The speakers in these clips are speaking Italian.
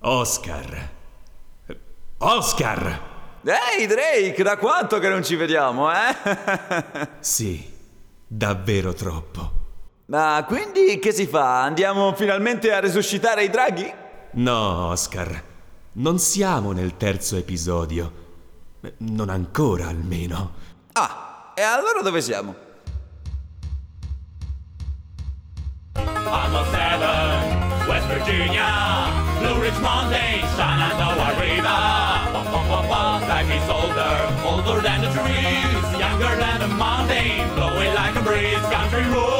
Oscar. Oscar! Ehi Drake, da quanto che non ci vediamo, eh? Sì, davvero troppo. Ma quindi che si fa? Andiamo finalmente a resuscitare i draghi? No, Oscar. Non siamo nel terzo episodio. Non ancora, almeno. Ah, e allora dove siamo? Almost seven, West Virginia, Blue Ridge Mountains, eh? Shenandoah River. Life is older, older than the trees, younger than the mountain, blowing like a breeze. Country roads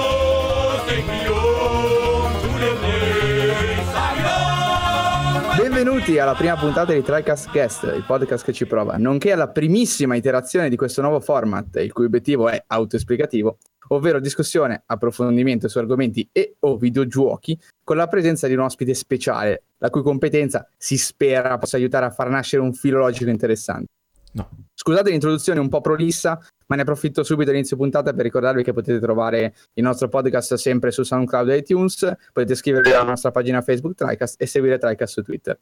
Benvenuti alla prima puntata di TriCast Guest, il podcast che ci prova, nonché alla primissima iterazione di questo nuovo format, il cui obiettivo è autoesplicativo, ovvero discussione, approfondimento su argomenti e o videogiochi con la presenza di un ospite speciale, la cui competenza si spera possa aiutare a far nascere un filo logico interessante. No. Scusate l'introduzione un po' prolissa, ma ne approfitto subito all'inizio puntata per ricordarvi che potete trovare il nostro podcast sempre su SoundCloud e iTunes, potete iscrivervi alla nostra pagina Facebook TriCast e seguire TriCast su Twitter.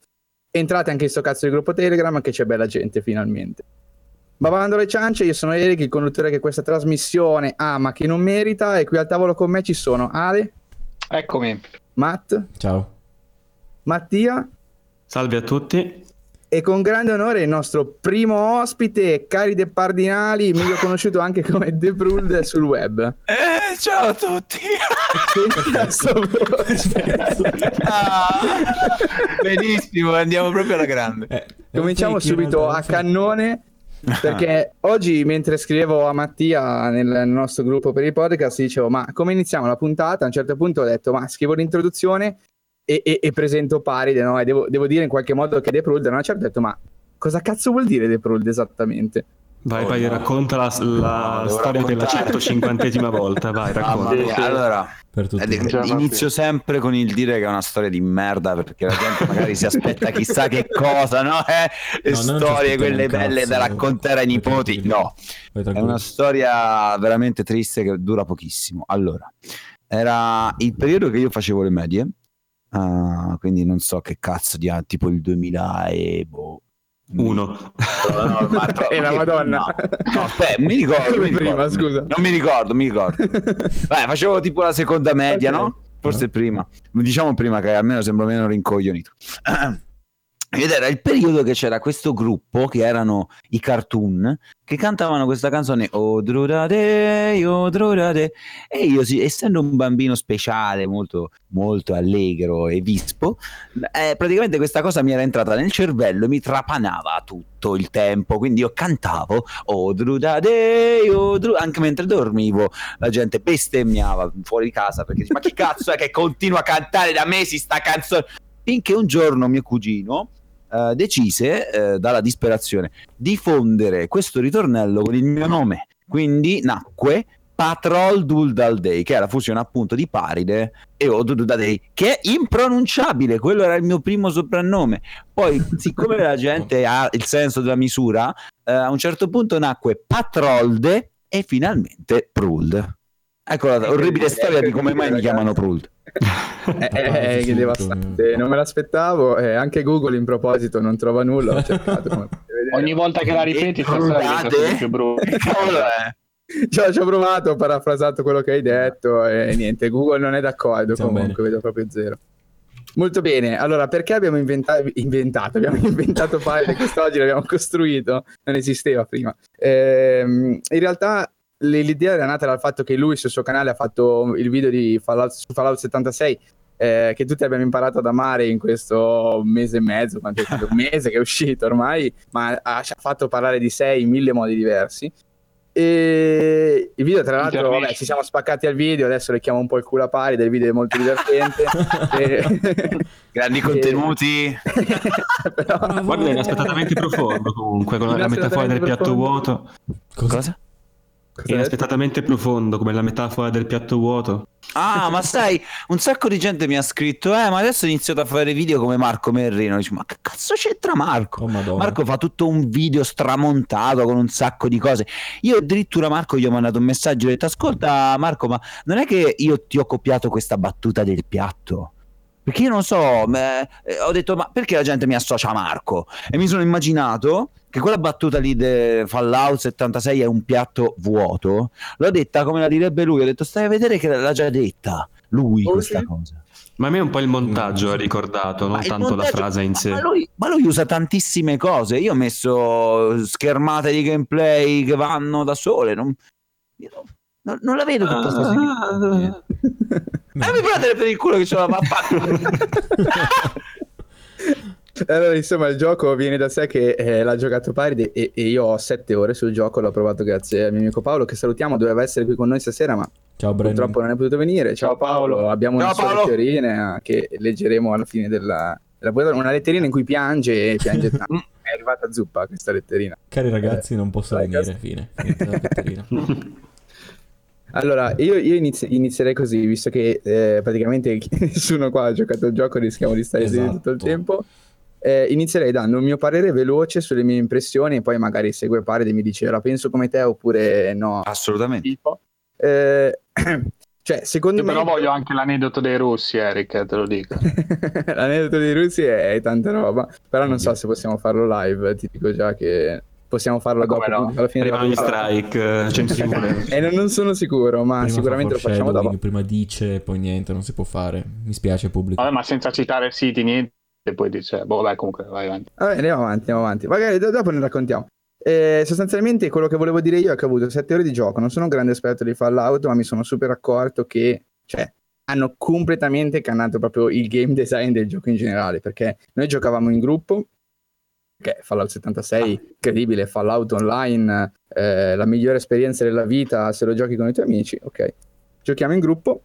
Entrate anche in sto cazzo di gruppo Telegram che c'è bella gente finalmente. Babando le ciance, io sono Eric, il conduttore che questa trasmissione ama che non merita e qui al tavolo con me ci sono Ale, Eccomi. Matt, Ciao. Mattia Salve a tutti. E con grande onore il nostro primo ospite, Caride Pardinali, meglio conosciuto anche come The Brood sul web. Eh, ciao a tutti! Ah, benissimo, andiamo proprio alla grande. Eh, Cominciamo ok, chi subito a cannone perché oggi mentre scrivevo a Mattia nel nostro gruppo per il podcast dicevo ma come iniziamo la puntata? A un certo punto ho detto ma scrivo l'introduzione e, e- e presento Paride no? e devo, devo dire in qualche modo che The Pruld. A una certa ho detto ma cosa cazzo vuol dire The Pruld esattamente? Vai, Oh, vai, no. racconta la, la No, storia per la raccontare. 150esima volta. Vai, racconta. mia, allora, Per tutti. eh, inizio sempre con il dire che è una storia di merda perché la gente magari si aspetta chissà che cosa, no? Eh, le No, storie, quelle belle cazzo, da vai. raccontare ai nipoti. No, È una storia veramente triste che dura pochissimo. Allora, era il periodo che io facevo le medie, ah, quindi non so che cazzo di tipo il 2000 e boh. Uno. No, no, E la Madonna. No, no, aspetta, mi ricordo. Mi prima, ricordo. scusa. Non mi ricordo, mi ricordo. Vai, facevo tipo la seconda media, Ok. no? Forse prima. Diciamo prima che almeno sembro meno rincoglionito. Ed era il periodo che c'era questo gruppo che erano i cartoon che cantavano questa canzone Odrurade, Odrurade e io essendo un bambino speciale molto molto allegro e vispo eh, praticamente questa cosa mi era entrata nel cervello e mi trapanava tutto il tempo. Quindi io cantavo Odrurade, Odru anche mentre dormivo la gente bestemmiava fuori casa perché dice, ma che cazzo è che continua a cantare da mesi sta canzone? Finché un giorno mio cugino eh, decise eh, dalla disperazione diffondere questo ritornello con il mio nome. Quindi nacque Patrol Duldal Day che è la fusione appunto di Paride e Oduldal Day che è impronunciabile quello era il mio primo soprannome. Poi siccome la gente ha il senso della misura eh, a un certo punto nacque Patrolde e finalmente Pruld ecco la orribile storia di come mai mi chiamano Pruld Eh, eh, che devastante, non me l'aspettavo e anche Google in proposito non trova nulla, ho cercato. Ogni volta che la ripeti, sta storia diventa Scusate. sempre più brutta. cavolo è? Ci ho, ci ho provato, ho parafrasato quello che hai detto e niente, Google non è d'accordo Stiamo comunque, vedo proprio zero. Molto bene, allora perché abbiamo inventa- inventato, abbiamo inventato Pilot quest'oggi l'abbiamo costruito, non esisteva prima. Ehm, in realtà l'idea era nata dal fatto che lui sul suo canale ha fatto il video di Fallout, su Fallout 76 eh, che tutti abbiamo imparato ad amare in questo mese e mezzo, quanto è un mese che è uscito ormai, ma ha, fatto parlare di sé in mille modi diversi. E il video, tra l'altro, vabbè, ci siamo spaccati al video. Adesso le chiamo un po' il culo a pari. Del video è molto divertente. E- grandi contenuti Però- Guarda, è inaspettatamente profondo comunque, con la, metafora del piatto vuoto. cosa? Inaspettatamente profondo, come la metafora del piatto vuoto. Ah, ma sai, un sacco di gente mi ha scritto, eh, ma adesso ho iniziato a fare video come Marco Merrino. Dici, ma che cazzo c'entra Marco? Oh. Marco fa tutto un video stramontato con un sacco di cose. Io addirittura Marco gli ho mandato un messaggio e ho detto, ascolta Marco, ma non è che io ti ho copiato questa battuta del piatto? Perché io non so, ma, eh, ho detto ma perché la gente mi associa a Marco? E mi sono immaginato che quella battuta lì di Fallout 76 è un piatto vuoto. L'ho detta come la direbbe lui, ho detto stai a vedere che l'ha già detta lui Oh, questa sì? cosa. Ma a me un po' il montaggio ha ricordato, non tanto la frase in sé. Ma lui, ma lui usa tantissime cose. Io ho messo schermate di gameplay che vanno da sole. Non, io non- non- la vedo tutta questa Ah, Eh, mi prendere per il culo che ce la va Allora, insomma, il gioco viene da sé che eh, l'ha giocato Paride e, e io ho sette ore sul gioco, l'ho provato grazie al mio amico Paolo che salutiamo, doveva essere qui con noi stasera ma Ciao purtroppo non è potuto venire. Ciao, Ciao, Paolo. Paolo, abbiamo Ciao, una sua letterina che leggeremo alla fine della, della puntata, una letterina in cui piange e piange tanto. È arrivata zuppa questa letterina. Cari ragazzi, non posso venire. Fine. Finita la letterina. Allora, io, io inizi- inizierei così, visto che eh, praticamente nessuno qua ha giocato il gioco, rischiamo di stare seduti tutto il Esatto. tempo. Eh, inizierei dando il mio parere veloce sulle mie impressioni e poi magari segue Paride e mi dice la penso come te oppure no. Assolutamente. Tipo. Eh, cioè, secondo Io me... però voglio anche l'aneddoto dei russi, Eric, eh, te lo dico. L'aneddoto dei russi è, è tanta roba, però non so se possiamo farlo live, ti dico già che possiamo farlo Ma dopo, no? alla fine della Arrivano gli strike, eh. E non, non sono sicuro, ma Prima sicuramente fa lo facciamo dopo. Prima dice, poi niente, non si può fare. Mi spiace pubblico. Vabbè, ma senza citare siti, niente, e poi dice, boh, dai, comunque, vai avanti. Vabbè, andiamo avanti, andiamo avanti. Magari do- dopo ne raccontiamo. Eh, sostanzialmente quello che volevo dire io è che ho avuto 7 ore di gioco. Non sono un grande esperto di Fallout, ma mi sono super accorto che cioè, hanno completamente cannato proprio il game design del gioco in generale. Perché noi giocavamo in gruppo, che Fallout 76, incredibile, Fallout online, eh, la migliore esperienza della vita se lo giochi con i tuoi amici. Ok, giochiamo in gruppo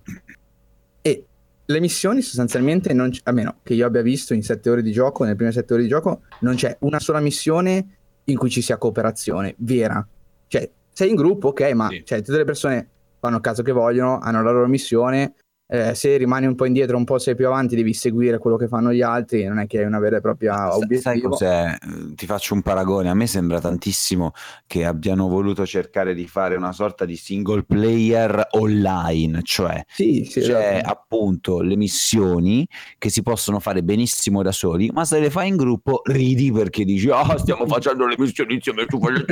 le missioni sostanzialmente non c- a meno che io abbia visto in sette ore di gioco, nelle prime sette ore di gioco, non c'è una sola missione in cui ci sia cooperazione vera. Cioè, sei in gruppo, ok, ma Sì. cioè, tutte le persone fanno il caso che vogliono, hanno la loro missione. Eh, se rimani un po' indietro, un po' sei più avanti, devi seguire quello che fanno gli altri. Non è che hai una vera e propria Sa- Sai obiettivo. cos'è? Eh, Ti faccio un paragone. A me sembra tantissimo che abbiano voluto cercare di fare una sorta di single player online, cioè Sì, sì, c'è esatto. appunto le missioni che si possono fare benissimo da soli, ma se le fai in gruppo ridi perché dici "Ah, stiamo facendo le missioni insieme tu fai le-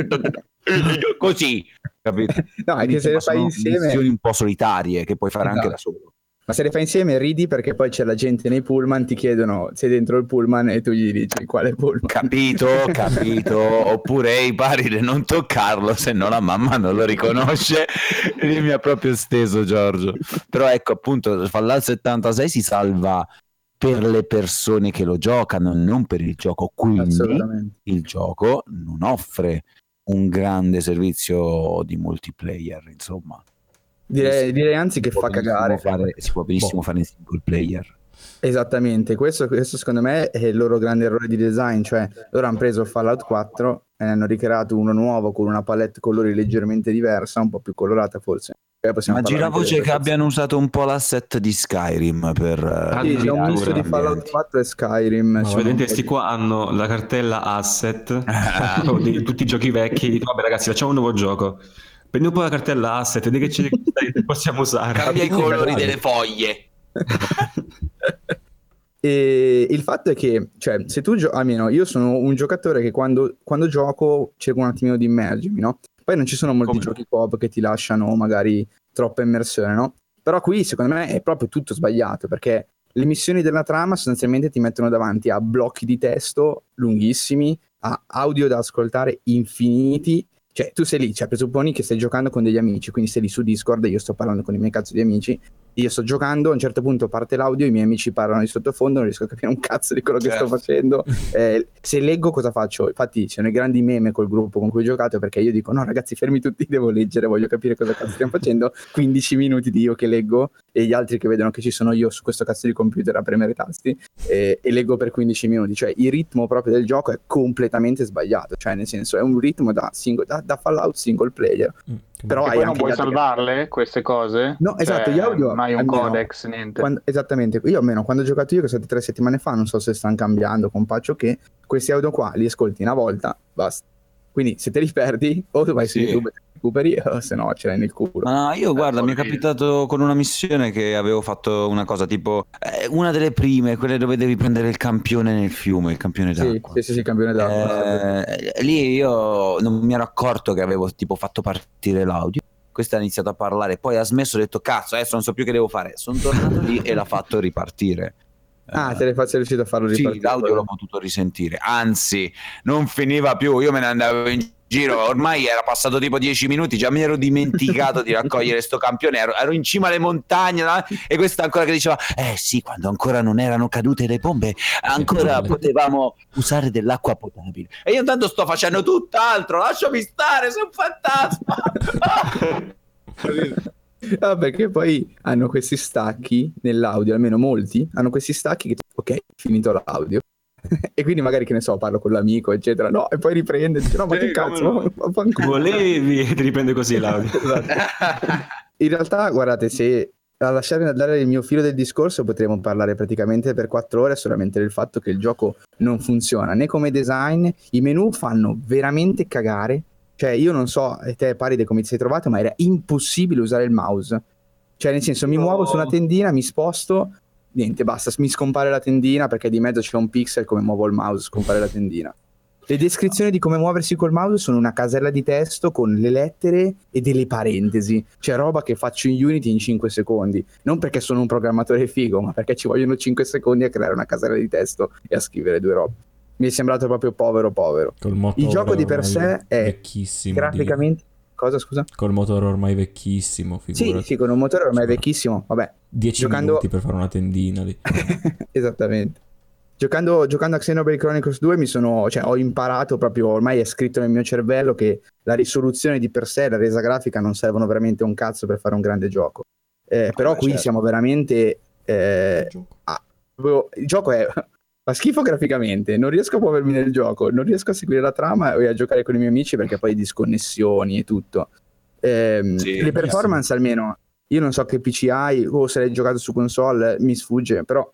così". Capito? No, è che se le fai insieme, missioni un po' solitarie che puoi fare anche Esatto. da solo. Ma se le fai insieme ridi perché poi c'è la gente nei pullman, ti chiedono sei dentro il pullman e tu gli dici quale pullman. Capito, capito. Oppure ehi, Paride, non toccarlo, se no la mamma non lo riconosce. E mi ha proprio steso Giorgio. Però ecco, appunto, Fallout 76 si salva per le persone che lo giocano, non per il gioco. Quindi il gioco non offre un grande servizio di multiplayer, insomma. Direi, direi anzi che fa cagare. fare- si può benissimo Boh. fare in single player. Esattamente, questo, questo secondo me è il loro grande errore di design, cioè loro hanno preso Fallout 4 e ne hanno ricreato uno nuovo con una palette colori leggermente diversa, un po' più colorata forse. Possiamo Ma gira voce che abbiano usato un po' l'asset di Skyrim per... eh, Sì, c'è un misto di. Fallout 4 e Skyrim. Un Vedete, questi qua hanno la cartella asset di tutti i giochi vecchi. Dico, Vabbè, ragazzi, facciamo un nuovo gioco. Prendi un po' la cartella asset, vedi che ce ne possiamo usare. Cambia i colori delle foglie. E il fatto è che, cioè, se tu giochi, almeno io sono un giocatore che quando, quando gioco cerco un attimino di immergermi, no? Poi non ci sono molti Come giochi coop che ti lasciano magari troppa immersione, no? Però qui secondo me è proprio tutto sbagliato perché le missioni della trama sostanzialmente ti mettono davanti a blocchi di testo lunghissimi, a audio da ascoltare infiniti. Cioè, tu sei lì, cioè, presupponi che stai giocando con degli amici, quindi sei lì su Discord e io sto parlando con i miei cazzo di amici io sto giocando, a un certo punto parte l'audio, i miei amici parlano di sottofondo, non riesco a capire un cazzo di quello che Certo. sto facendo. Eh, se leggo cosa faccio? Infatti ci sono i grandi meme col gruppo con cui ho giocato perché io dico no ragazzi fermi tutti, devo leggere, voglio capire cosa cazzo stiamo facendo. 15 minuti di io che leggo e gli altri che vedono che ci sono io su questo cazzo di computer a premere i tasti eh, e leggo per 15 minuti. Cioè il ritmo proprio del gioco è completamente sbagliato, cioè nel senso è un ritmo da, single, da, da Fallout single player. Mm, Però E hai poi non puoi salvarle queste cose? No, esatto, Cioè, gli audio, Non hai un almeno, codex, niente. Quando- esattamente, io almeno quando ho giocato io, che sono state tre settimane fa, non so se stanno cambiando con patch o che, questi audio qua li ascolti una volta, basta. Quindi se te li perdi, o vai su Sì. YouTube e te li recuperi, o se no ce l'hai nel culo. Ma no, io guarda, mi è capitato con una missione che avevo fatto una cosa tipo eh, una delle prime, quelle dove devi prendere il campione nel fiume, il campione Sì, d'acqua. sì, sì, sì, campione d'acqua. Eh, lì io non mi ero accorto che avevo tipo fatto partire l'audio. Questa ha iniziato a parlare, poi ha smesso, ho detto cazzo, adesso non so più che devo fare. Sono tornato lì e l'ha fatto ripartire. Ah, te le sei riuscito a farlo sì, ripartire. l'audio l'ho potuto risentire. Anzi, non finiva più. Io me ne andavo in giro. Ormai era passato tipo dieci minuti. Già mi ero dimenticato di raccogliere sto campione. Ero, ero in cima alle montagne. no? E questa ancora che diceva: Eh sì, quando ancora non erano cadute le bombe, ancora Sì. potevamo usare dell'acqua potabile. E io intanto sto facendo tutt'altro. Lasciami stare, sono fantasma. Ah, perché poi hanno questi stacchi nell'audio, almeno molti, hanno questi stacchi che ok, finito l'audio. e quindi magari che ne so, parlo con l'amico, eccetera. No, e poi riprende dice no, ma che cazzo, no? vaffanculo. Volevi e ti riprende così l'audio. Esatto. In realtà, guardate, se a lasciare andare il mio filo del discorso potremmo parlare praticamente per quattro ore solamente del fatto che il gioco non funziona né come design, i menu fanno veramente cagare. Cioè, io non so, e te Paride come ti sei trovato, ma era impossibile usare il mouse. Cioè, nel senso, mi No. muovo su una tendina, mi sposto, niente, basta, mi scompare la tendina perché di mezzo c'è un pixel, come muovo il mouse, scompare la tendina. Le descrizioni di come muoversi col mouse sono una casella di testo con le lettere e delle parentesi. Cioè roba che faccio in Unity in 5 secondi. Non perché sono un programmatore figo, ma perché ci vogliono 5 secondi a creare una casella di testo e a scrivere due robe. Mi è sembrato proprio povero povero. Il gioco di per sé è vecchissimo. di- Graficamente... Cosa scusa? Col motore ormai vecchissimo, Sì, figurati. sì, con un motore ormai Sì. vecchissimo. Vabbè, 10 giocando- minuti per fare una tendina lì. Esattamente. Giocando, giocando a Xenoblade Chronicles 2 mi sono, cioè, ho imparato proprio, ormai è scritto nel mio cervello che la risoluzione di per sé e la resa grafica non servono veramente un cazzo per fare un grande gioco. Eh, però beh, qui certo. siamo veramente... eh, Gioco. proprio- il gioco è... fa schifo graficamente, non riesco a muovermi nel gioco, non riesco a seguire la trama e a giocare con i miei amici perché poi disconnessioni e tutto. Ehm, Sì, le performance almeno, io non so che PC hai o se l'hai giocato su console, mi sfugge, però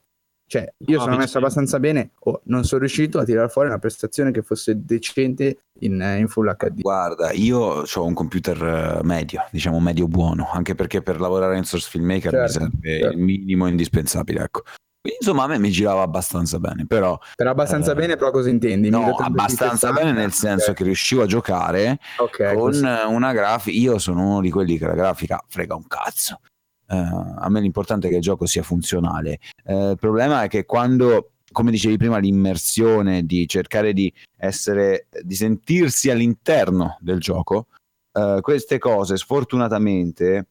cioè, io No, sono messo abbastanza bene, o non sono riuscito a tirare fuori una prestazione che fosse decente in, eh, in Full HD. Guarda, io ho un computer eh, medio, diciamo medio buono, anche perché per lavorare in Source Filmmaker mi Certo, serve certo. il minimo indispensabile, ecco. Quindi, insomma, a me mi girava abbastanza bene, però Però abbastanza Eh, bene, però cosa intendi? no, 1080p abbastanza 60? bene nel senso che riuscivo a giocare Ok, con così. una grafica. Io sono uno di quelli che la grafica frega un cazzo. Eh, a me l'importante è che il gioco sia funzionale. Eh, il problema è che quando, come dicevi prima, l'immersione di cercare di essere, di sentirsi all'interno del gioco, eh, queste cose sfortunatamente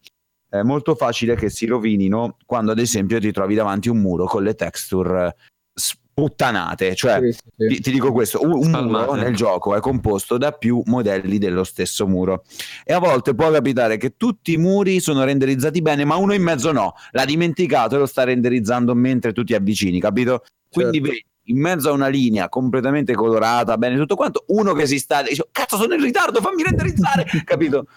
è molto facile che si rovinino quando, ad esempio, ti trovi davanti un muro con le texture sputtanate, cioè Sì, sì, sì. ti, ti dico questo, un, un muro nel gioco è composto da più modelli dello stesso muro e a volte può capitare che tutti i muri sono renderizzati bene ma uno in mezzo no, l'ha dimenticato e lo sta renderizzando mentre tu ti avvicini, capito? Quindi Certo. vedi in mezzo a una linea completamente colorata, bene tutto quanto, uno che si sta dice cazzo sono in ritardo, fammi renderizzare, capito?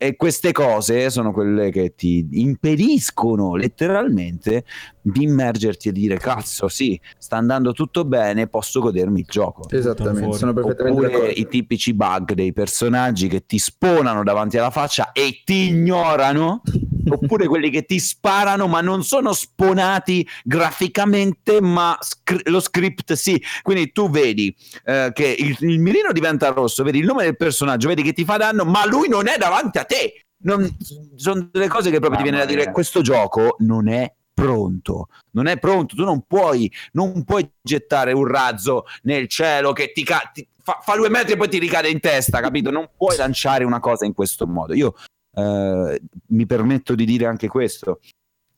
E queste cose sono quelle che ti impediscono letteralmente di immergerti e dire cazzo sì, sta andando tutto bene, posso godermi il gioco. Esattamente, sono perfettamente Oppure d'accordo. i tipici bug dei personaggi che ti sponano davanti alla faccia e ti ignorano, oppure quelli che ti sparano ma non sono sponati graficamente, ma scr- lo script sì. Quindi tu vedi eh, che il, il mirino diventa rosso, vedi il nome del personaggio, vedi che ti fa danno, ma lui non è davanti a te. Non- sono delle cose che proprio ti viene da Mamma dire: questo gioco non è pronto, non è pronto, tu non puoi, non puoi gettare un razzo nel cielo che ti, ca- ti- fa, fa due metri e poi ti ricade in testa, capito? Non puoi lanciare una cosa in questo modo. Io mi permetto di dire anche questo.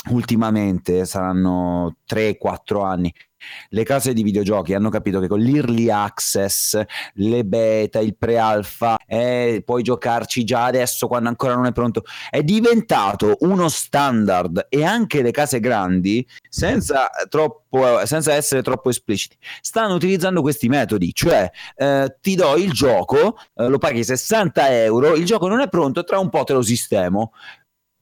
Ultimamente saranno 3-4 anni. Le case di videogiochi hanno capito che con l'early access, le beta, il pre-alpha, eh, puoi giocarci già adesso quando ancora non è pronto. È diventato uno standard e anche le case grandi, senza, troppo, senza essere troppo espliciti, stanno utilizzando questi metodi. Cioè, eh, ti do il gioco, eh, lo paghi 60 euro, il gioco non è pronto, tra un po' te lo sistemo.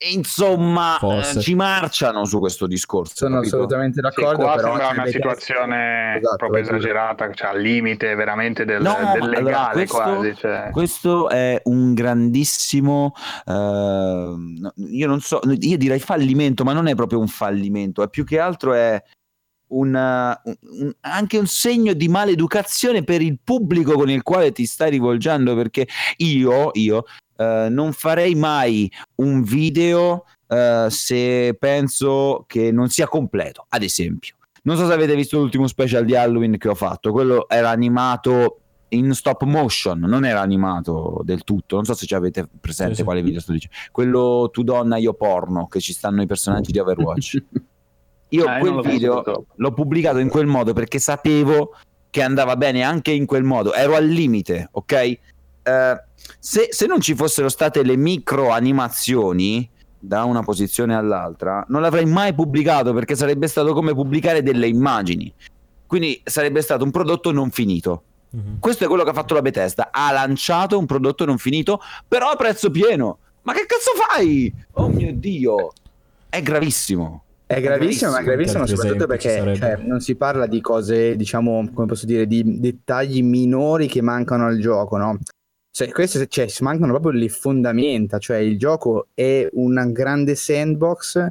E insomma, eh, ci marciano su questo discorso. Sono capito? assolutamente Sì, d'accordo, qua però sembra una situazione Esatto, proprio esagerata, cioè al limite veramente del, No, del allora, legale questo- quasi. Cioè. Questo è un grandissimo, eh, io non so, io direi fallimento, ma non è proprio un fallimento, è più che altro è una- un- un- anche un segno di maleducazione per il pubblico con il quale ti stai rivolgendo, perché io, io eh, non farei mai un video eh, se penso che non sia completo, ad esempio. Non so se avete visto l'ultimo special di Halloween che ho fatto, quello era animato in stop motion, non era animato del tutto. Non so se ci avete presente Sì, sì. quale video sto dicendo. Quello tu donna io porno, che ci stanno i personaggi di Overwatch. Io non quel visto video purtroppo. l'ho pubblicato in quel modo perché sapevo che andava bene anche in quel modo, ero al limite, ok? Eh, se, se non ci fossero state le micro animazioni da una posizione all'altra, non l'avrei mai pubblicato perché sarebbe stato come pubblicare delle immagini. Quindi sarebbe stato un prodotto non finito. Mhm. Questo è quello che ha fatto la Bethesda. Ha lanciato un prodotto non finito, però a prezzo pieno. Ma che cazzo fai? Oh mio dio, è gravissimo. È gravissimo, ma è gravissimo soprattutto perché cioè, non si parla di cose, diciamo, come posso dire, di dettagli minori che mancano al gioco, no? Cioè, queste, cioè, mancano proprio le fondamenta, cioè il gioco è una grande sandbox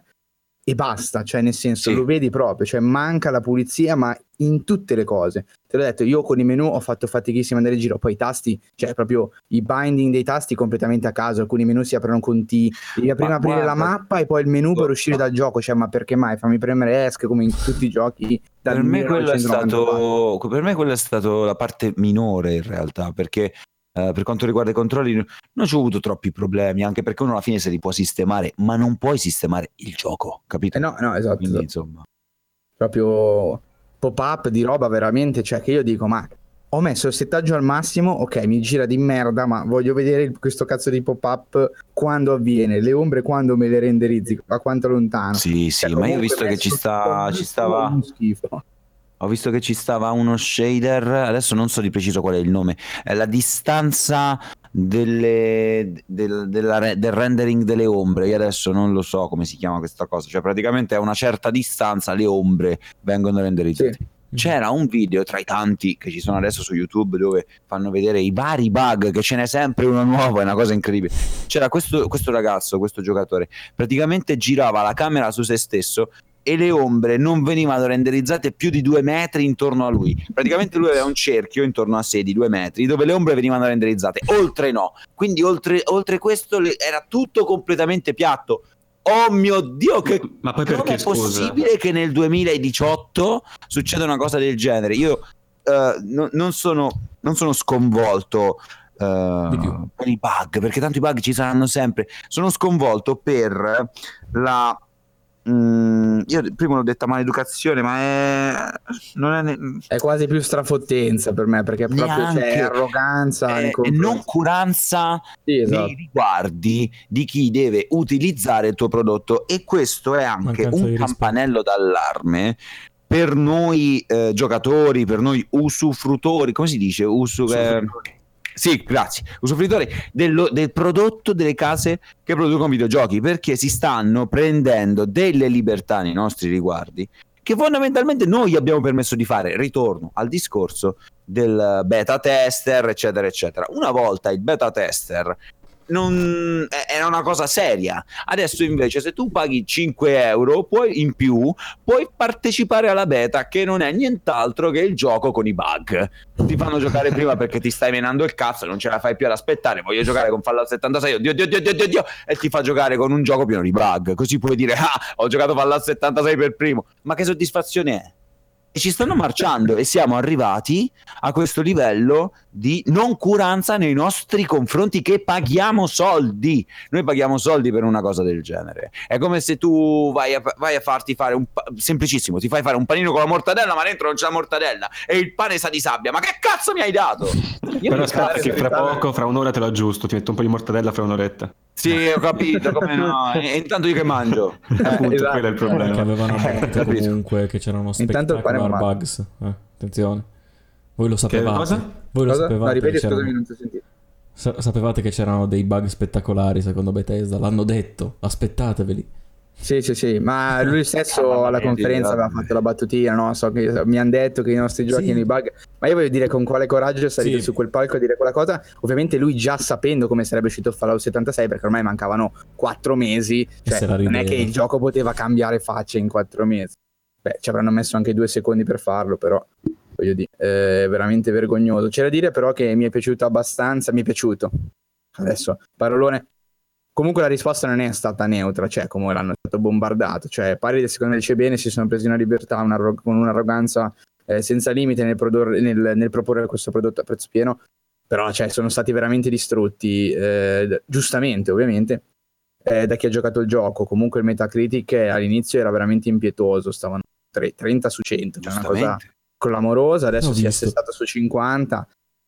e basta, cioè nel senso Sì. lo vedi proprio, cioè manca la pulizia ma in tutte le cose. Te l'ho detto, io con i menu ho fatto fatichissimo andare in giro, poi i tasti, cioè proprio i binding dei tasti completamente a caso, alcuni menu si aprono con T, devi prima aprire la guarda- mappa e poi il menu per uscire dal gioco, cioè ma perché mai? Fammi premere ESC come in tutti i giochi Per me, quello è 1994. stato, per me quella è stata la parte minore in realtà, perché eh, per quanto riguarda i controlli non ci ho avuto troppi problemi, anche perché uno alla fine se li può sistemare, ma non puoi sistemare il gioco, capito? Eh no, no, esatto, Quindi insomma, proprio pop-up di roba veramente, cioè che io dico, ma ho messo il settaggio al massimo, ok, mi gira di merda, ma voglio vedere questo cazzo di pop-up quando avviene, le ombre quando me le renderizzi, a quanto lontano. sì, sì, Cioè, ma io ho visto che ci, sta, ci stava, schifo. Ho visto che ci stava uno shader, adesso non so di preciso qual è il nome, è la distanza delle, del, della del rendering delle ombre, io adesso non lo so come si chiama questa cosa, cioè praticamente a una certa distanza le ombre vengono renderizzate. Sì. C'era un video tra i tanti che ci sono adesso su YouTube dove fanno vedere i vari bug, che ce n'è sempre uno nuovo, è una cosa incredibile. C'era questo, questo ragazzo, questo giocatore, praticamente girava la camera su se stesso e le ombre non venivano renderizzate più di due metri intorno a lui. Praticamente lui aveva un cerchio intorno a sé di due metri dove le ombre venivano renderizzate, oltre no. Quindi oltre, oltre questo le- era tutto completamente piatto. Oh mio Dio, che Ma poi perché, è scusa? possibile che nel 2018 succeda una cosa del genere? Io eh, no- non, sono, non sono sconvolto eh, Di più. per i bug, perché tanto i bug ci saranno sempre. Sono sconvolto per la. Mm, io prima l'ho detta maleducazione, ma è. Non è. ne- È quasi più strafottenza per me, perché proprio Neanche. c'è arroganza. è- è confronti- noncuranza Sì, esatto. nei riguardi di chi deve utilizzare il tuo prodotto e questo è anche Mancanza un rispetto. campanello d'allarme per noi eh, giocatori, per noi usufrutori, come si dice? Usu- eh, sì, grazie. Usufruitori dello- del prodotto delle case che producono videogiochi perché si stanno prendendo delle libertà nei nostri riguardi che fondamentalmente noi abbiamo permesso di fare. Ritorno al discorso del beta tester, eccetera, eccetera. Una volta il beta tester non eh, era una cosa seria. Adesso invece se tu paghi 5 euro puoi, in più, puoi partecipare alla beta che non è nient'altro che il gioco con i bug. Ti fanno giocare prima perché ti stai menando il cazzo non ce la fai più ad aspettare. Voglio giocare con Fallout 76, oddio, oddio, oddio, oddio, oddio, e ti fa giocare con un gioco pieno di bug. Così puoi dire, ah, ho giocato Fallout 76 per primo. Ma che soddisfazione è? E ci stanno marciando e siamo arrivati a questo livello di noncuranza nei nostri confronti che paghiamo soldi. Noi paghiamo soldi per una cosa del genere. È come se tu vai a, vai a farti fare un pa- semplicissimo, ti fai fare un panino con la mortadella, ma dentro non c'è la mortadella e il pane sa di sabbia. Ma che cazzo mi hai dato? Io Però aspetta che fra poco, fra un'ora te lo aggiusto, ti metto un po' di mortadella fra un'oretta. Sì, ho capito, come no. E, intanto io che mangio? Appunto, esatto. quello è il Perché problema. avevano Eh, comunque che c'erano Intanto il pane è spectacular male. bugs. Eh, attenzione. Voi lo sapevate. cosa? Voi lo Cosa? sapevate. No, ripeti, che c'erano scusami, non ti ho sentito. Sa- sapevate che c'erano dei bug spettacolari secondo Bethesda, l'hanno detto, aspettateveli. Sì, sì, sì, ma lui stesso alla conferenza aveva fatto la battutina, no? So che mi hanno detto che i nostri giochi Sì. hanno i bug, ma io voglio dire con quale coraggio è salito Sì. su quel palco a dire quella cosa, ovviamente lui già sapendo come sarebbe uscito Fallout 76, perché ormai mancavano quattro mesi, cioè non è che il gioco poteva cambiare faccia in quattro mesi. Beh, ci avranno messo anche due secondi per farlo, però voglio dire, è veramente vergognoso. C'è da dire però che mi è piaciuto abbastanza, mi è piaciuto. Adesso, parolone. Comunque la risposta non è stata neutra, cioè come l'hanno stato bombardato. Cioè, pari secondo me dice bene, si sono presi una libertà un'arro- con un'arroganza eh, senza limite nel, produrre- nel- nel proporre questo prodotto a prezzo pieno. Però cioè, sono stati veramente distrutti, eh, giustamente ovviamente, eh, da chi ha giocato il gioco. Comunque il Metacritic eh, all'inizio era veramente impietoso, stavano tre- 30 su 100, cioè una cosa. Clamorosa, adesso Ho si è assestato su 50.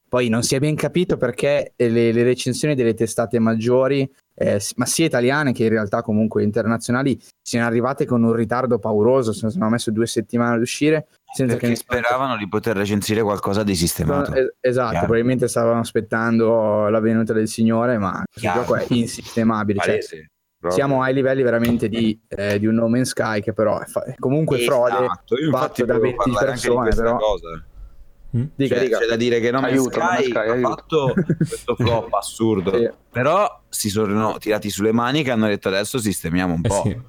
Poi non si è ben capito perché le, le recensioni delle testate maggiori, eh, ma sia italiane che in realtà comunque internazionali, siano arrivate con un ritardo pauroso. Se hanno messo due settimane ad uscire, senza Perché che speravano di poter recensire qualcosa di sistemato. Es- esatto, Chiaro. probabilmente stavano aspettando la venuta del Signore, ma Chiaro. gioco è insistemabile. Cioè, Proprio. siamo ai livelli veramente di, eh, di un No Man's Sky che però è fa- è comunque frode. Esatto, io infatti fatto da volevo 20 parlare anche di persone, però. cosa. Mm? Dica, Cioè, dica. c'è da dire che No Man's Aiuto, No Man's Sky Sky, ha aiuto. fatto questo flop assurdo, Sì. però si sono tirati sulle maniche e hanno detto adesso sistemiamo un Eh po'. sì.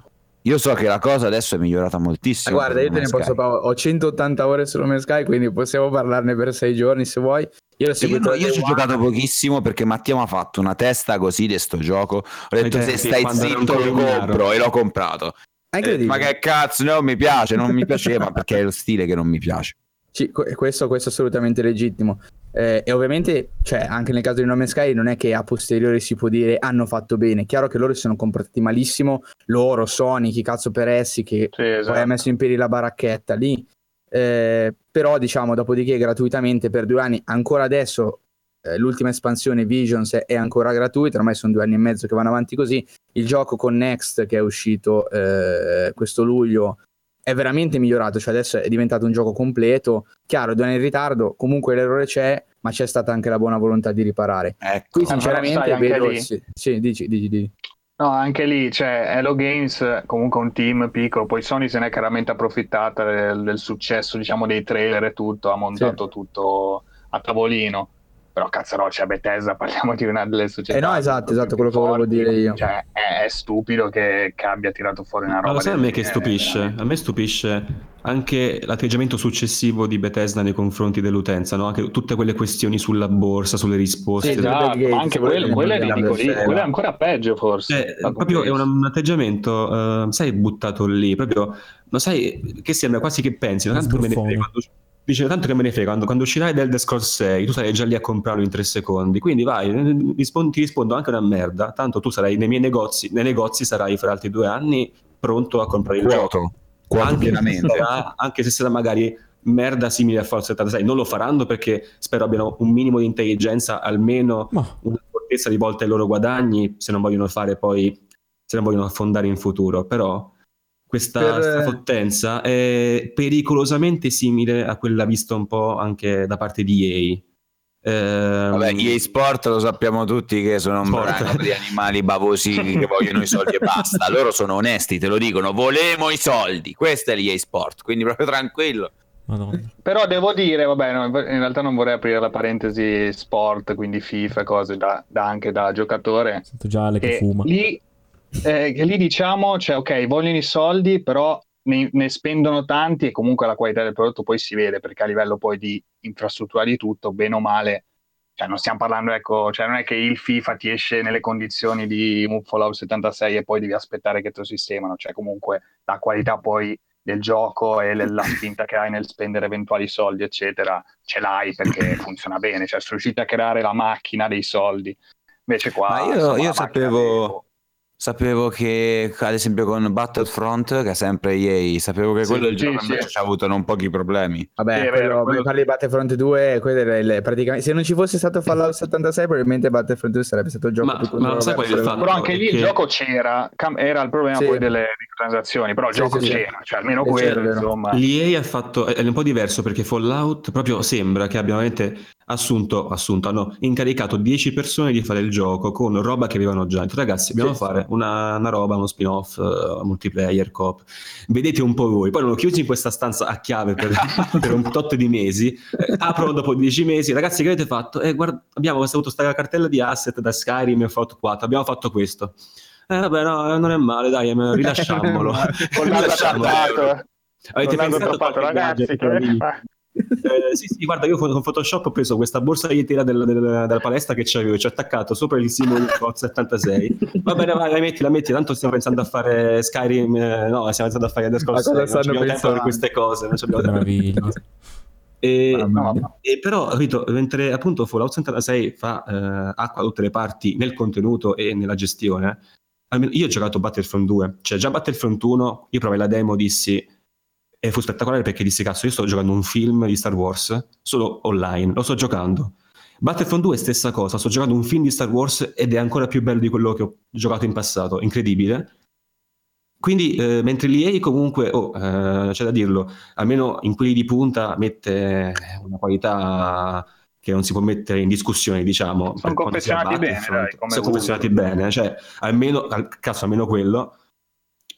Io so che la cosa adesso è migliorata Ah, moltissimo. guarda, per io te ne Man's posso Sky. parlare. Ho 180 ore su Man's Sky, quindi possiamo parlarne per sei giorni se vuoi. Io l'ho Io, no, io ci ho giocato pochissimo perché Mattia mi ha fatto una testa così di sto gioco. Ho detto Ai se stai zitto lo compro e l'ho comprato. Eh, ma che cazzo, no, mi piace, non mi piaceva perché è lo stile che non mi piace. Sì, que- questo, questo è assolutamente legittimo. Eh, e ovviamente, cioè, anche nel caso di No Man's Sky, non è che a posteriori si può dire hanno fatto bene. Chiaro che loro si sono comportati malissimo, loro, Sony, chi cazzo per essi, che Sì, poi ha esatto. messo in piedi la baracchetta lì. Eh, però, diciamo, dopodiché gratuitamente per due anni, ancora adesso eh, l'ultima espansione Visions è, è ancora gratuita, ormai sono due anni e mezzo che vanno avanti così. Il gioco con Next che è uscito eh, questo luglio è veramente migliorato, cioè adesso è diventato un gioco completo. Chiaro, due anni in ritardo, comunque l'errore c'è, ma c'è stata anche la buona volontà di riparare. Ecco. Qui sinceramente vedo... lì- Sì, sì, dici, dici, dici. No, anche lì c'è Hello Games, comunque un team piccolo, poi Sony se n'è chiaramente approfittata del, del successo, diciamo, dei trailer e tutto, ha montato tutto a tavolino. Però cazzo c'è Bethesda, parliamo di una delle società. Eh no, esatto, esatto, quello che volevo dire io. Cioè, è, è stupido che, che abbia tirato fuori una roba. Ma lo sai a del me che stupisce? veramente. A me stupisce anche l'atteggiamento successivo di Bethesda nei confronti dell'utenza, no? Anche tutte quelle questioni sulla borsa, sulle risposte. Sì, Esatto, ma anche quello, quello è ridicolo, del quello è ancora peggio forse. Cioè, proprio è un, un atteggiamento, eh, sai, buttato lì, proprio, ma sai, che sembra quasi che pensi, no? tanto me ne frega, quando, dice, tanto che me ne frega, quando, quando uscirai del Scrolls 6, tu sarai già lì a comprarlo in tre secondi, quindi vai, eh, rispon- ti rispondo anche una merda, tanto tu sarai nei miei negozi, nei negozi sarai fra altri due anni pronto a comprare il gioco. Quoto, quoto Anche se, sarà, anche se sarà magari merda simile a Fallout 76, non lo faranno perché spero abbiano un minimo di intelligenza, almeno Ma una fortezza di volta ai loro guadagni se non vogliono fare poi se non vogliono affondare in futuro. Però questa Per- strafottenza è pericolosamente simile a quella vista un po' anche da parte di EA Ehm, Vabbè, EA Sport lo sappiamo tutti che sono un Sport. branco di animali bavosi che vogliono i soldi e basta. Loro sono onesti, te lo dicono, volemo i soldi. Questo è l'EA Sport, quindi proprio tranquillo. madonna. Però devo dire, vabbè, no, in realtà non vorrei aprire la parentesi sport, quindi FIFA cose da, da- anche da giocatore. Sento già Ale che fuma. lì, eh, che lì diciamo, cioè, ok, vogliono i soldi, però ne, ne spendono tanti e comunque la qualità del prodotto poi si vede, perché a livello poi di infrastruttura di tutto, bene o male, cioè non stiamo parlando, ecco, cioè non è che il FIFA ti esce nelle condizioni di Fallout 76 e poi devi aspettare che te lo sistemano, cioè comunque la qualità poi del gioco e la spinta che hai nel spendere eventuali soldi, eccetera, ce l'hai perché funziona bene, cioè sono riusciti a creare la macchina dei soldi. Invece qua Ma io, insomma, io sapevo, dei- sapevo che, ad esempio, con Battlefront, che è sempre EA, sapevo che Sì, quello il sì, gioco sì. invece ci ha avuto non pochi problemi. Vabbè, Sì, è quello, vero, quello- parli di Battlefront 2, quello era il- praticamente, se non ci fosse stato Fallout 76 probabilmente Battlefront 2 sarebbe stato il gioco Ma- più ma lo sai qual è il fatto? Però anche lì il che- gioco c'era, cam- era il problema Sì. poi delle microtransazioni, però il Sì, gioco sì, sì. c'era, cioè almeno quello, vero. insomma. L'EA ha fatto è un po' diverso perché Fallout proprio sembra che abbia veramente assunto, assunto, hanno incaricato 10 persone di fare il gioco con roba che avevano già. Detto, ragazzi, dobbiamo Sì. fare una, una roba, uno spin-off, eh, multiplayer, coop. Vedete un po' voi. Poi l'hanno chiusi in questa stanza a chiave per, per un tot di mesi. Eh, aprono dopo 10 mesi. Ragazzi, che avete fatto? Eh, guarda, abbiamo avuto questa cartella di asset da Skyrim e Fallout 4. Abbiamo fatto questo. Eh, vabbè, no, non è male, dai, eh, rilasciamolo. Rilasciamolo. Avete l'hanno pensato qualche ragazzi. che-? Eh, sì, sì, guarda, io con Photoshop ho preso questa borsa di tela del- del- della palestra che c'avevo, ci ho attaccato sopra il simbolo di Fox 76. Va bene, vai, la metti, la metti, tanto stiamo pensando a fare Skyrim, eh, no, stiamo pensando a fare Elder Scrolls Ma cosa 6, non abbiamo tempo per pensando? queste cose, non abbiamo tempo. E, mia. e però, capito, mentre appunto Fallout 76 fa eh, acqua da tutte le parti nel contenuto e nella gestione, almeno io ho giocato Battlefront 2, cioè già Battlefront 1, io provai la demo, dissi, e fu spettacolare perché dissi, cazzo, io sto giocando un film di Star Wars, solo online, lo sto giocando. Battlefront 2 stessa cosa, sto giocando un film di Star Wars ed è ancora più bello di quello che ho giocato in passato, incredibile. Quindi, eh, mentre l'EA comunque, oh, eh, c'è da dirlo, almeno in quelli di punta mette una qualità che non si può mettere in discussione, diciamo. sia confezionati bene, dai, Sono confezionati bene, cioè almeno, al caso almeno quello.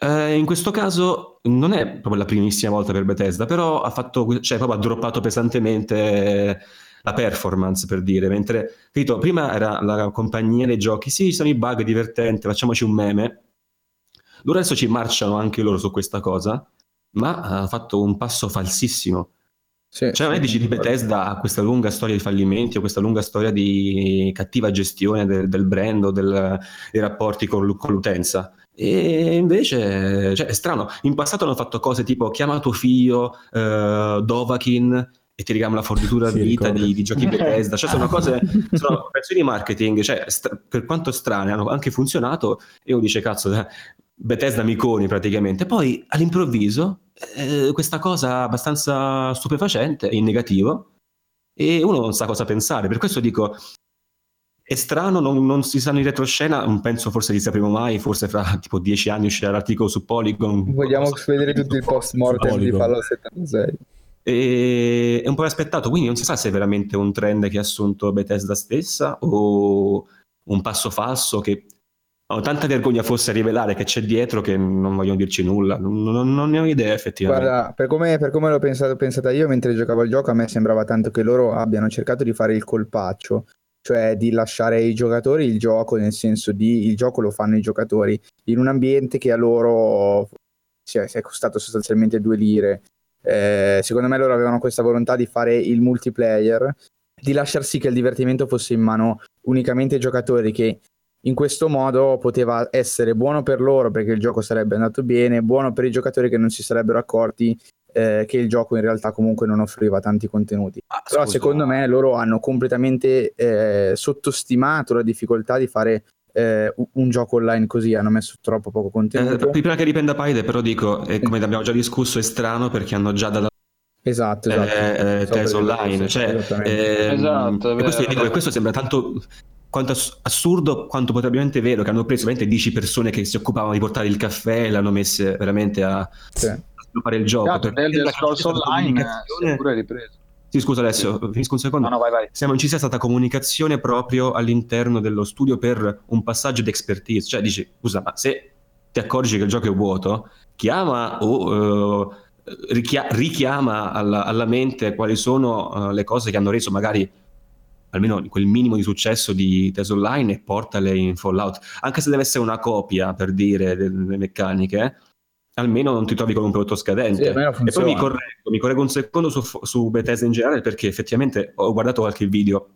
Eh, in questo caso non è proprio la primissima volta per Bethesda, però ha fatto, cioè proprio ha droppato pesantemente la performance per dire, mentre capito, prima era la compagnia dei giochi, sì, sono i bug divertenti, facciamoci un meme. Loro adesso ci marciano anche loro su questa cosa, ma ha fatto un passo falsissimo. Sì, Cioè, non è dici di Bethesda ha questa lunga storia di fallimenti o questa lunga storia di cattiva gestione del, del brand o del- dei rapporti con, con l'utenza. E invece, cioè, è strano. In passato hanno fatto cose tipo chiama tuo figlio, eh, Dovakin e ti regala la fornitura Sì, vita di, di giochi Bethesda. Cioè, sono cose, sono operazioni di marketing, cioè, stra- per quanto strane, hanno anche funzionato. E uno dice, cazzo, eh, Bethesda miconi praticamente. Poi all'improvviso eh, questa cosa abbastanza stupefacente in negativo e uno non sa cosa pensare. Per questo dico, è strano, non, non si sanno in retroscena, non penso forse li sapremo mai, forse fra tipo dieci anni uscirà l'articolo su Polygon. Vogliamo qualcosa- vedere tutto il post mortem di. Fallout 76. E è un po' aspettato, quindi non si sa se è veramente un trend che ha assunto Bethesda stessa o un passo falso che ho tanta vergogna forse a rivelare che c'è dietro che non vogliono dirci nulla, non, non- non ne ho idea effettivamente. Guarda, per come, per come l'ho pensato, pensata io mentre giocavo al gioco, a me sembrava tanto che loro abbiano cercato di fare il colpaccio, cioè di lasciare ai giocatori il gioco, nel senso di il gioco lo fanno i giocatori in un ambiente che a loro si è, si è costato sostanzialmente due lire. Eh, secondo me loro avevano questa volontà di fare il multiplayer, di lasciar sì che il divertimento fosse in mano unicamente ai giocatori che in questo modo poteva essere buono per loro perché il gioco sarebbe andato bene, buono per i giocatori che non si sarebbero accorti eh, che il gioco in realtà comunque non offriva tanti contenuti. Ah, Però scusa. secondo me loro hanno completamente eh, sottostimato la difficoltà di fare eh, un- gioco online così, hanno messo troppo poco Eh, contenuto. prima che riprenda Paide, però dico, e come abbiamo già discusso, è strano perché hanno già dato esatto, esatto. eh, eh, online. questo, Cioè, ehm, Esatto, e questo, vero. dico che questo sembra tanto quanto ass- assurdo quanto potrebbe vero che hanno preso veramente 10 persone che si occupavano di portare il caffè e l'hanno messe veramente a, Sì. Sviluppare il gioco. Esatto, perché Elder la Scrolls capacità di Online eh, si è pure ripreso. Sì, scusa Alessio, finisco un secondo. No, no, vai, vai. Se non ci sia stata comunicazione proprio all'interno dello studio per un passaggio di expertise, cioè dici, scusa, ma se ti accorgi che il gioco è vuoto, chiama o eh, richia- richiama alla, alla mente quali sono eh, le cose che hanno reso magari almeno quel minimo di successo di Tales Online e portale in Fallout. Anche se deve essere una copia, per dire, delle meccaniche, almeno non ti trovi con un prodotto scadente. Sì, E poi mi correggo, mi correggo un secondo su, su Bethesda in generale perché effettivamente ho guardato qualche video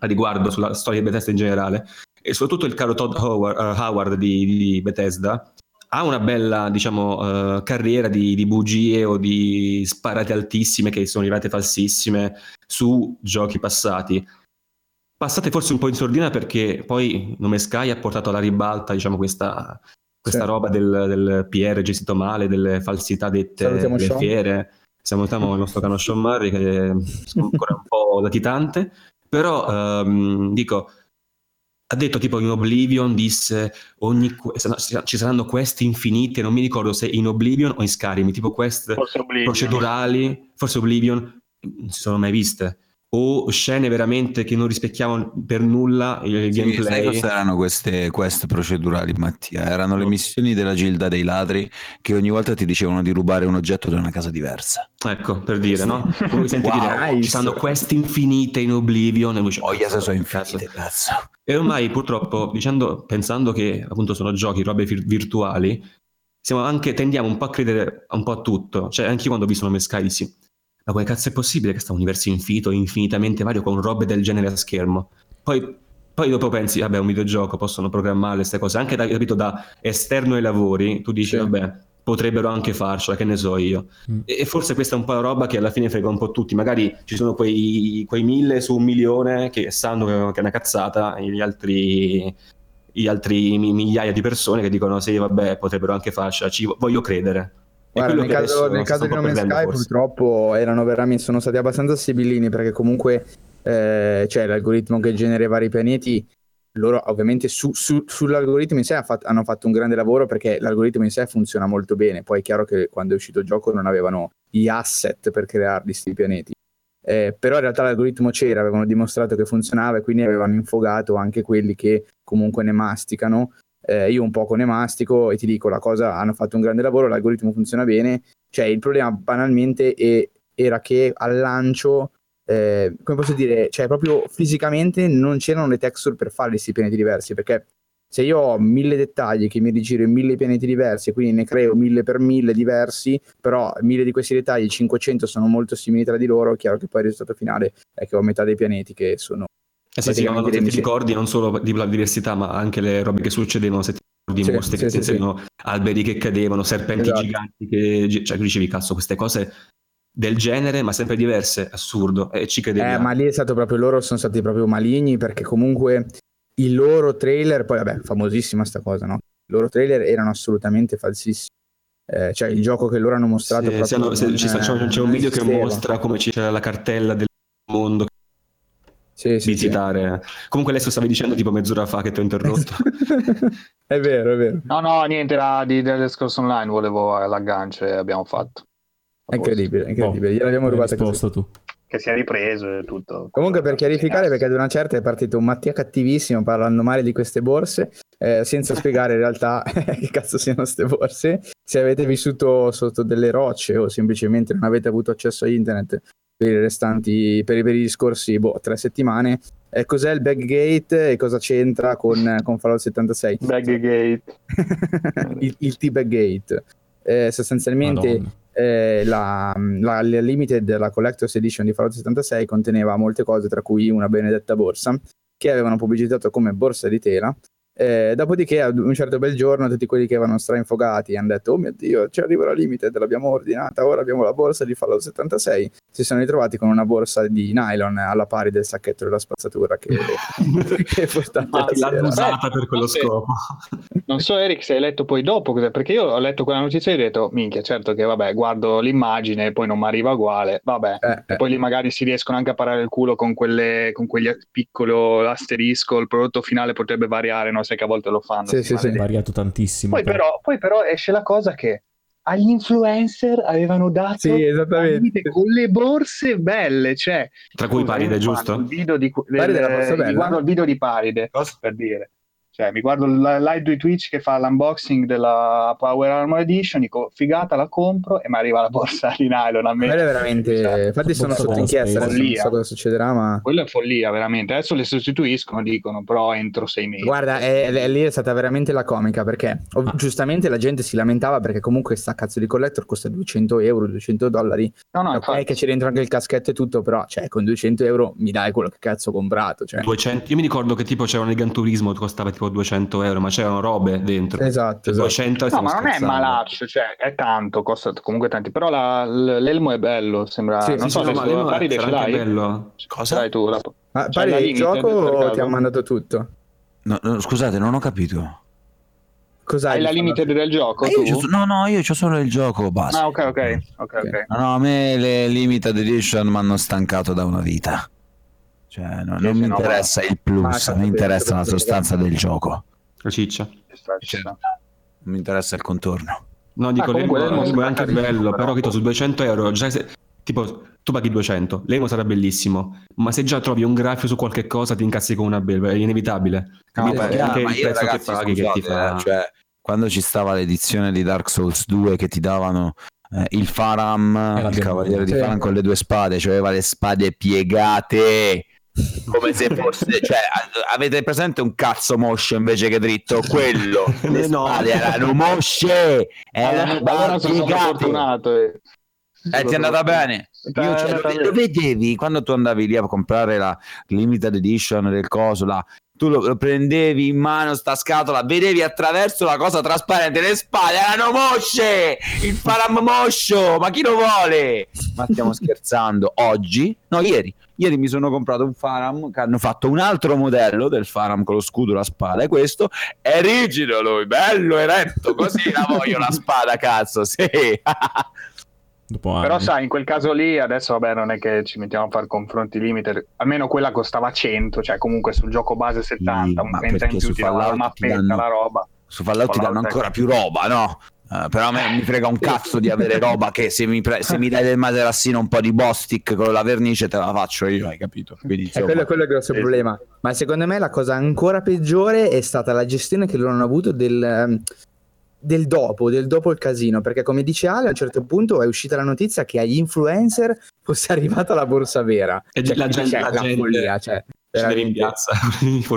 a riguardo sulla storia di Bethesda in generale e soprattutto il caro Todd Howard, eh, Howard di, di Bethesda ha una bella diciamo eh, carriera di, di bugie o di sparate altissime che sono arrivate falsissime su giochi passati passate forse un po' in sordina perché poi Nome Sky ha portato alla ribalta diciamo questa, questa Sì. roba del, del PR gestito male delle falsità dette Salutiamo alle Sean. fiere salutiamo il nostro caro Sean Murray che è ancora un po' latitante però ehm, dico ha detto tipo in Oblivion disse ogni ci saranno quest infinite non mi ricordo se in Oblivion o in Skyrim tipo quest Forse Oblivion. procedurali forse Oblivion non si sono mai viste o scene veramente che non rispecchiavano per nulla il Sì, sai gameplay. cosa erano queste quest procedurali, Mattia? Erano le No. missioni della Gilda dei ladri che ogni volta ti dicevano di rubare un oggetto da una casa diversa. Ecco, per dire, no? Come senti Wow, dire, "Oh, nice. ci stanno quest infinite in Oblivion. E dice, Oh, yes, sono infinite, cazzo. E ormai purtroppo, dicendo, pensando che appunto sono giochi, robe vir- virtuali, siamo anche, tendiamo un po' a credere un po' a tutto. Cioè, anche io quando ho visto No Man's Sky dissi, ma come cazzo è possibile che sta un universo infinito, infinitamente vario, con robe del genere a schermo? Poi, poi dopo pensi, vabbè, un videogioco, possono programmare queste cose. Anche da, capito, da esterno ai lavori, tu dici, Sì. vabbè, potrebbero anche farcela, che ne so io. Mm. E e forse questa è un po' la roba che alla fine frega un po' tutti. Magari ci sono quei, quei mille su un milione che sanno che è una cazzata, e gli altri, gli altri mi- migliaia di persone che dicono sì, vabbè, potrebbero anche farcela, ci voglio credere. Guarda, nel caso, nel caso di un No po' Man's perdendo, Sky forse. purtroppo erano veramente, sono stati abbastanza sibillini perché comunque eh, cioè, l'algoritmo che genera i vari pianeti, loro ovviamente su- su- sull'algoritmo in sé ha fatto- hanno fatto un grande lavoro perché l'algoritmo in sé funziona molto bene, poi è chiaro che quando è uscito il gioco non avevano gli asset per crearli questi pianeti. Eh, però in realtà l'algoritmo c'era, avevano dimostrato che funzionava e quindi avevano infogato anche quelli che comunque ne masticano eh, io un poco ne mastico e ti dico la cosa hanno fatto un grande lavoro l'algoritmo funziona bene. Cioè il problema banalmente è- era che al lancio eh, come posso dire cioè proprio fisicamente non c'erano le texture per fare questi pianeti diversi perché se io ho mille dettagli che mi rigiro in mille pianeti diversi e quindi ne creo mille per mille diversi però mille di questi dettagli 500 sono molto simili tra di loro chiaro che poi il risultato finale è che ho metà dei pianeti che sono Eh sì, sì, se ti ricordi non solo di la diversità, ma anche le robe che succedevano, se ti ricordi Sì, mostri sì, che sì, inseguivano, alberi che cadevano, serpenti Esatto. giganti che... Cioè, dicevi, cazzo, queste cose del genere, ma sempre diverse, assurdo, e ci credevi. Eh, ma lì è stato proprio loro sono stati proprio maligni perché comunque il loro trailer, poi vabbè, famosissima sta cosa, no? I loro trailer erano assolutamente falsissimi. Eh, cioè il gioco che loro hanno mostrato proprio se hanno- se c'è, un- c'è un video che mostra come c'era la cartella del mondo Sì, sì, sì. visitare. Comunque adesso stavi dicendo tipo mezz'ora fa che ti ho interrotto. è vero, è vero. No, no, niente, era di Scrolls Online, volevo l'aggancio e abbiamo fatto. È incredibile, incredibile. Gliel'abbiamo Hai rubata così. tu. Che si è ripreso e tutto. Comunque per chiarificare, perché ad una certa è partito un Mattia cattivissimo parlando male di queste borse, eh, senza spiegare in realtà che cazzo siano queste borse. Se avete vissuto sotto delle rocce o semplicemente non avete avuto accesso a internet per i restanti, per, i- per gli scorsi boh, tre settimane, eh, cos'è il Backgate e cosa c'entra con, con Fallout 76? Baggate. il, il T-Backgate. Eh, sostanzialmente eh, la, la, la Limited, la Collector's Edition di Fallout 76 conteneva molte cose, tra cui una benedetta borsa, che avevano pubblicizzato come borsa di tela. Eh, dopodiché, ad un certo bel giorno, tutti quelli che erano strainfogati hanno detto: Oh mio dio, ci arriva la Limited, l'abbiamo ordinata. Ora abbiamo la borsa di Fallout 76. Si sono ritrovati con una borsa di nylon alla pari del sacchetto della spazzatura che, che la L'hanno usata per quello Sì. scopo. Non so, Eric, se hai letto poi dopo, cos'è, perché io ho letto quella notizia e ho detto, minchia, certo che vabbè, guardo l'immagine e poi non mi arriva uguale, vabbè. Eh, eh. poi lì magari si riescono anche a parare il culo con, quelle, con quegli piccolo asterisco, il prodotto finale potrebbe variare, no? Sai che a volte lo fanno. Sì, sì, sì. È variato tantissimo. Poi però, poi però esce la cosa che agli influencer avevano dato Sì, la esattamente. con le borse belle, cioè Tra cui Paride, giusto? Il video di, del- Paride era borsa bella? guardo il video di Paride per dire. Cioè, mi guardo il live di Twitch che fa l'unboxing della Power Armor Edition, dico figata, la compro e mi arriva la borsa di nylon a me. Quello è veramente. Cioè, Infatti, sono sotto inchiesta. Non so cosa succederà, ma. Quello è follia, veramente. Adesso le sostituiscono, dicono, però entro sei mesi. Guarda, è- è- lì è stata veramente la comica perché ov- Ah. giustamente la gente si lamentava perché comunque sta cazzo di collector costa 200 euro, 200 dollari. no, no, ok, infatti. che ci dentro anche il caschetto e tutto, però cioè, con 200 euro mi dai quello che cazzo ho comprato. Cioè. 200 io mi ricordo che tipo c'erano il Gran Turismo che costava tipo 200 euro, ma c'erano robe dentro. Esatto, Cioè, esatto. 200 No, ma non è scherzando. malaccio, cioè è tanto, costa comunque tanti, però la- l'elmo è bello, sembra... Sì, non sì, so Sì, se no, ma sarà ce l'hai? bello. Ce l'hai tu? La... Ma C'hai pari il gioco o ti ha mandato tutto? No, no, scusate, non ho capito. Cos'hai? Hai la limited del gioco Ah, c'ho- no, no, io ho solo il gioco base. Ah, ok, ok, ok, ok. No, no, a me le limited edition mi hanno stancato da una vita. Cioè, no- non mi no, interessa il plus, Ma mi interessa la sostanza del gioco. La ciccia. Ci sta, ci sta. Non mi interessa il contorno. No, dico, Ah, comunque l'elmo l'elmo è anche bello, però però. capito, su 200 euro, già se- tipo, tu paghi 200, l'emo sarà bellissimo, ma se già trovi un graffio su qualche cosa ti incazzi come una belva, è inevitabile. Capito? Anche ma il prezzo ragazzi, che paghi che ti fa... eh, cioè, quando ci stava l'edizione di Dark Souls 2 che ti davano eh, il Faram, il l'abbiamo cavaliere di. Faram con le due spade, cioè aveva le spade piegate. Come se fosse, cioè, avete presente un cazzo moscio invece che dritto? Quello, le No. spade erano mosce, erano Allora, fortunato. eh. Eh, ti è andata bene. Io, cioè, lo, bene. lo vedevi quando tu andavi lì a comprare la limited edition del coso là. Tu lo, prendevi in mano sta scatola, vedevi attraverso la cosa trasparente, le spade erano mosce! Il faram moscio! Ma chi lo vuole? Ma stiamo scherzando. Oggi, no, ieri, ieri mi sono comprato un faram che hanno fatto un altro modello del faram con lo scudo, la spada. E questo è rigido lui, bello, eretto, così la voglio la spada, cazzo, sì. Dopo anni. Però sai, in quel caso lì, adesso vabbè, non è che ci mettiamo a fare confronti limiter, almeno quella costava 100, cioè comunque sul gioco base 70, un ma 30 in più su ti dava la Fallout ti mappetta, danno- la roba. su Fallout ti danno ancora più roba, no? Eh, però a me mi frega un cazzo di avere roba che se mi, pre- se mi dai del materassino un po' di Bostic con la vernice te la faccio io, hai capito? Quindi, E insomma, quello, quello è il grosso Sì, problema. Ma secondo me la cosa ancora peggiore è stata la gestione che loro hanno avuto del, ehm, del dopo, del dopo il casino. Perché come dice Ale, a un certo punto è uscita la notizia che agli influencer fosse arrivata la borsa vera. E Cioè, la gente- c'è la la gente follia, cioè, Scendere in piazza,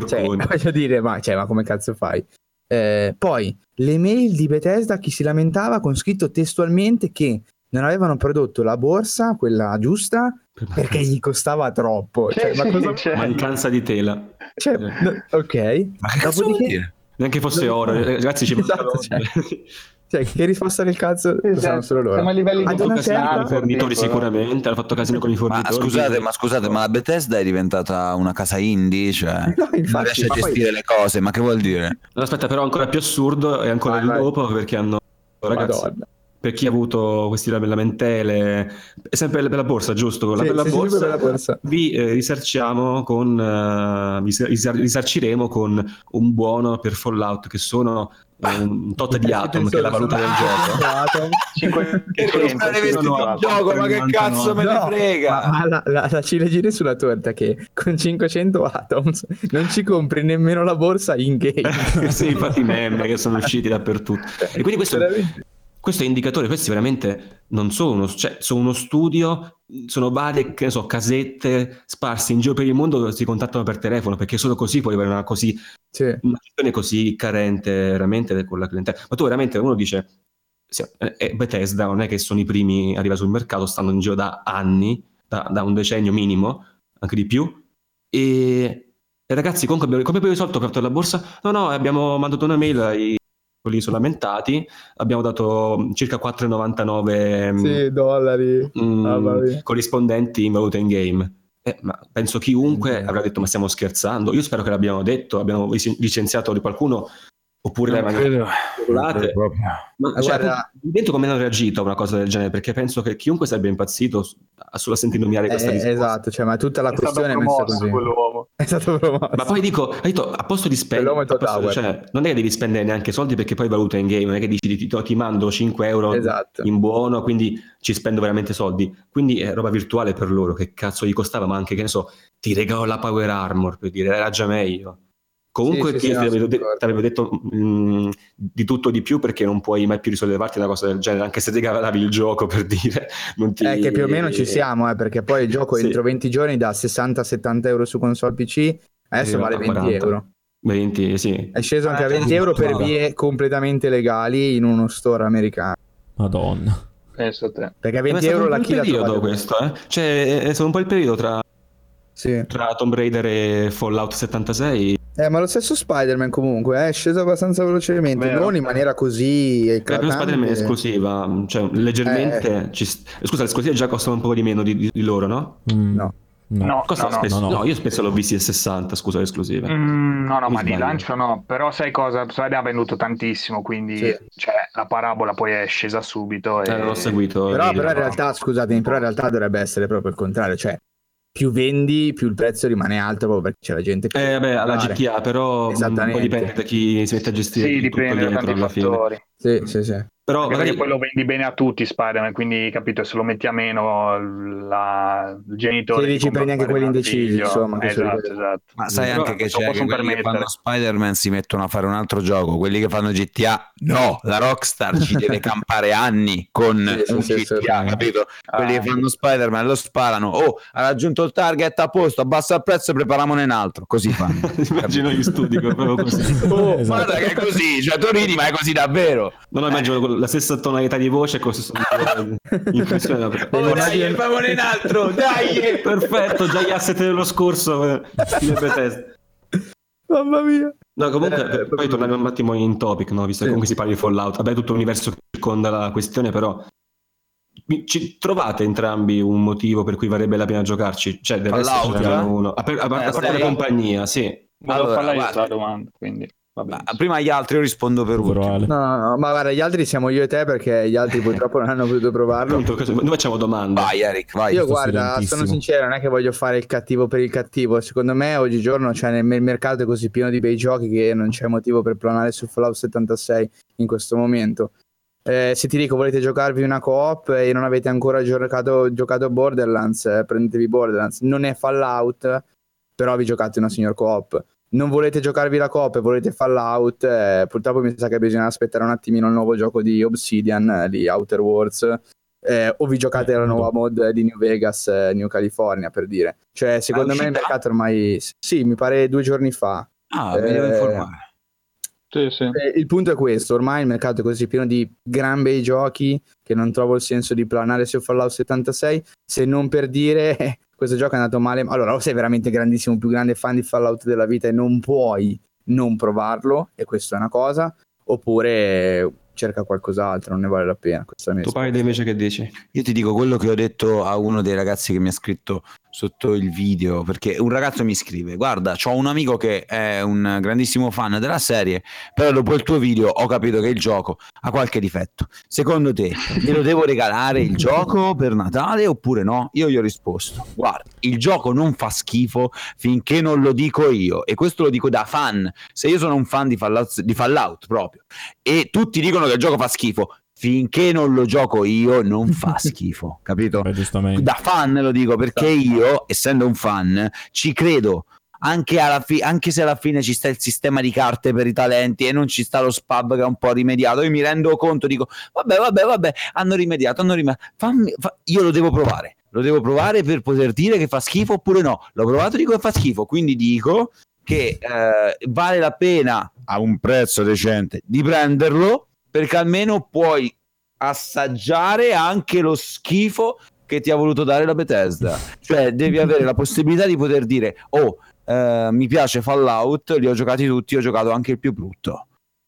Cioè, voglio dire, ma, cioè, ma come cazzo fai? Eh, poi le mail di Bethesda, chi si lamentava con scritto testualmente che non avevano prodotto la borsa, quella giusta, perché gli costava troppo. Cioè, ma cosa... cioè, Mancanza di tela. cioè, no- ok. ma che Dopodiché- dire? Neanche fosse oro, eh, ragazzi ci Esatto, cioè. Cioè, che risposta del cazzo sanno solo loro. siamo a livelli di fatto casino con i certa- fornitori sicuramente, hanno fatto casino con i Ma fornitori. scusate, ma scusate, ma la Bethesda è diventata una casa indie, cioè No, non infatti, riesce a ma poi- gestire le cose, ma che vuol dire? No, aspetta, però ancora più assurdo è ancora Vai, vai. dopo perché hanno... Ragazzi, Madonna. Per chi ha avuto questi lamentele, è sempre per la borsa, giusto? La, Sì, per la sì, borsa, per la borsa. vi eh, risarciamo con eh, vi risar- risarciremo con un buono per Fallout che sono eh, un tot di atom che è la valuta del gioco. 500 no, gioco, ma che cazzo me ne frega? Ma, la, la, la ciliegina sulla torta che con 500 atoms non ci compri nemmeno la borsa in game. sì, infatti meme che sono usciti dappertutto. E quindi questo. Questo è indicatore, questi veramente non sono cioè, sono uno studio, sono varie, che ne so, casette sparse in giro per il mondo dove si contattano per telefono, perché solo così puoi avere una così Sì. una gestione così carente veramente con la clientela. Ma tu veramente uno dice, sì, eh, eh, Bethesda non è che sono i primi a arrivare sul mercato, stanno in giro da anni, da, da un decennio minimo, anche di più. E, e ragazzi, comunque abbiamo, come abbiamo risolto per la borsa? No, no, abbiamo mandato una mail ai quelli sono lamentati, abbiamo dato circa 4,99 mm, Sì, dollari. mm, mia. corrispondenti in valuta in game. Eh, ma penso chiunque avrà detto ma stiamo scherzando. Io spero che l'abbiamo detto, abbiamo lic- licenziato di qualcuno oppure Non l'avevano credo. proprio. Ma cioè, guarda- dentro come hanno reagito a una cosa del genere? Perché penso che chiunque sarebbe impazzito solo sentire nominare questa Eh, risposta. esatto, cioè, ma tutta la È questione è messa così. quell'uomo. È stato promosso. Ma poi dico, hai detto, a posto di spendere, posto- cioè, non è che devi spendere neanche soldi perché poi valuta in game, non è che dici ti, ti mando 5 euro Esatto. in buono, quindi ci spendo veramente soldi. Quindi è roba virtuale per loro, che cazzo gli costava, ma anche che ne so, ti regalo la Power Armor per dire, era già meglio. Comunque Sì, sì, ti sì, avevo, de- t'avevo detto mh, di tutto di più perché non puoi mai più risollevarti una cosa del genere, anche se ti regalavi il gioco per dire. Non ti... Eh, che più o meno ci siamo, eh, perché poi il gioco Sì. entro 20 giorni da 60-70 euro su console PC, adesso vale a 20 40. euro. 20, sì. È sceso anche a Ah, 20 euro per vie completamente legali in uno store americano. Madonna. Penso a te. Perché a Eh, 20 ma è stato euro un la po' il chi la periodo questo, eh? Cioè, è stato un po' il periodo tra, Sì. tra Tomb Raider e Fallout 76. Eh, ma lo stesso Spider-Man comunque eh, è sceso abbastanza velocemente, Vero. non in maniera così Eh, però eclatante. Spider-Man è esclusiva, cioè leggermente... ci st- Scusa, le esclusive già costano un po' di meno di, di- di loro, no? Mm, No. no. No, no, spesso- no, no. no, io spesso l'ho visti a 60, scusa, le esclusive. Mm, no, no, Mi ma di sbaglio. lancio no. Però sai cosa? Spider ha venduto tantissimo, quindi Sì. cioè, la parabola poi è scesa subito. E... Eh, non ho seguito. Però, di- però in realtà, scusatemi, però in realtà dovrebbe essere proprio il contrario, cioè più vendi, più il prezzo rimane alto proprio perché c'è la gente che Eh, vabbè, alla. GTA, però mm, Esattamente. poi dipende da chi si mette a gestire Sì, tutto dipende da dietro tanti alla fine. fattori. Sì, sì, sì. Però Anche magari perché poi lo vendi bene a tutti Spider-Man, quindi capito, se lo metti a meno la... il genitore... Sì, ti dici, compra prendi anche quelli indecisi, insomma, Esatto, quelli- esatto. Ma sai Però anche che c'è che quelli che fanno Spider-Man si mettono a fare un altro gioco, quelli che fanno GTA no, la Rockstar ci deve campare anni con Sì, sì, un sì, GTA, assolutamente. capito? Quelli Ah. che fanno Spider-Man lo sparano, oh, ha raggiunto il target a posto, abbassa il prezzo e preparamone un altro, così fanno. immagino gli studi proprio così. Oh, Esatto. guarda che è così, cioè tu ridi ma è così davvero. Non lo immagino con la stessa tonalità di voce con lo stesso inflessione. Oh dai, famone un altro, dai! Perfetto, già gli asset dello scorso. eh. Mamma mia. No, comunque, Eh, poi tornare un attimo in topic, no? visto che Sì. comunque si parla di Fallout. Vabbè, tutto l'universo che circonda la questione, però. ci trovate entrambi un motivo per cui varrebbe la pena giocarci? Cioè, deve Fallout, essere eh? uno. A, per- a- a Eh, parte la compagnia, sì. Volevo Allora, farla io la domanda, quindi va bene. Ma prima gli altri io rispondo per ultimo. Ale. No, no, no, ma guarda, gli altri siamo io e te perché gli altri purtroppo non hanno potuto provarlo. Noi facciamo domande. Vai Eric, vai. Io sto guarda, sono sincero, non è che voglio fare il cattivo per il cattivo. Secondo me oggigiorno cioè, nel il mercato è così pieno di bei giochi che non c'è motivo per planare su Fallout 76 in questo momento. Eh, se ti dico volete giocarvi una co-op e non avete ancora giocato, giocato Borderlands, eh, prendetevi Borderlands. Non è Fallout, però vi giocate una signor co-op. Non volete giocarvi la co-op e volete Fallout, eh, purtroppo mi sa che bisogna aspettare un attimino il nuovo gioco di Obsidian, eh, di Outer Worlds, eh, o vi giocate Eh, la nuova no. mod di New Vegas, eh, New California per dire. Cioè, secondo me il mercato ormai. Sì, mi pare due giorni fa. Ah, mi devo Eh, informare. Sì, sì. Eh, il punto è questo: ormai il mercato è così pieno di gran bei giochi che non trovo il senso di planare su Fallout 76. Se non per dire eh, questo gioco è andato male. Allora, o sei veramente grandissimo, più grande fan di Fallout della vita e non puoi non provarlo, e questa è una cosa, oppure cerca qualcos'altro, non ne vale la pena. Questa Tu parli invece che dici? Io ti dico quello che ho detto a uno dei ragazzi che mi ha scritto sotto il video, perché un ragazzo mi scrive, guarda, ho un amico che è un grandissimo fan della serie, però dopo il tuo video ho capito che il gioco ha qualche difetto. Secondo te, glielo devo regalare il gioco per Natale oppure no? Io gli ho risposto, guarda, il gioco non fa schifo finché non lo dico io, e questo lo dico da fan. Se io sono un fan di Fallout, di Fallout proprio, e tutti dicono che il gioco fa schifo, finché non lo gioco io non fa schifo, capito? Beh, giustamente. Da fan lo dico perché io, essendo un fan, ci credo. Anche, alla fi- anche se alla fine ci sta il sistema di carte per i talenti e non ci sta lo spab che è un po' rimediato, io mi rendo conto, dico vabbè, vabbè, vabbè, hanno rimediato, hanno rimediato. Fammi- fa- io lo devo provare, lo devo provare per poter dire che fa schifo oppure no. L'ho provato, dico che fa schifo, quindi dico che eh, vale la pena a un prezzo decente di prenderlo perché almeno puoi assaggiare anche lo schifo che ti ha voluto dare la Bethesda. Cioè, devi avere la possibilità di poter dire: Oh, eh, mi piace Fallout, li ho giocati tutti, ho giocato anche il più brutto.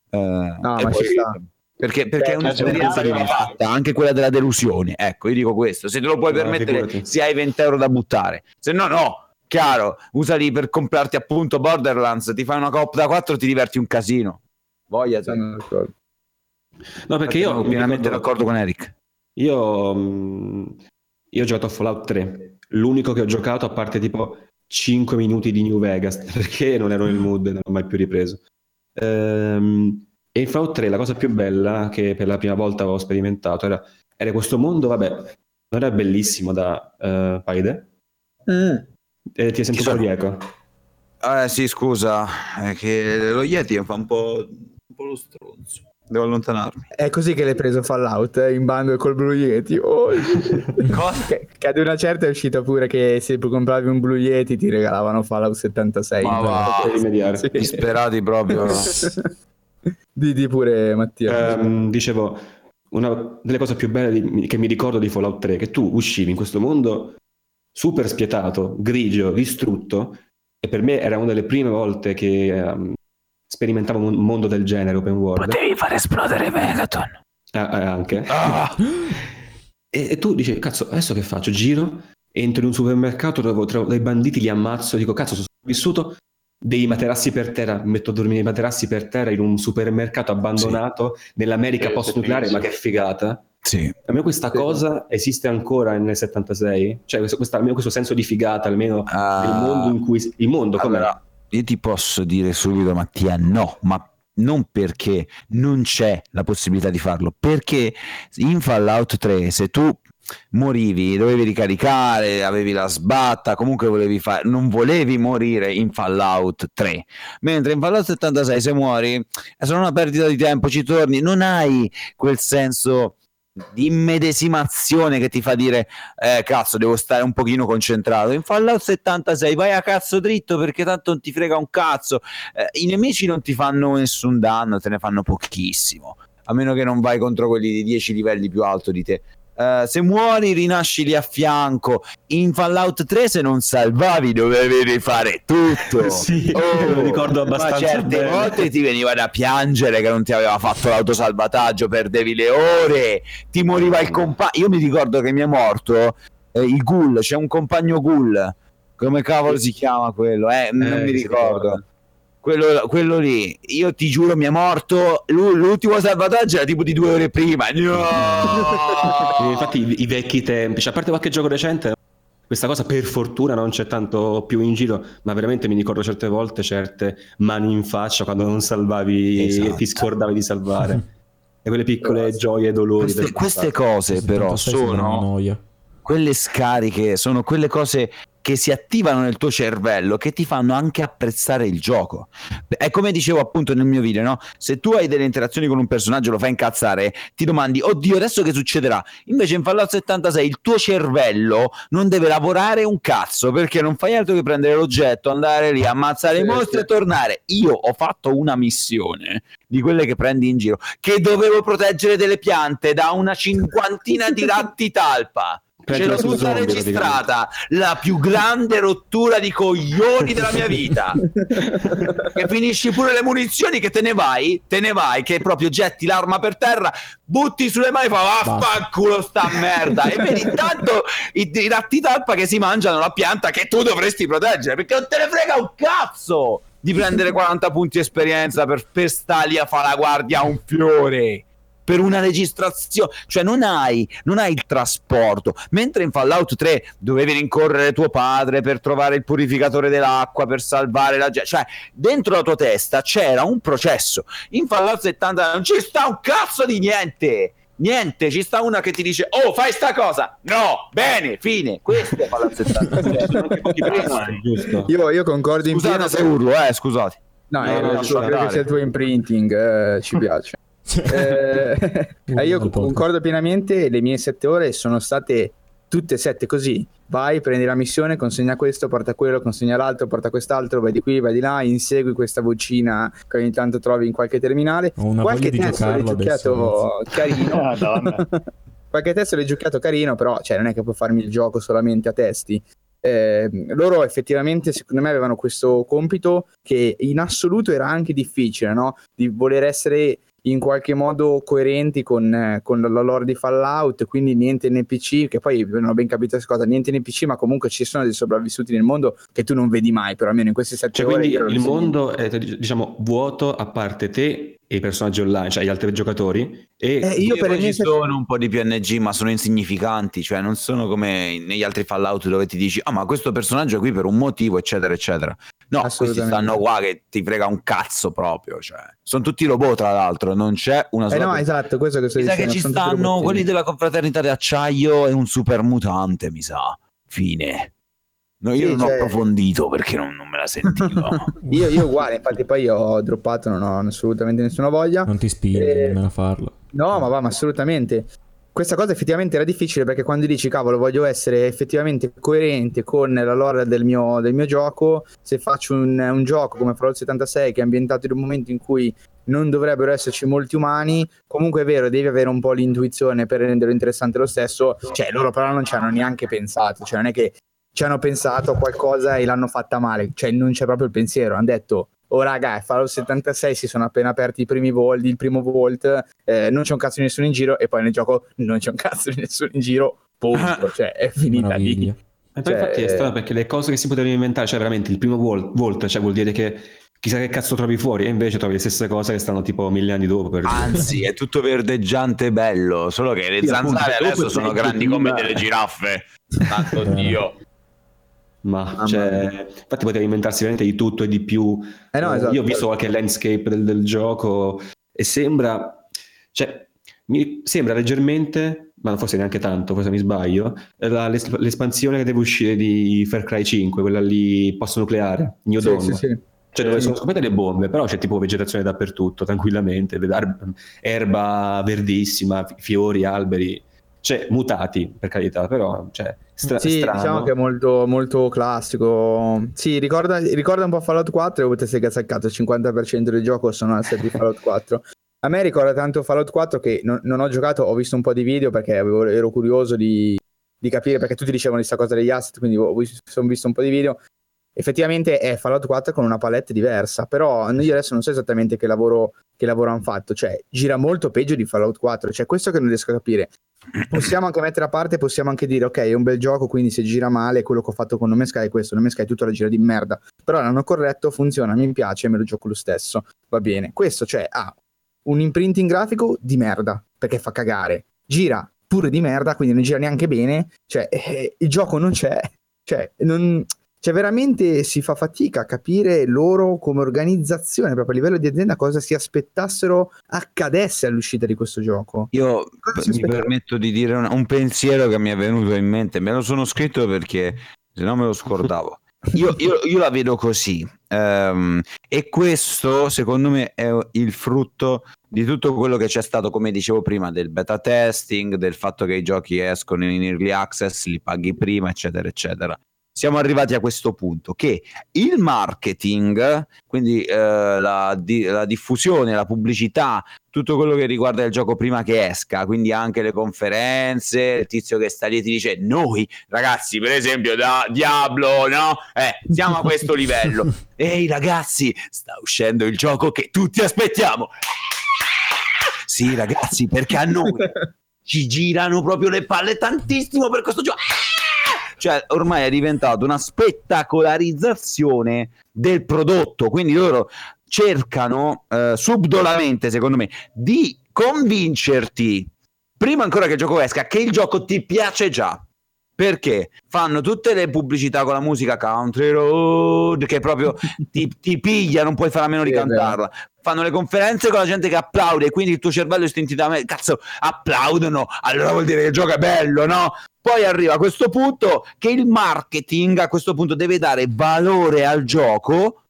Eh, No, ma poi- ci sta. Perché, perché è Eh, un'esperienza che va punto di fatta, anche quella della delusione. Ecco, io dico questo: se te lo puoi No, permettere, figurati. se hai 20 euro da buttare, se no, no. Chiaro, usali per comprarti appunto Borderlands, ti fai una coop da 4 ti diverti un casino. Voglia. Sono d'accordo. No, perché io sono mi pienamente d'accordo con Eric. Io, mh, io ho giocato a Fallout 3, l'unico che ho giocato a parte tipo 5 minuti di New Vegas, perché non ero nel mood e non ho mai più ripreso. Ehm, e in Fallout 3 la cosa più bella che per la prima volta avevo sperimentato era, era questo mondo, vabbè, non era bellissimo da uh, Paide. Eh, ti un po' sono? di eco. Eh sì, scusa, è che lo Yeti fa un po', un po' lo stronzo. Devo allontanarmi. È così che l'hai preso Fallout eh, in bando col Blue Yeti. Oh, che, che ad una certa è uscita pure che se compravi un Blue Yeti ti regalavano Fallout 76. Ma va. Per rimediare. Sì. Disperati proprio. di, di pure Mattia. Ehm, dicevo, una delle cose più belle di- che mi ricordo di Fallout 3 è che tu uscivi in questo mondo super spietato, grigio, distrutto, e per me era una delle prime volte che ehm, sperimentavo un mondo del genere open world. Potevi far esplodere Megaton. Ah, ah, anche. Ah, E, e tu dici, cazzo, adesso che faccio? Giro, entro in un supermercato, trovo, trovo dei banditi, li ammazzo, dico, cazzo, sono sopravvissuto, dei materassi per terra, metto a dormire nei materassi per terra in un supermercato abbandonato nell'America Sì, post-nucleare, sì, ma che figata. sì. A me questa cosa esiste ancora nel 76? Cioè, questo, questa- almeno questo senso di figata, almeno Ah, il mondo in cui... Il mondo, come allora, io ti posso dire subito, Mattia, no, ma non perché non c'è la possibilità di farlo, perché in Fallout 3 se tu morivi, dovevi ricaricare, avevi la sbatta, comunque volevi fare, non volevi morire in Fallout 3, mentre in Fallout 76 se muori è solo una perdita di tempo, ci torni, non hai quel senso di immedesimazione che ti fa dire eh, cazzo devo stare un pochino concentrato in Fallout 76 vai a cazzo dritto perché tanto non ti frega un cazzo. Eh, i nemici non ti fanno nessun danno te ne fanno pochissimo a meno che non vai contro quelli di 10 livelli più alto di te Uh, se muori rinasci lì a fianco. In Fallout 3 se non salvavi dovevi rifare tutto. Sì, Oh, lo ricordo ma abbastanza certe bene. volte ti veniva da piangere che non ti aveva fatto l'autosalvataggio perdevi le ore ti moriva il compagno io mi ricordo che mi è morto eh, il ghoul c'è un compagno ghoul come cavolo si chiama quello? Eh, non Eh, mi ricordo. Quello, quello lì, io ti giuro, mi è morto. L'u- L'ultimo salvataggio era tipo di due ore prima. No! infatti i, i vecchi tempi, cioè, a parte qualche gioco recente, questa cosa per fortuna non c'è tanto più in giro, ma veramente mi ricordo certe volte certe mani in faccia quando non salvavi Esatto. e ti scordavi di salvare. e quelle piccole gioie e dolori. queste, queste cose però 76 sembra una sono quelle scariche, sono quelle cose che si attivano nel tuo cervello che ti fanno anche apprezzare il gioco. È come dicevo appunto nel mio video, no? Se tu hai delle interazioni con un personaggio, lo fai incazzare, ti domandi, oddio, adesso che succederà? Invece in Fallout 76 il tuo cervello non deve lavorare un cazzo perché non fai altro che prendere l'oggetto, andare lì, ammazzare i Sì, mostri sì. e tornare. Io ho fatto una missione di quelle che prendi in giro, che dovevo proteggere delle piante da una cinquantina di ratti talpa. Ce l'ho Peggio su tutta registrata la più grande rottura di coglioni della mia vita. che finisci pure le munizioni che te ne vai, te ne vai, che proprio getti l'arma per terra, butti sulle mani e fa vaffanculo sta merda. E vedi intanto i, i ratti talpa che si mangiano la pianta che tu dovresti proteggere, perché non te ne frega un cazzo di prendere 40 punti esperienza per, per sta lì a fare la guardia a un fiore per una registrazione, cioè non hai, non hai il trasporto. Mentre in Fallout 3 dovevi rincorrere tuo padre per trovare il purificatore dell'acqua, per salvare la gente, cioè dentro la tua testa c'era un processo. In Fallout 70 non ci sta un cazzo di niente. Niente, ci sta una che ti dice "Oh, fai sta cosa". No, bene, fine. Questo è Fallout 70. giusto. Io, io concordo in pieno. Scusate se urlo, eh, scusate. No, No, no, lascia credo che sia il tuo imprinting, eh, ci piace. Eh, eh, io concordo pienamente, le mie sette ore sono state tutte e sette così. Vai, prendi la missione, consegna questo, porta quello, consegna l'altro, porta quest'altro, vai di qui, vai di là, insegui questa vocina che ogni tanto trovi in qualche terminale. Ho una qualche testo l'hai giocato carino. Madonna. qualche testo l'hai giocato carino, però cioè, non è che puoi farmi il gioco solamente a testi. Eh, loro effettivamente, secondo me, avevano questo compito che in assoluto era anche difficile, no? Di voler essere in qualche modo coerenti con, eh, con la lore di Fallout, quindi niente NPC, che poi non ho ben capito questa cosa, niente NPC, ma comunque ci sono dei sopravvissuti nel mondo che tu non vedi mai, però almeno in queste sette Cioè, ore. quindi il mondo è diciamo vuoto a parte te i personaggi online, cioè gli altri giocatori. E Eh, io per ci sette- sono un po' di PNG, ma sono insignificanti, cioè non sono come negli altri Fallout dove ti dici "Ah, ma questo personaggio è qui per un motivo", eccetera, eccetera. No, questi stanno qua che ti frega un cazzo proprio, cioè. Sono tutti robot tra l'altro, non c'è una Eh sola no, persona. esatto, questo che sto Mi sa dicendo. che ci stanno quelli della confraternita di acciaio e un super mutante, mi sa. Fine. No, io Sì, non ho cioè- approfondito perché non, non me la sentivo. Io, io uguale, infatti poi io ho droppato, non ho assolutamente nessuna voglia. Non ti spingi Eh, nemmeno a farlo. No, ma va, ma assolutamente. Questa cosa effettivamente era difficile perché quando dici cavolo voglio essere effettivamente coerente con la lore del mio, del mio gioco, se faccio un, un gioco come Fallout 76 che è ambientato in un momento in cui non dovrebbero esserci molti umani, comunque è vero, devi avere un po' l'intuizione per renderlo interessante lo stesso, cioè loro però non ci hanno neanche pensato, cioè non è che ci hanno pensato a qualcosa e l'hanno fatta male, cioè non c'è proprio il pensiero, hanno detto oh raga, Fallout 76 si sono appena aperti i primi vault, il primo vault, eh, non c'è un cazzo di nessuno in giro e poi nel gioco non c'è un cazzo di nessuno in giro, punto, cioè è finita lì. Meraviglia. E poi Cioè, infatti è strano perché le cose che si potevano inventare, cioè veramente il primo vol- volt, cioè vuol dire che chissà che cazzo trovi fuori, e invece trovi le stesse cose che stanno tipo mille anni dopo. Per. Anzi, è tutto verdeggiante e bello, solo che le Sì, appunto, zanzare dopo adesso sono grandi come delle giraffe. Santo Eh. Dio. Ma cioè, infatti poteva inventarsi veramente di tutto e di più. Eh no, esatto. Io ho visto qualche landscape del, del gioco e sembra, cioè, mi sembra leggermente, ma forse neanche tanto, forse mi sbaglio, la- l'es- l'espansione che deve uscire di Far Cry 5, quella lì post-nucleare, New Sì, Dawn. sì, sì. Cioè dove sono scoperte le bombe, però c'è tipo vegetazione dappertutto, tranquillamente, erba verdissima, fi- fiori, alberi, cioè mutati per carità, però cioè, stra- sì, strano. diciamo che è molto, molto classico. Sì, ricorda, ricorda un po' Fallout 4 e potete essere cassato il 50% del gioco sono asset di Fallout 4. A me ricorda tanto Fallout 4 che non, non ho giocato, ho visto un po' di video perché avevo- ero curioso di, di capire, perché tutti dicevano di questa cosa degli asset, quindi ho sono visto un po' di video. Effettivamente è Fallout 4 con una palette diversa, però io adesso non so esattamente che lavoro, che lavoro hanno fatto, cioè gira molto peggio di Fallout 4, cioè questo che non riesco a capire. Possiamo anche mettere a parte, possiamo anche dire ok è un bel gioco, quindi se gira male quello che ho fatto con Nome Sky è questo, Nome Sky tutto la gira di merda, però l'hanno corretto, funziona, mi piace, me lo gioco lo stesso, va bene. Questo cioè ha un imprinting grafico di merda, perché fa cagare, gira pure di merda, quindi non gira neanche bene, cioè eh, il gioco non c'è, cioè non... Cioè, veramente si fa fatica a capire loro come organizzazione, proprio a livello di azienda, cosa si aspettassero accadesse all'uscita di questo gioco. Io mi permetto di dire un, un pensiero che mi è venuto in mente, me lo sono scritto perché se no me lo scordavo. Io, io- io la vedo così ehm, e questo secondo me è il frutto di tutto quello che c'è stato, come dicevo prima, del beta testing, del fatto che i giochi escono in early access, li paghi prima, eccetera, eccetera. Siamo arrivati a questo punto che il marketing, quindi eh, la, di- la diffusione, la pubblicità, tutto quello che riguarda il gioco prima che esca, quindi anche le conferenze, il tizio che sta lì e ti dice noi ragazzi, per esempio da Diablo, no? Eh, siamo a questo livello. Ehi ragazzi, sta uscendo il gioco che tutti aspettiamo. Sì, ragazzi, perché a noi ci girano proprio le palle tantissimo per questo gioco. Cioè, ormai è diventato una spettacolarizzazione del prodotto. Quindi loro cercano eh, subdolamente, secondo me, di convincerti prima ancora che il gioco esca che il gioco ti piace già. Perché fanno tutte le pubblicità con la musica Country Road che proprio ti, ti piglia, non puoi fare a meno di cantarla. Fanno le conferenze con la gente che applaude, quindi il tuo cervello istintivamente, cazzo, applaudono, allora vuol dire che il gioco è bello, no? Poi arriva a questo punto che il marketing a questo punto deve dare valore al gioco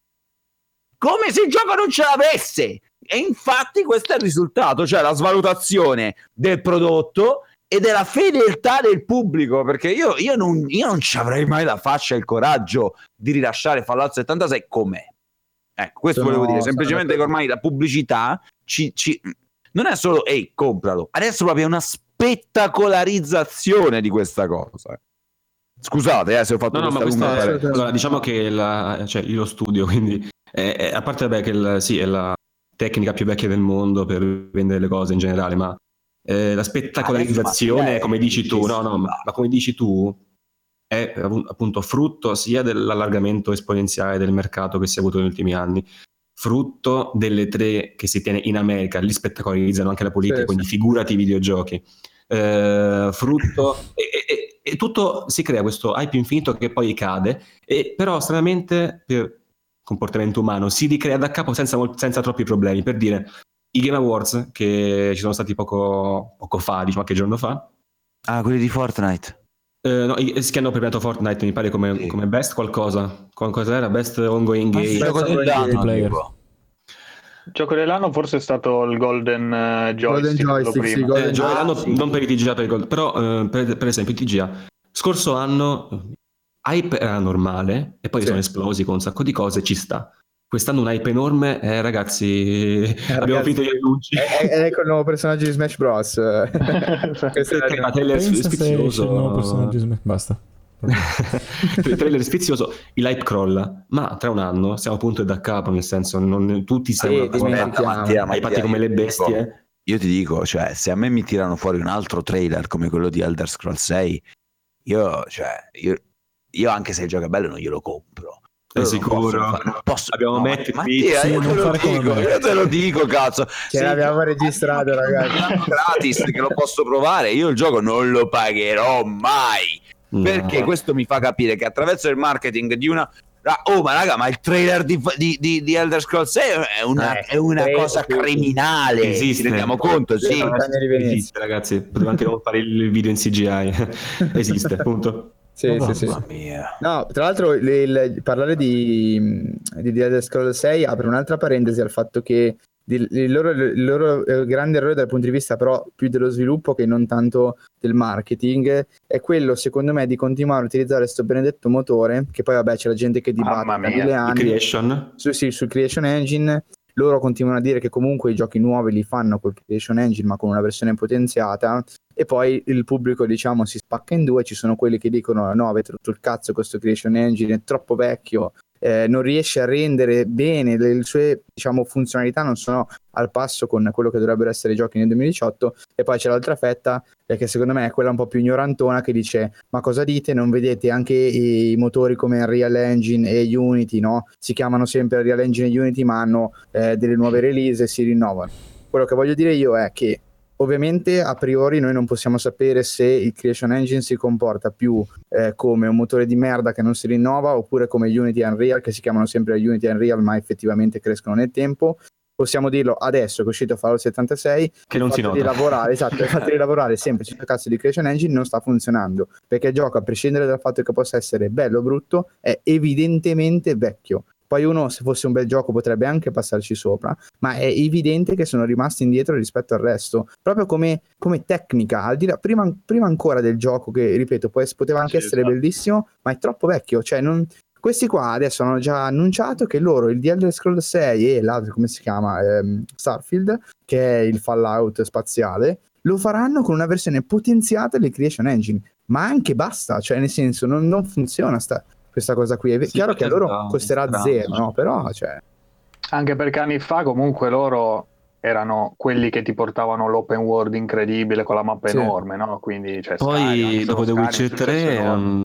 come se il gioco non ce l'avesse. E infatti questo è il risultato, cioè la svalutazione del prodotto e della fedeltà del pubblico, perché io, io non, io non ci avrei mai la faccia e il coraggio di rilasciare Fallout 76 com'è. Ecco, questo Sono- volevo dire, semplicemente che ormai la pubblicità ci, ci- non è solo ehi, compralo, adesso proprio è una spettacolarizzazione di questa cosa. Scusate eh, se ho fatto No, no, ma questa è, allora, diciamo che la, cioè, io lo studio, quindi è- è- a parte vabbè, che il- sì, è la tecnica più vecchia del mondo per vendere le cose in generale, ma eh, la spettacolarizzazione, ma- come dici tu, no, no, ma, sì. ma come dici tu, è appu- appunto frutto sia dell'allargamento esponenziale del mercato che si è avuto negli ultimi anni, frutto delle tre che si tiene in America, lì spettacolarizzano anche la politica, Sì, quindi figurati i videogiochi. Eh, frutto e, e- e- tutto si crea questo hype infinito che poi cade e però stranamente per comportamento umano si ricrea da capo senza, senza troppi problemi per dire i Game Awards che ci sono stati poco, poco fa diciamo qualche giorno fa Ah, quelli di Fortnite. eh, no, i- che hanno premiato Fortnite mi pare come, Sì. come best qualcosa qualcosa era best ongoing Ah, game sì, gioco dell'anno, multiplayer. tipo. Gioco dell'anno forse è stato il Golden eh, Joystick, quello Joystick, sì. Golden Eh, dell'anno sì. non per i TGA per i Gold, però eh, per, per esempio i TGA scorso anno eh, hype era normale e poi Sì. sono esplosi con un sacco di cose ci sta quest'anno un hype enorme eh, ragazzi abbiamo ragazzi, finito gli annunci È, è- ecco il nuovo personaggio di Smash Bros. È Ma trailer esce il nuovo sfizioso personaggio Smash- Basta. trailer sfizioso il hype crolla ma tra un anno siamo a punto da capo nel senso non, tutti siamo Sì, dimentichiamo. Mattia, hypati Mattia, come le bestie Io ti dico, cioè, se a me mi tirano fuori un altro trailer come quello di Elder Scrolls 6, io, cioè, io, io anche se il gioco è bello non glielo compro. Non sicuro? posso non posso- Abbiamo no, Matt ma-. Mattia, Sì, io, te non lo dico, io te lo dico, cazzo. Ce il l'abbiamo registrato, ragazzi. gratis che lo posso provare, io il gioco non lo pagherò mai. No. Perché questo mi fa capire che attraverso il marketing di una. Oh, ma raga, ma il trailer di, di, di, di Elder Scrolls 6 è una, Eh, è una trailer, cosa sì, sì. criminale. Esiste. Ci rendiamo conto, sì. Sì. Esiste, ragazzi. Poteva anche non fare il video in CGI. Esiste, appunto. Sì, sì, sì. Mamma mia. No, tra l'altro il- il- parlare di, di The Elder Scrolls 6 apre un'altra parentesi al fatto che di- il loro, il loro, eh, grande errore dal punto di vista però più dello sviluppo che non tanto del marketing è quello secondo me di continuare a utilizzare questo benedetto motore che poi vabbè c'è la gente che dibatte Mamma da mia, mille il Il anni creation. su, sì, sul Creation Engine loro continuano a dire che comunque i giochi nuovi li fanno col Creation Engine ma con una versione potenziata e poi il pubblico diciamo si spacca in due ci sono quelli che dicono no avete rotto il cazzo questo Creation Engine è troppo vecchio eh, non riesce a rendere bene le, le sue diciamo funzionalità non sono al passo con quello che dovrebbero essere i giochi nel 2018 e poi c'è l'altra fetta eh, che secondo me è quella un po' più ignorantona che dice ma cosa dite? Non vedete anche i motori come Unreal Engine e Unity no? si chiamano sempre Unreal Engine e Unity ma hanno eh, delle nuove release e si rinnovano quello che voglio dire io è che ovviamente a priori noi non possiamo sapere se il Creation Engine si comporta più eh, come un motore di merda che non si rinnova oppure come Unity Unreal che si chiamano sempre Unity Unreal ma effettivamente crescono nel tempo possiamo dirlo adesso che è uscito Fallout 76 Che non si nota. di lavorare esatto il fatto di lavorare sempre sul cazzo di Creation Engine non sta funzionando perché il gioco a prescindere dal fatto che possa essere bello o brutto è evidentemente vecchio poi uno se fosse un bel gioco potrebbe anche passarci sopra ma è evidente che sono rimasti indietro rispetto al resto. Proprio come, come tecnica al di là, prima, prima ancora del gioco che ripeto ess- poteva anche Sì, essere esatto. bellissimo ma è troppo vecchio. Cioè non questi qua adesso hanno già annunciato che loro il The Elder Scrolls 6 e l'altro come si chiama Ehm, Starfield che è il Fallout spaziale lo faranno con una versione potenziata del Creation Engine. Ma anche basta cioè nel senso non, non funziona sta, questa cosa qui è Sì, chiaro che a loro potrebbe- costerà strano. zero no? però cioè, Anche perché anni fa comunque loro erano quelli che ti portavano l'open world incredibile con la mappa Sì. enorme, no? Quindi, cioè, Poi Skyrim, dopo The Witcher successo 3 enorme. non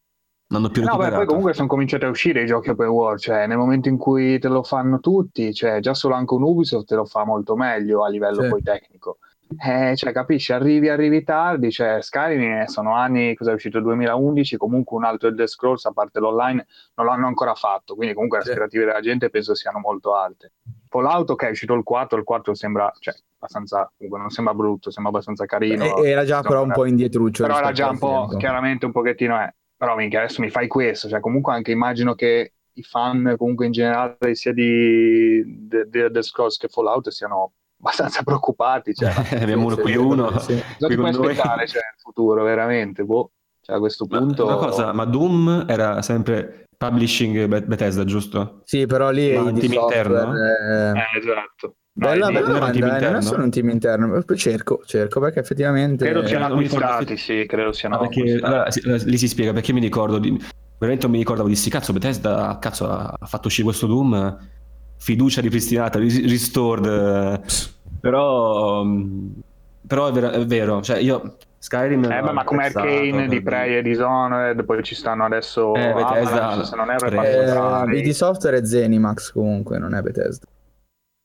hanno più No, beh, recuperato. poi comunque sono cominciati a uscire i giochi open world, cioè nel momento in cui te lo fanno tutti, cioè già solo anche un Ubisoft te lo fa molto meglio a livello Sì. poi tecnico. Eh, cioè, capisci, arrivi, arrivi tardi, cioè Skyrim eh, sono anni, cosa è uscito 2011, comunque un altro Elder Scrolls, a parte l'online, non l'hanno ancora fatto, quindi comunque le Sì. aspettative della gente penso siano molto alte. Fallout che è uscito il 4, il 4 sembra, cioè, abbastanza, comunque non sembra brutto, sembra abbastanza carino. E- era già però un po' indietruccio Però era già un po', tempo. chiaramente un pochettino è. Però minchia, adesso mi fai questo, cioè comunque anche immagino che i fan comunque in generale sia di The Scrolls che Fallout siano abbastanza preoccupati, cioè Abbiamo uno Sì, qui sì, uno. sì. cosa qui ti puoi aspettare cioè, nel futuro veramente, boh, cioè a questo Ma punto una cosa, ma Doom era sempre publishing Be- Bethesda, giusto? Sì, però lì Ma è un team interno? eh, Eh, esatto. Bella, i- bella non era un team domanda, eh, non è interno? solo un team interno. Cerco, cerco perché effettivamente. credo siano non acquistati, sì, credo siano Ah, perché allora, sì, lì si spiega perché mi ricordo di, veramente non mi ricordavo di sti cazzo Bethesda cazzo ha fatto uscire questo Doom fiducia ripristinata ris- restored però mm, però è vero, è vero cioè io Skyrim Eh, beh, ma come Arcane, di Prey e Dishonored, poi ci stanno adesso Eh, Bethesda, Avalanche, se non erro, è Eh, ID Software è Zenimax comunque, non è Bethesda.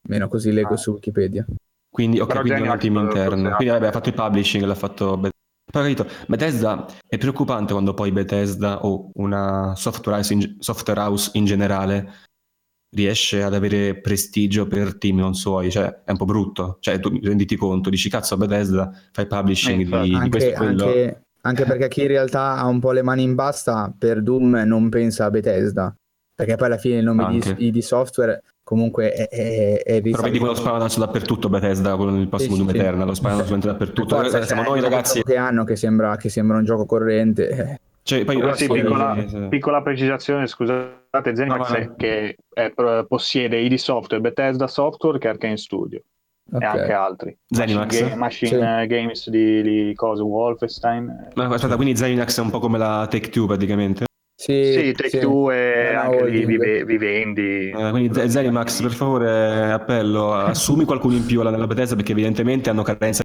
Meno così leggo Ah. su Wikipedia. quindi, ok, Però quindi è un forse interno ha- quindi vabbè ha fatto il publishing l'ha fatto Bethesda però capito Bethesda è preoccupante quando poi Bethesda o una software house in, software house in generale riesce ad avere prestigio per team non suoi, cioè è un po' brutto, cioè tu renditi conto, dici cazzo a Bethesda fai publishing Eh, di, infatti. di questo Anche, e quello. anche- anche perché chi in realtà ha un po' le mani in basta per Doom non pensa a Bethesda. Perché poi alla fine il nome di, Anche. ID Software comunque è, è, è Però vedi quello sparadazzo dappertutto Bethesda con il prossimo Sì, Doom sì. Eternal, lo veramente dappertutto. Forza, Eh, siamo cioè, noi ragazzi, che hanno che sembra, che sembra un gioco corrente. eh. cioè, poi Però sì, piccola, eh, piccola precisazione, scusate, Zenimax No, no, no. è che è- possiede ID Software, Bethesda Software che è Arcane Studio Ok. e anche altri. Zenimax? Machine, Machine, Sì. eh, Games di, di cosa, Wolfenstein. eh. Ma aspetta, quindi Zenimax è un po' come la Take Two praticamente. Sì, Sì, Take sì. Two e anche lì vive- vivendi. Eh, quindi Zenimax, per favore, appello, assumi qualcuno in più alla- Bethesda perché evidentemente hanno carenza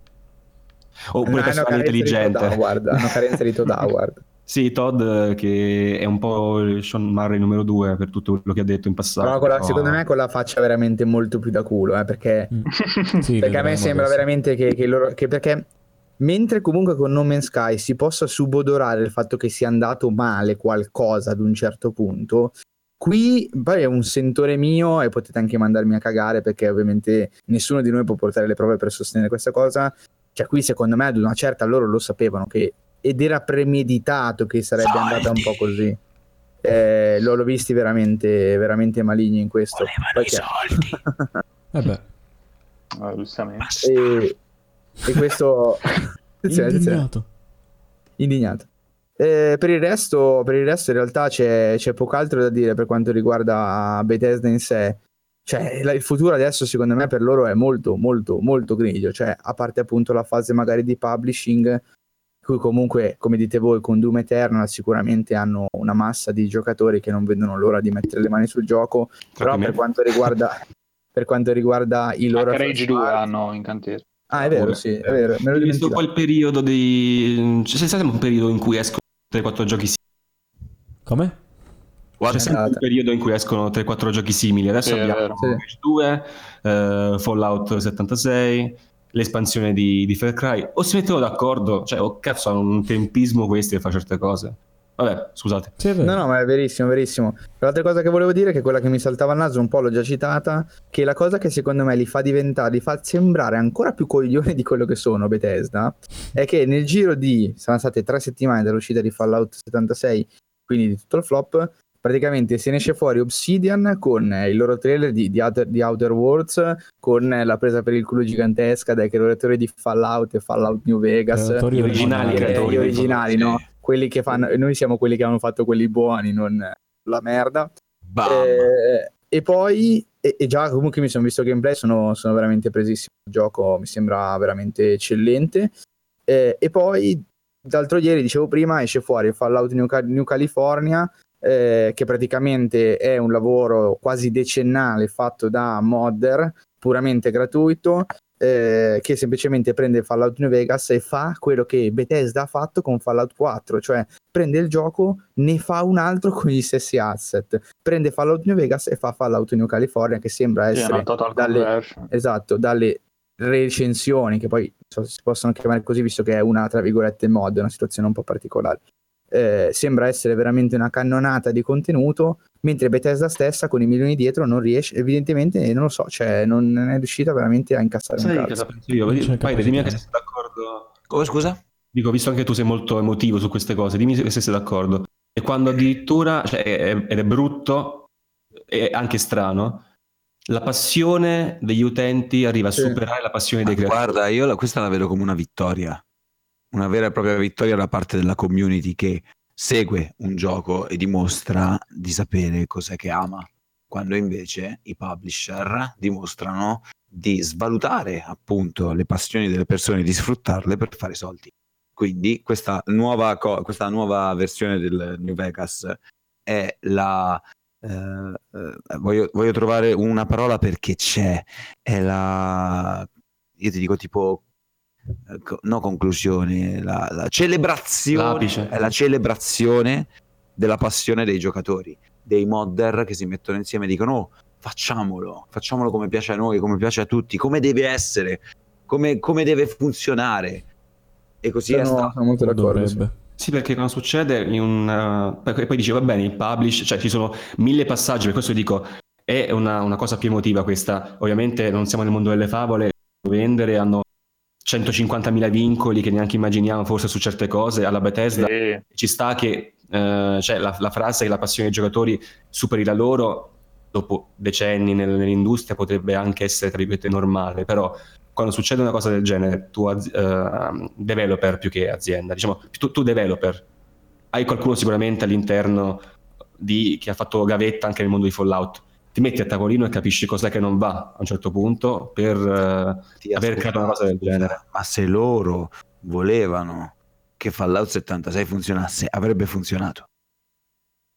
oppure Hanno personale carenza di intelligente. Todd Howard, hanno carenza di Todd Howard. Sì, Todd eh, che è un po' il Sean Murray numero due per tutto quello che ha detto in passato. Però con la- però- secondo me con la faccia veramente molto più da culo, eh, perché Mm. Sì, perché a me sembra adesso. veramente che, che loro che perché mentre comunque con No Man's Sky si possa subodorare il fatto che sia andato male qualcosa ad un certo punto, qui poi è un sentore mio e potete anche mandarmi a cagare perché ovviamente nessuno di noi può portare le prove per sostenere questa cosa. Cioè qui secondo me ad una certa loro lo sapevano che ed era premeditato che sarebbe andata un po' così. Eh, l'ho, l'ho visti veramente, veramente maligni in questo. Poi che- Eh beh, Eh, giustamente. e, e questo attenzione. indignato. indignato. Eh, per, il resto, per il resto, in realtà c'è, c'è poco altro da dire per quanto riguarda Bethesda in sé. Cioè, la- il futuro adesso, secondo me, per loro è molto, molto, molto grigio. Cioè, a parte appunto la fase magari di publishing, cui comunque, come dite voi, con Doom Eternal sicuramente hanno una massa di giocatori che non vedono l'ora di mettere le mani sul gioco. Però per quanto riguarda, per quanto riguarda i loro Anche Rage first 2 party- hanno in cantiere. Ah, è vero, sì, è vero. Me lo visto quel periodo di... C'è sempre un periodo in cui escono 3-4 giochi simili. Come? C'è sempre un periodo in cui escono 3-4 giochi simili. Adesso Sì, abbiamo. Rage 2, eh, Fallout 76, l'espansione di, di Far Cry. O si mettono d'accordo, cioè, oh cazzo, hanno un tempismo questi per fare certe cose. Vabbè, scusate. Sì. No, no, ma è verissimo, verissimo. L'altra cosa che volevo dire, che è quella che mi saltava al naso, un po' l'ho già citata, che la cosa che secondo me li fa diventare, li fa sembrare ancora più coglioni di quello che sono Bethesda, è che nel giro di, saranno state tre settimane dall'uscita di Fallout 76, quindi di tutto il flop, praticamente se ne esce fuori Obsidian con eh, il loro trailer di, di Outer, di Outer Worlds, con eh, la presa per il culo gigantesca dai creatori di Fallout e Fallout New Vegas. Creatori Gli originali creatori. gli originali, no? Quelli che fanno, noi siamo quelli che hanno fatto quelli buoni, non la merda. Bam. Eh, e poi, e, e già comunque mi sono visto gameplay, sono, sono veramente presissimo. Il gioco mi sembra veramente eccellente. Eh, e poi, d'altro ieri, dicevo prima, esce fuori Fallout New, New California, eh, che praticamente è un lavoro quasi decennale fatto da modder, puramente gratuito, eh, che semplicemente prende Fallout New Vegas e fa quello che Bethesda ha fatto con Fallout 4, cioè prende il gioco, ne fa un altro con gli stessi asset, prende Fallout New Vegas e fa Fallout New California, che sembra essere dalle, esatto, dalle recensioni, che poi so- si possono chiamare così, visto che è una, tra virgolette, mod, è una situazione un po' particolare. Eh, sembra essere veramente una cannonata di contenuto, mentre Bethesda stessa con i milioni dietro non riesce, evidentemente, non lo so, cioè non è riuscita veramente a incassare un Sai cazzo. cosa penso io? Vedi- dimmi anche se sei d'accordo. Come scusa? Dico, visto anche tu sei molto emotivo su queste cose, dimmi se se sei d'accordo. E quando addirittura, cioè, è- ed è brutto e anche strano, la passione degli utenti arriva a Sì. superare la passione dei creatori. guarda, io la- questa la vedo come una vittoria, una vera e propria vittoria da parte della community che segue un gioco e dimostra di sapere cos'è che ama, quando invece i publisher dimostrano di svalutare appunto le passioni delle persone, di sfruttarle per fare soldi. Quindi questa nuova, co- questa nuova versione del New Vegas è la... eh, eh, voglio, voglio trovare una parola perché c'è, è la... Io ti dico tipo... eh, No conclusione, la, la celebrazione, L'apice. è la celebrazione della passione dei giocatori, dei modder che si mettono insieme e dicono "Oh, facciamolo, facciamolo come piace a noi, come piace a tutti, come deve essere, come, come deve funzionare. E così è Sono, stato. sono molto d'accordo. sì. dovrebbe. Sì, perché quando succede in un... eh, poi poi dice, va bene, il publish, cioè ci sono mille passaggi, per questo dico, è una, una cosa più emotiva questa. Ovviamente non siamo nel mondo delle favole, vendere, hanno 150.000 vincoli che neanche immaginiamo forse su certe cose, alla Bethesda. Sì. ci sta che eh, cioè, la, la frase che la passione dei giocatori superi la loro dopo decenni nel- nell'industria potrebbe anche essere tra virgolette normale, però quando succede una cosa del genere, tu az- eh, developer più che azienda, diciamo, tu, tu developer, hai qualcuno sicuramente all'interno di, che ha fatto gavetta anche nel mondo di Fallout, ti metti a tavolino e capisci cos'è che non va a un certo punto per eh, aver creato una cosa del genere. Ma se loro volevano che Fallout 76 funzionasse, avrebbe funzionato.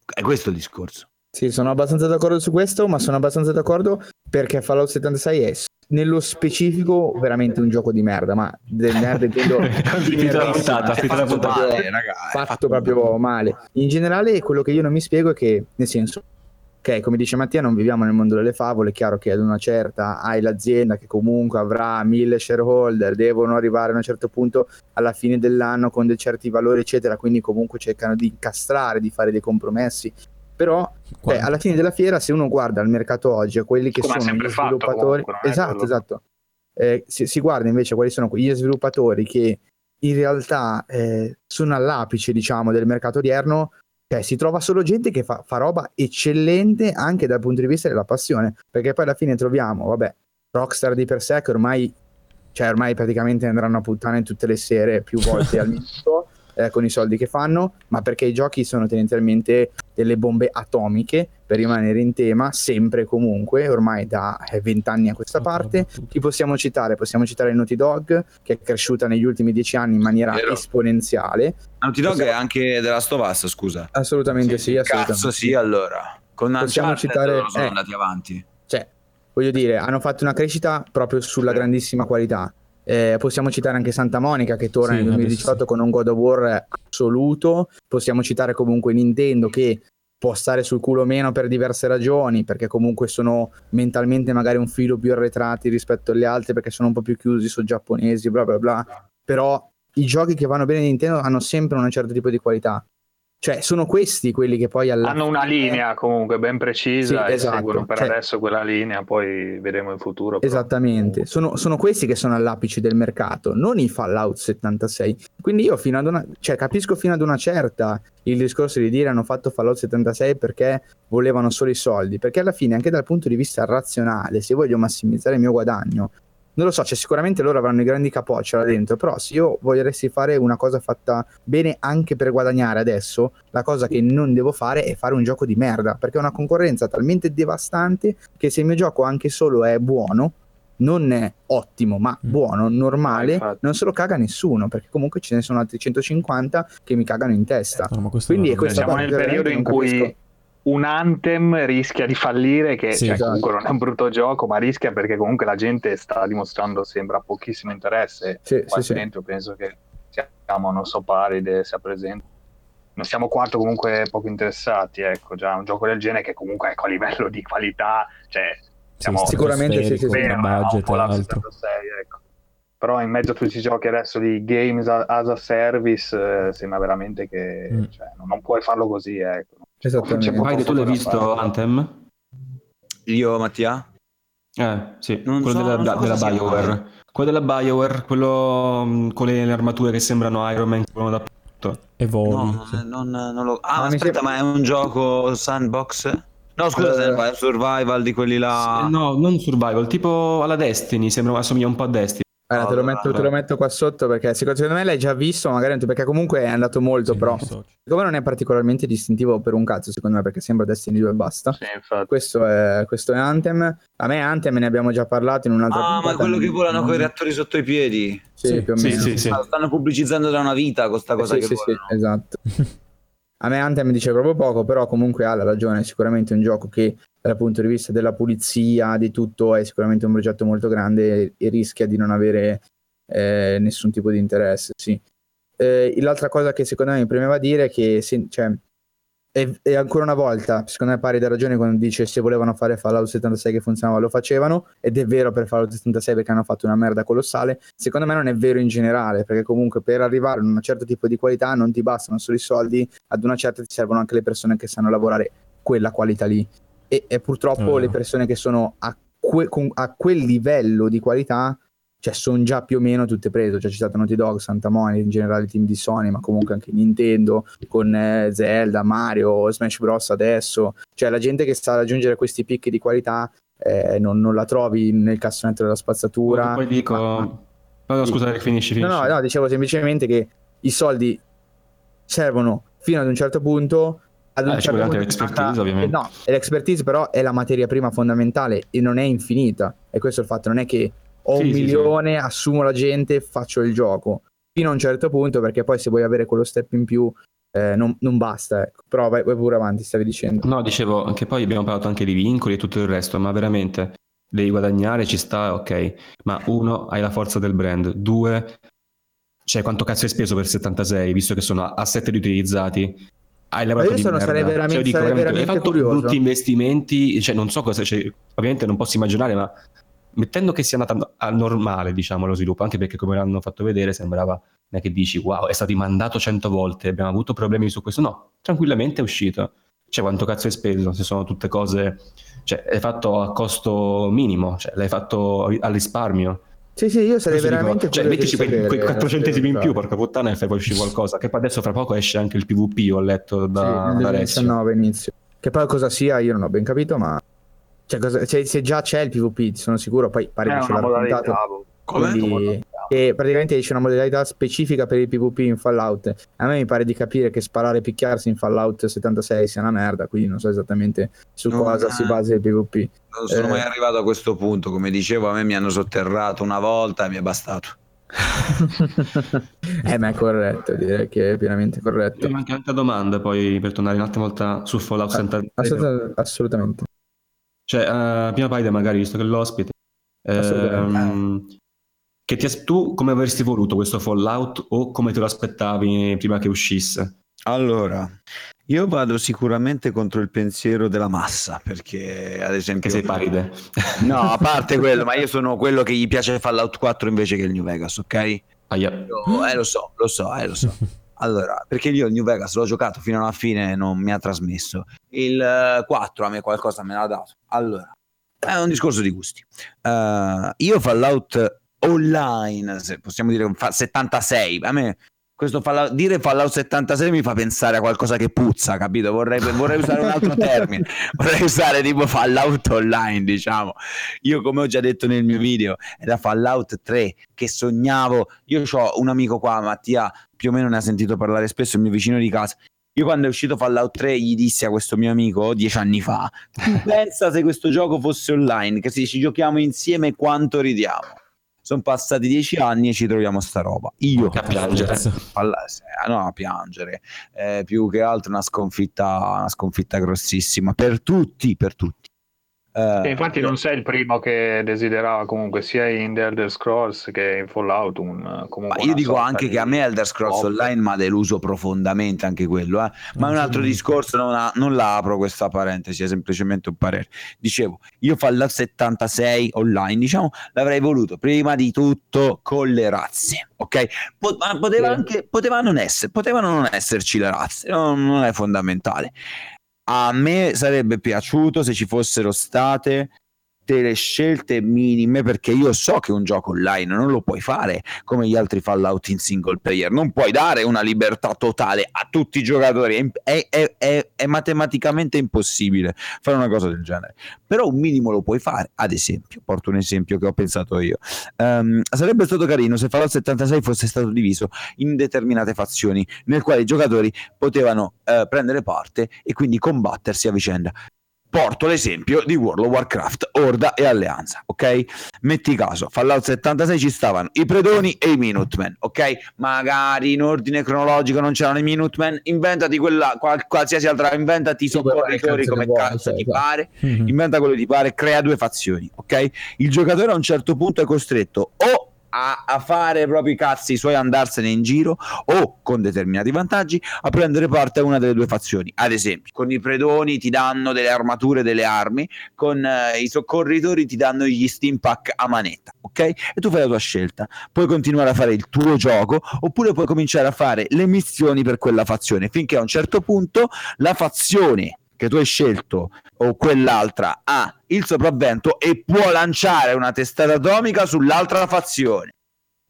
È questo il discorso. Sì, sono abbastanza d'accordo su questo, ma sono abbastanza d'accordo perché Fallout 76 è nello specifico veramente un gioco di merda, ma del merda intendo Finita la puntata, finita la fatto puntata. proprio- raga, è fatto proprio male. In generale quello che io non mi spiego è che, nel senso, ok, come dice Mattia, non viviamo nel mondo delle favole, è chiaro che ad una certa hai l'azienda che comunque avrà mille shareholder, devono arrivare a un certo punto alla fine dell'anno con dei certi valori, eccetera, quindi comunque cercano di incastrare, di fare dei compromessi. Però eh, alla fine della fiera, se uno guarda il mercato oggi, a quelli che Come sono gli sviluppatori, comunque, esatto, quello- esatto. Eh, si, si guarda invece quali sono quegli sviluppatori che in realtà eh, sono all'apice, diciamo, del mercato odierno. Cioè, si trova solo gente che fa, fa roba eccellente anche dal punto di vista della passione, perché poi alla fine troviamo, vabbè, Rockstar di per sé che ormai, cioè ormai praticamente andranno a puttane tutte le sere più volte al minuto eh, con i soldi che fanno, ma perché i giochi sono tendenzialmente delle bombe atomiche per rimanere in tema sempre e comunque, ormai da eh, vent'anni a questa parte. Chi possiamo citare? Possiamo citare Naughty Dog, che è cresciuta negli ultimi dieci anni in maniera Vero. esponenziale. Naughty Dog è anche della Stovaz, scusa. Assolutamente sì, assolutamente. Cazzo sì, allora. Con Possiamo Uncharted citare- sono eh. andati avanti. Cioè, voglio dire, hanno fatto una crescita proprio sulla grandissima qualità. Eh, possiamo citare anche Santa Monica che torna Sì, nel adesso 2018 sì. con un God of War assoluto. Possiamo citare comunque Nintendo che può stare sul culo meno per diverse ragioni, perché comunque sono mentalmente magari un filo più arretrati rispetto alle altre, perché sono un po' più chiusi, sono giapponesi, bla bla bla. Però i giochi che vanno bene in Nintendo hanno sempre un certo tipo di qualità. Cioè, sono questi quelli che poi alla Hanno una fine- linea comunque ben precisa Sì, esatto. seguono per Cioè- adesso quella linea, poi vedremo in futuro. però. Esattamente, sono, sono questi che sono all'apice del mercato, non i Fallout 76. Quindi io fino ad una, cioè capisco fino ad una certa il discorso di dire hanno fatto Fallout 76 perché volevano solo i soldi, perché alla fine anche dal punto di vista razionale, se voglio massimizzare il mio guadagno, non lo so, cioè sicuramente loro avranno i grandi capocci là dentro, però se io volessi fare una cosa fatta bene anche per guadagnare adesso, la cosa che non devo fare è fare un gioco di merda, perché è una concorrenza talmente devastante che se il mio gioco anche solo è buono, non è ottimo, ma Mm. buono, normale, Ah, infatti. non se lo caga nessuno, perché comunque ce ne sono altri 150 che mi cagano in testa. No, ma questo Quindi è questa Siamo nel periodo in cui capisco. Un Anthem rischia di fallire, che Sì, cioè, esatto. comunque non è un brutto gioco, ma rischia perché comunque la gente sta dimostrando, sembra, pochissimo interesse. Sì, Qua sì, sì. dentro penso che siamo, non so, Paride sia presente. Non siamo quarto comunque poco interessati, ecco, già un gioco del genere che comunque ecco, a livello di qualità, cioè siamo Sì, Sicuramente sì, sì, sì. stratosferico, bene, da un budget Fallout altro. 76, ecco. Però in mezzo a tutti i giochi adesso di games as a service eh, sembra veramente che Mm. cioè, non, non puoi farlo così, ecco. Esattamente. Vai, tu l'hai da visto fare. Anthem? Io, Mattia? Eh, sì, Non quello so- della, so della. BioWare. Quello della BioWare, quello mh, con le, le armature che sembrano Iron Man che volano dappertutto. E voli. No, sì. non, non lo... Ah, Ma mi aspetta, sembra- ma è un gioco sandbox? No, scusa, Eh, Sandbox, è un survival di quelli là... Sì, No, non survival, tipo alla Destiny, sembra, assomiglia un po' a Destiny. Guarda, te, lo Allora, metto, te lo metto qua sotto perché secondo me l'hai già visto, magari perché comunque è andato molto, Sì, però non so. secondo me non è particolarmente distintivo per un cazzo, secondo me, perché sembra Destiny 2 e basta. Sì. Questo è, questo è Anthem. A me Anthem ne abbiamo già parlato in un'altra Ah, ma quello che volano con i reattori sotto i piedi. Sì, Sì, più o Sì, meno. sì, sì. Stanno pubblicizzando da una vita con sta cosa Sì, che sì, sì, esatto. A me Anthem dice proprio poco, però comunque ha la ragione, è sicuramente un gioco che dal punto di vista della pulizia, di tutto, è sicuramente un progetto molto grande e, rischia di non avere eh, nessun tipo di interesse, sì. Eh, l'altra cosa che secondo me mi premeva dire è che se- cioè, è, è ancora una volta, secondo me pari da ragione quando dice se volevano fare Fallout 76 che funzionava lo facevano, ed è vero per Fallout 76 perché hanno fatto una merda colossale, secondo me non è vero in generale, perché comunque per arrivare a un certo tipo di qualità non ti bastano solo i soldi, ad una certa ti servono anche le persone che sanno lavorare quella qualità lì. E, e purtroppo Eh. le persone che sono a, que- con- a quel livello di qualità, cioè sono già più o meno tutte prese. Ho già citato Naughty Dog, Santa Monica, in generale il team di Sony, ma comunque anche Nintendo, con eh, Zelda, Mario, Smash Bros. adesso. Cioè la gente che sta a raggiungere questi picchi di qualità eh, non, non la trovi nel cassonetto della spazzatura. Poi dico... Ma- No, no, Sì. scusate, finisci, No, finisci. no, no, dicevo semplicemente che i soldi servono fino ad un certo punto. Ad un Eh, certo punto l'expertise, ovviamente. No, e l'expertise però è la materia prima fondamentale e non è infinita. E questo è il fatto, non è che ho Sì, un sì, sì. milione, assumo la gente, faccio il gioco. Fino a un certo punto, perché poi se vuoi avere quello step in più eh, non, non basta. Ecco. Però vai, vai pure avanti, stavi dicendo. No, dicevo che poi abbiamo parlato anche di vincoli e tutto il resto, ma veramente devi guadagnare, ci sta, ok. Ma uno, hai la forza del brand. Due, cioè quanto cazzo hai speso per 76, visto che sono a 7 riutilizzati. hai lavorato io di sono- sarei veramente- Cioè, dico, sarei veramente, hai veramente fatto curioso. brutti investimenti, cioè non so cosa, cioè, ovviamente non posso immaginare, ma mettendo che sia andata a normale, diciamo, lo sviluppo, anche perché come l'hanno fatto vedere sembrava, non è che dici, wow, è stato rimandato cento volte, abbiamo avuto problemi su questo, no, tranquillamente è uscito. Cioè, quanto cazzo hai speso? Se sono tutte cose, cioè, l'hai fatto a costo minimo, cioè, l'hai fatto al risparmio. Sì, sì, io sarei Questo dico, veramente cioè, mettici quei, quei 4 la centesimi in più, porca puttana, e fai poi uscire qualcosa. Che poi adesso fra poco esce anche il PvP, ho letto Sì, da, nel da Alessio. 2019 inizio. Che poi cosa sia io non ho ben capito, ma cioè, cosa- cioè, se già c'è il PvP, sono sicuro, poi pare È che ce l'ha modalità. raccontato. boh. Quindi, e praticamente c'è una modalità specifica per il PvP in Fallout. A me mi pare di capire che sparare e picchiarsi in Fallout 76 sia una merda, quindi non so esattamente su No, cosa ma- si basa il PvP. Non sono Eh. mai arrivato a questo punto, come dicevo, a me mi hanno sotterrato una volta e mi è bastato. eh, ma è corretto, direi che è pienamente corretto. Ho anche altre domande poi per tornare un'altra volta su Fallout Ah, 76. Assolut- assolutamente. Cioè, eh, prima Paide magari, visto che è l'ospite, ehm, che ti tu come avresti voluto questo Fallout o come te lo aspettavi prima che uscisse? Allora, io vado sicuramente contro il pensiero della massa, perché ad esempio... Che sei Paide. No, a parte quello, ma io sono quello che gli piace Fallout 4 invece che il New Vegas, ok? Aia. Io- eh, lo so, lo so, eh, lo so. Allora, perché io il New Vegas l'ho giocato fino alla fine e non mi ha trasmesso. Il eh, 4 a me qualcosa me l'ha dato. Allora, è un discorso di gusti. Eh, io Fallout Online, se possiamo dire fa- 76, a me questo Fallout, dire Fallout 76 mi fa pensare a qualcosa che puzza, capito? Vorrei, vorrei usare un altro termine, vorrei usare tipo Fallout Online, diciamo. Io, come ho già detto nel mio video, era Fallout 3 che sognavo. Io ho un amico qua, Mattia, più o meno ne ha sentito parlare spesso, il mio vicino di casa. Io quando è uscito Fallout 3 gli dissi a questo mio amico dieci anni fa, "Tu pensa se questo gioco fosse online, che se ci giochiamo insieme quanto ridiamo. Sono passati dieci anni e ci troviamo sta roba. Io A piangere. Falla- eh, no, a piangere. Eh, più che altro una sconfitta, una sconfitta grossissima per tutti, per tutti. E infatti non sei il primo che desiderava comunque sia in The Elder Scrolls che in Fallout un, comunque io dico anche di- che a me Elder Scrolls Ovvio. Online mi ha deluso profondamente anche quello, eh. ma è un altro discorso, non, ha- non la apro questa parentesi, è semplicemente un parere. Dicevo, io Fallout 76 online, diciamo, l'avrei voluto prima di tutto con le razze, ok? Po- ma poteva anche, poteva non essere, potevano non esserci le razze, non, non è fondamentale. A me sarebbe piaciuto se ci fossero state delle scelte minime perché io so che un gioco online non lo puoi fare come gli altri Fallout in single player. Non puoi dare una libertà totale a tutti i giocatori. È, è- è- è- matematicamente impossibile fare una cosa del genere. Però un minimo lo puoi fare. Ad esempio porto un esempio che ho pensato io. Ehm, sarebbe stato carino se Fallout 76 fosse stato diviso in determinate fazioni nel quale i giocatori potevano eh, prendere parte e quindi combattersi a vicenda porto l'esempio di World of Warcraft, Orda e Alleanza, ok? Metti caso, Fallout 76 ci stavano i Predoni e i Minutemen, ok? Magari in ordine cronologico non c'erano i Minutemen, inventati quella, qual- qualsiasi altra, inventati i soccorritori come cazzo ti cioè, pare, Mhm. inventa quello che ti pare, crea due fazioni, ok? Il giocatore a un certo punto è costretto o a, a fare proprio i cazzi suoi, andarsene in giro, o con determinati vantaggi a prendere parte a una delle due fazioni. Ad esempio, con i predoni ti danno delle armature, delle armi, con eh, i soccorritori ti danno gli steam pack a manetta, ok? E tu fai la tua scelta. Puoi continuare a fare il tuo gioco, oppure puoi cominciare a fare le missioni per quella fazione, finché a un certo punto la fazione che tu hai scelto o quell'altra ha il sopravvento e può lanciare una testata atomica sull'altra fazione.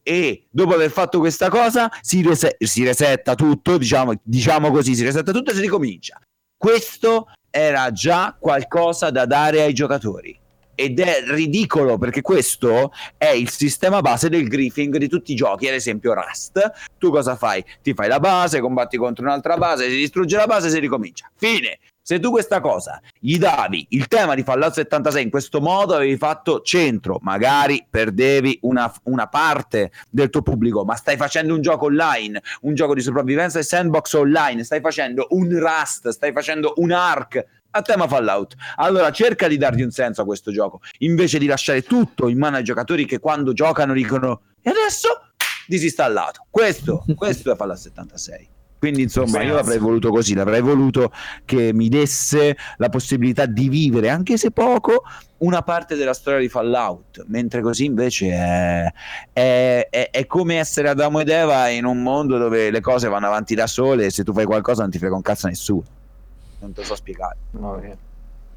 E dopo aver fatto questa cosa si, rese- si resetta tutto, diciamo, diciamo così, si resetta tutto e si ricomincia. Questo era già qualcosa da dare ai giocatori. Ed è ridicolo perché questo è il sistema base del griefing di tutti i giochi, ad esempio Rust. Tu cosa fai? Ti fai la base, combatti contro un'altra base, si distrugge la base e si ricomincia. Fine. Se tu questa cosa gli davi il tema di Fallout 76 in questo modo, avevi fatto centro, magari perdevi una, una parte del tuo pubblico, ma stai facendo un gioco online, un gioco di sopravvivenza e sandbox online, stai facendo un Rust, stai facendo un Ark a tema Fallout. Allora cerca di dargli un senso a questo gioco, invece di lasciare tutto in mano ai giocatori che quando giocano dicono e adesso disinstallato. Questo, questo è Fallout 76. Quindi insomma io l'avrei voluto così, l'avrei voluto che mi desse la possibilità di vivere, anche se poco, una parte della storia di Fallout, mentre così invece è, è- è- è come essere Adamo ed Eva in un mondo dove le cose vanno avanti da sole e se tu fai qualcosa non ti frega un cazzo nessuno. Non te lo so spiegare.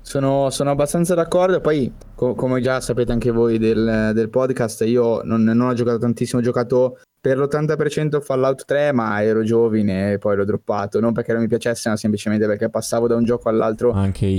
Sono, sono abbastanza d'accordo. Poi, co- come già sapete anche voi del, del podcast, io non, non ho giocato tantissimo. Ho giocato per l'80% Fallout 3, ma ero giovane e poi l'ho droppato. Non perché non mi piacesse, ma semplicemente perché passavo da un gioco all'altro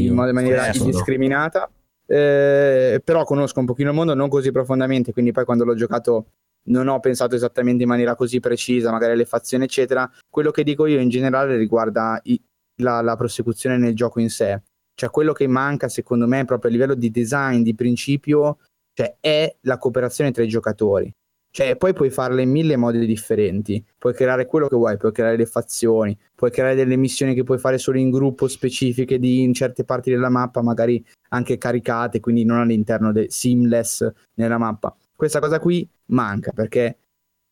in maniera Onesto. indiscriminata. Eh, però conosco un pochino il mondo, non così profondamente, quindi poi quando l'ho giocato non ho pensato esattamente in maniera così precisa, magari alle fazioni, eccetera. Quello che dico io in generale riguarda i- la, la prosecuzione nel gioco in sé. Cioè, quello che manca, secondo me, proprio a livello di design, di principio, cioè, è la cooperazione tra i giocatori. Cioè, poi puoi farle in mille modi differenti. Puoi creare quello che vuoi, puoi creare le fazioni, puoi creare delle missioni che puoi fare solo in gruppo specifiche di, in certe parti della mappa, magari anche caricate, quindi non all'interno del seamless nella mappa. Questa cosa qui manca perché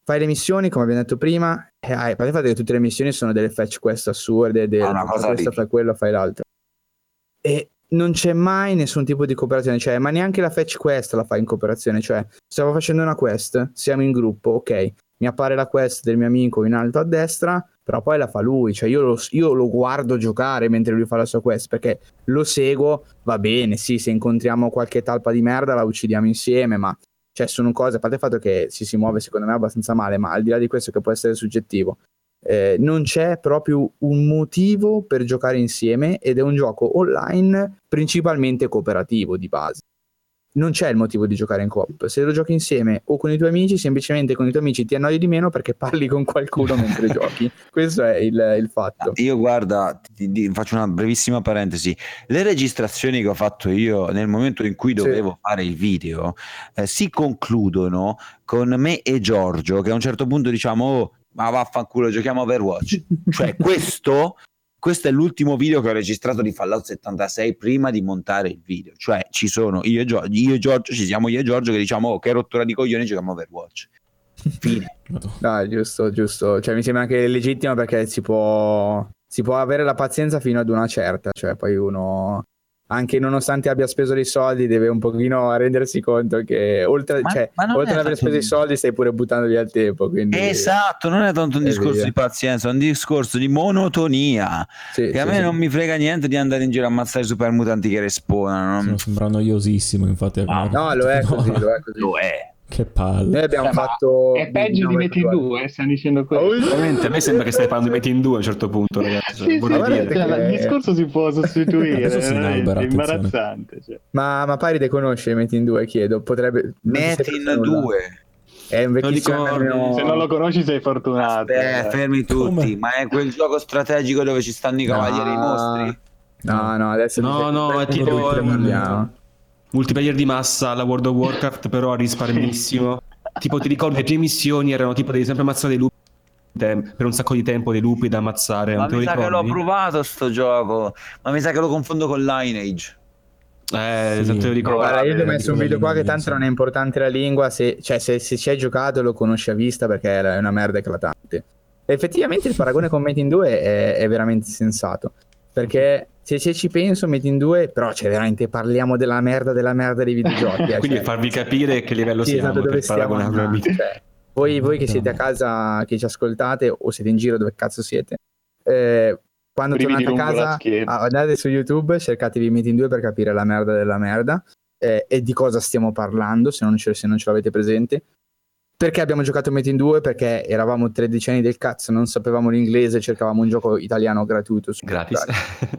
fai le missioni, come abbiamo detto prima, e hai, il fatto che tutte le missioni sono delle fetch quest assurde, del, Ah, una fai cosa questo, lì. fai quello, fai l'altro. E non c'è mai nessun tipo di cooperazione, cioè, ma neanche la fetch quest la fai in cooperazione, cioè, stavo facendo una quest, siamo in gruppo, ok, mi appare la quest del mio amico in alto a destra, però poi la fa lui, cioè io lo, io lo guardo giocare mentre lui fa la sua quest, perché lo seguo, va bene, sì, se incontriamo qualche talpa di merda la uccidiamo insieme, ma cioè sono cose, a parte il fatto che si, si muove secondo me abbastanza male, ma al di là di questo che può essere soggettivo, eh, non c'è proprio un motivo per giocare insieme ed è un gioco online principalmente cooperativo di base. Non c'è il motivo di giocare in coop. Se lo giochi insieme o con i tuoi amici, semplicemente con i tuoi amici ti annoi di meno perché parli con qualcuno mentre giochi. Questo è il, il fatto. Io guarda, ti- ti- faccio una brevissima parentesi. Le registrazioni che ho fatto io nel momento in cui Sì. dovevo fare il video eh, si concludono con me e Giorgio che a un certo punto diciamo oh, ma vaffanculo giochiamo Overwatch. cioè questo, questo è l'ultimo video che ho registrato di Fallout 76 prima di montare il video. Cioè ci sono io e Giorgio, io e Giorgio ci siamo io e Giorgio che diciamo oh che rottura di coglioni giochiamo Overwatch. Fine. No, giusto, giusto. Cioè, mi sembra anche legittimo perché si può, si può avere la pazienza fino ad una certa. Cioè, poi uno, anche nonostante abbia speso dei soldi, deve un pochino rendersi conto che oltre, Ma- cioè, ma oltre ad aver speso i di- soldi, stai pure buttando via il tempo. Quindi, Esatto, non è tanto un E discorso via. di pazienza, è un discorso di monotonia. Sì, Che a sì, me sì. non mi frega niente di andare in giro a ammazzare i super mutanti che respawnano. Sembra noiosissimo, infatti. Ah, No, lo è così, lo è così. Lo è. Che palle. Noi abbiamo Eh, fatto. È peggio di Metin 2, stiamo dicendo questo. Veramente, a me sembra che stai parlando di Metin in due a un certo punto, ragazzi. Sì, sì, dire. guardate cioè, che- il discorso si può sostituire, si è inalbera, attenzione. imbarazzante. Cioè. Ma, ma Paride conosce Metin 2, chiedo. Potrebbe. Metin perso nulla. 2. È un vecchissimo. ricordi. MMO. Se non lo conosci sei fortunato. Aspetta, eh. fermi tutti. Come? Ma è quel gioco strategico dove ci stanno i cavalieri No. mostri? No, no, adesso No, no, è tipo, parliamo. Multiplayer di massa alla World of Warcraft, però a risparmissimo. tipo, ti ricordi le prime missioni erano tipo devi sempre ammazzare dei lupi per un sacco di tempo, dei lupi da ammazzare. Ma non te lo mi sa che l'ho provato sto gioco. Ma mi sa che lo confondo con Lineage. Eh, Sì. se te lo No, ricordi. guarda, io ti ho messo un video qua che tanto non è importante la lingua, se, cioè se, se ci hai giocato lo conosci a vista perché è una merda eclatante. Effettivamente il paragone con Metin 2 è, è veramente sensato, perché se, se ci penso Metin 2, però cioè veramente parliamo della merda della merda dei videogiochi. eh, Quindi cioè, farvi capire che livello sì, siamo esatto, per paragonarlo a. Cioè, voi, voi che siete a casa, che ci ascoltate o siete in giro dove cazzo siete, eh, quando Brividi tornate a casa andate su YouTube, cercatevi Metin 2 per capire la merda della merda eh, e di cosa stiamo parlando, se non, ce, se non ce l'avete presente. Perché abbiamo giocato Metin 2? Perché eravamo 13 anni del cazzo, non sapevamo l'inglese, cercavamo un gioco italiano gratuito. Gratis.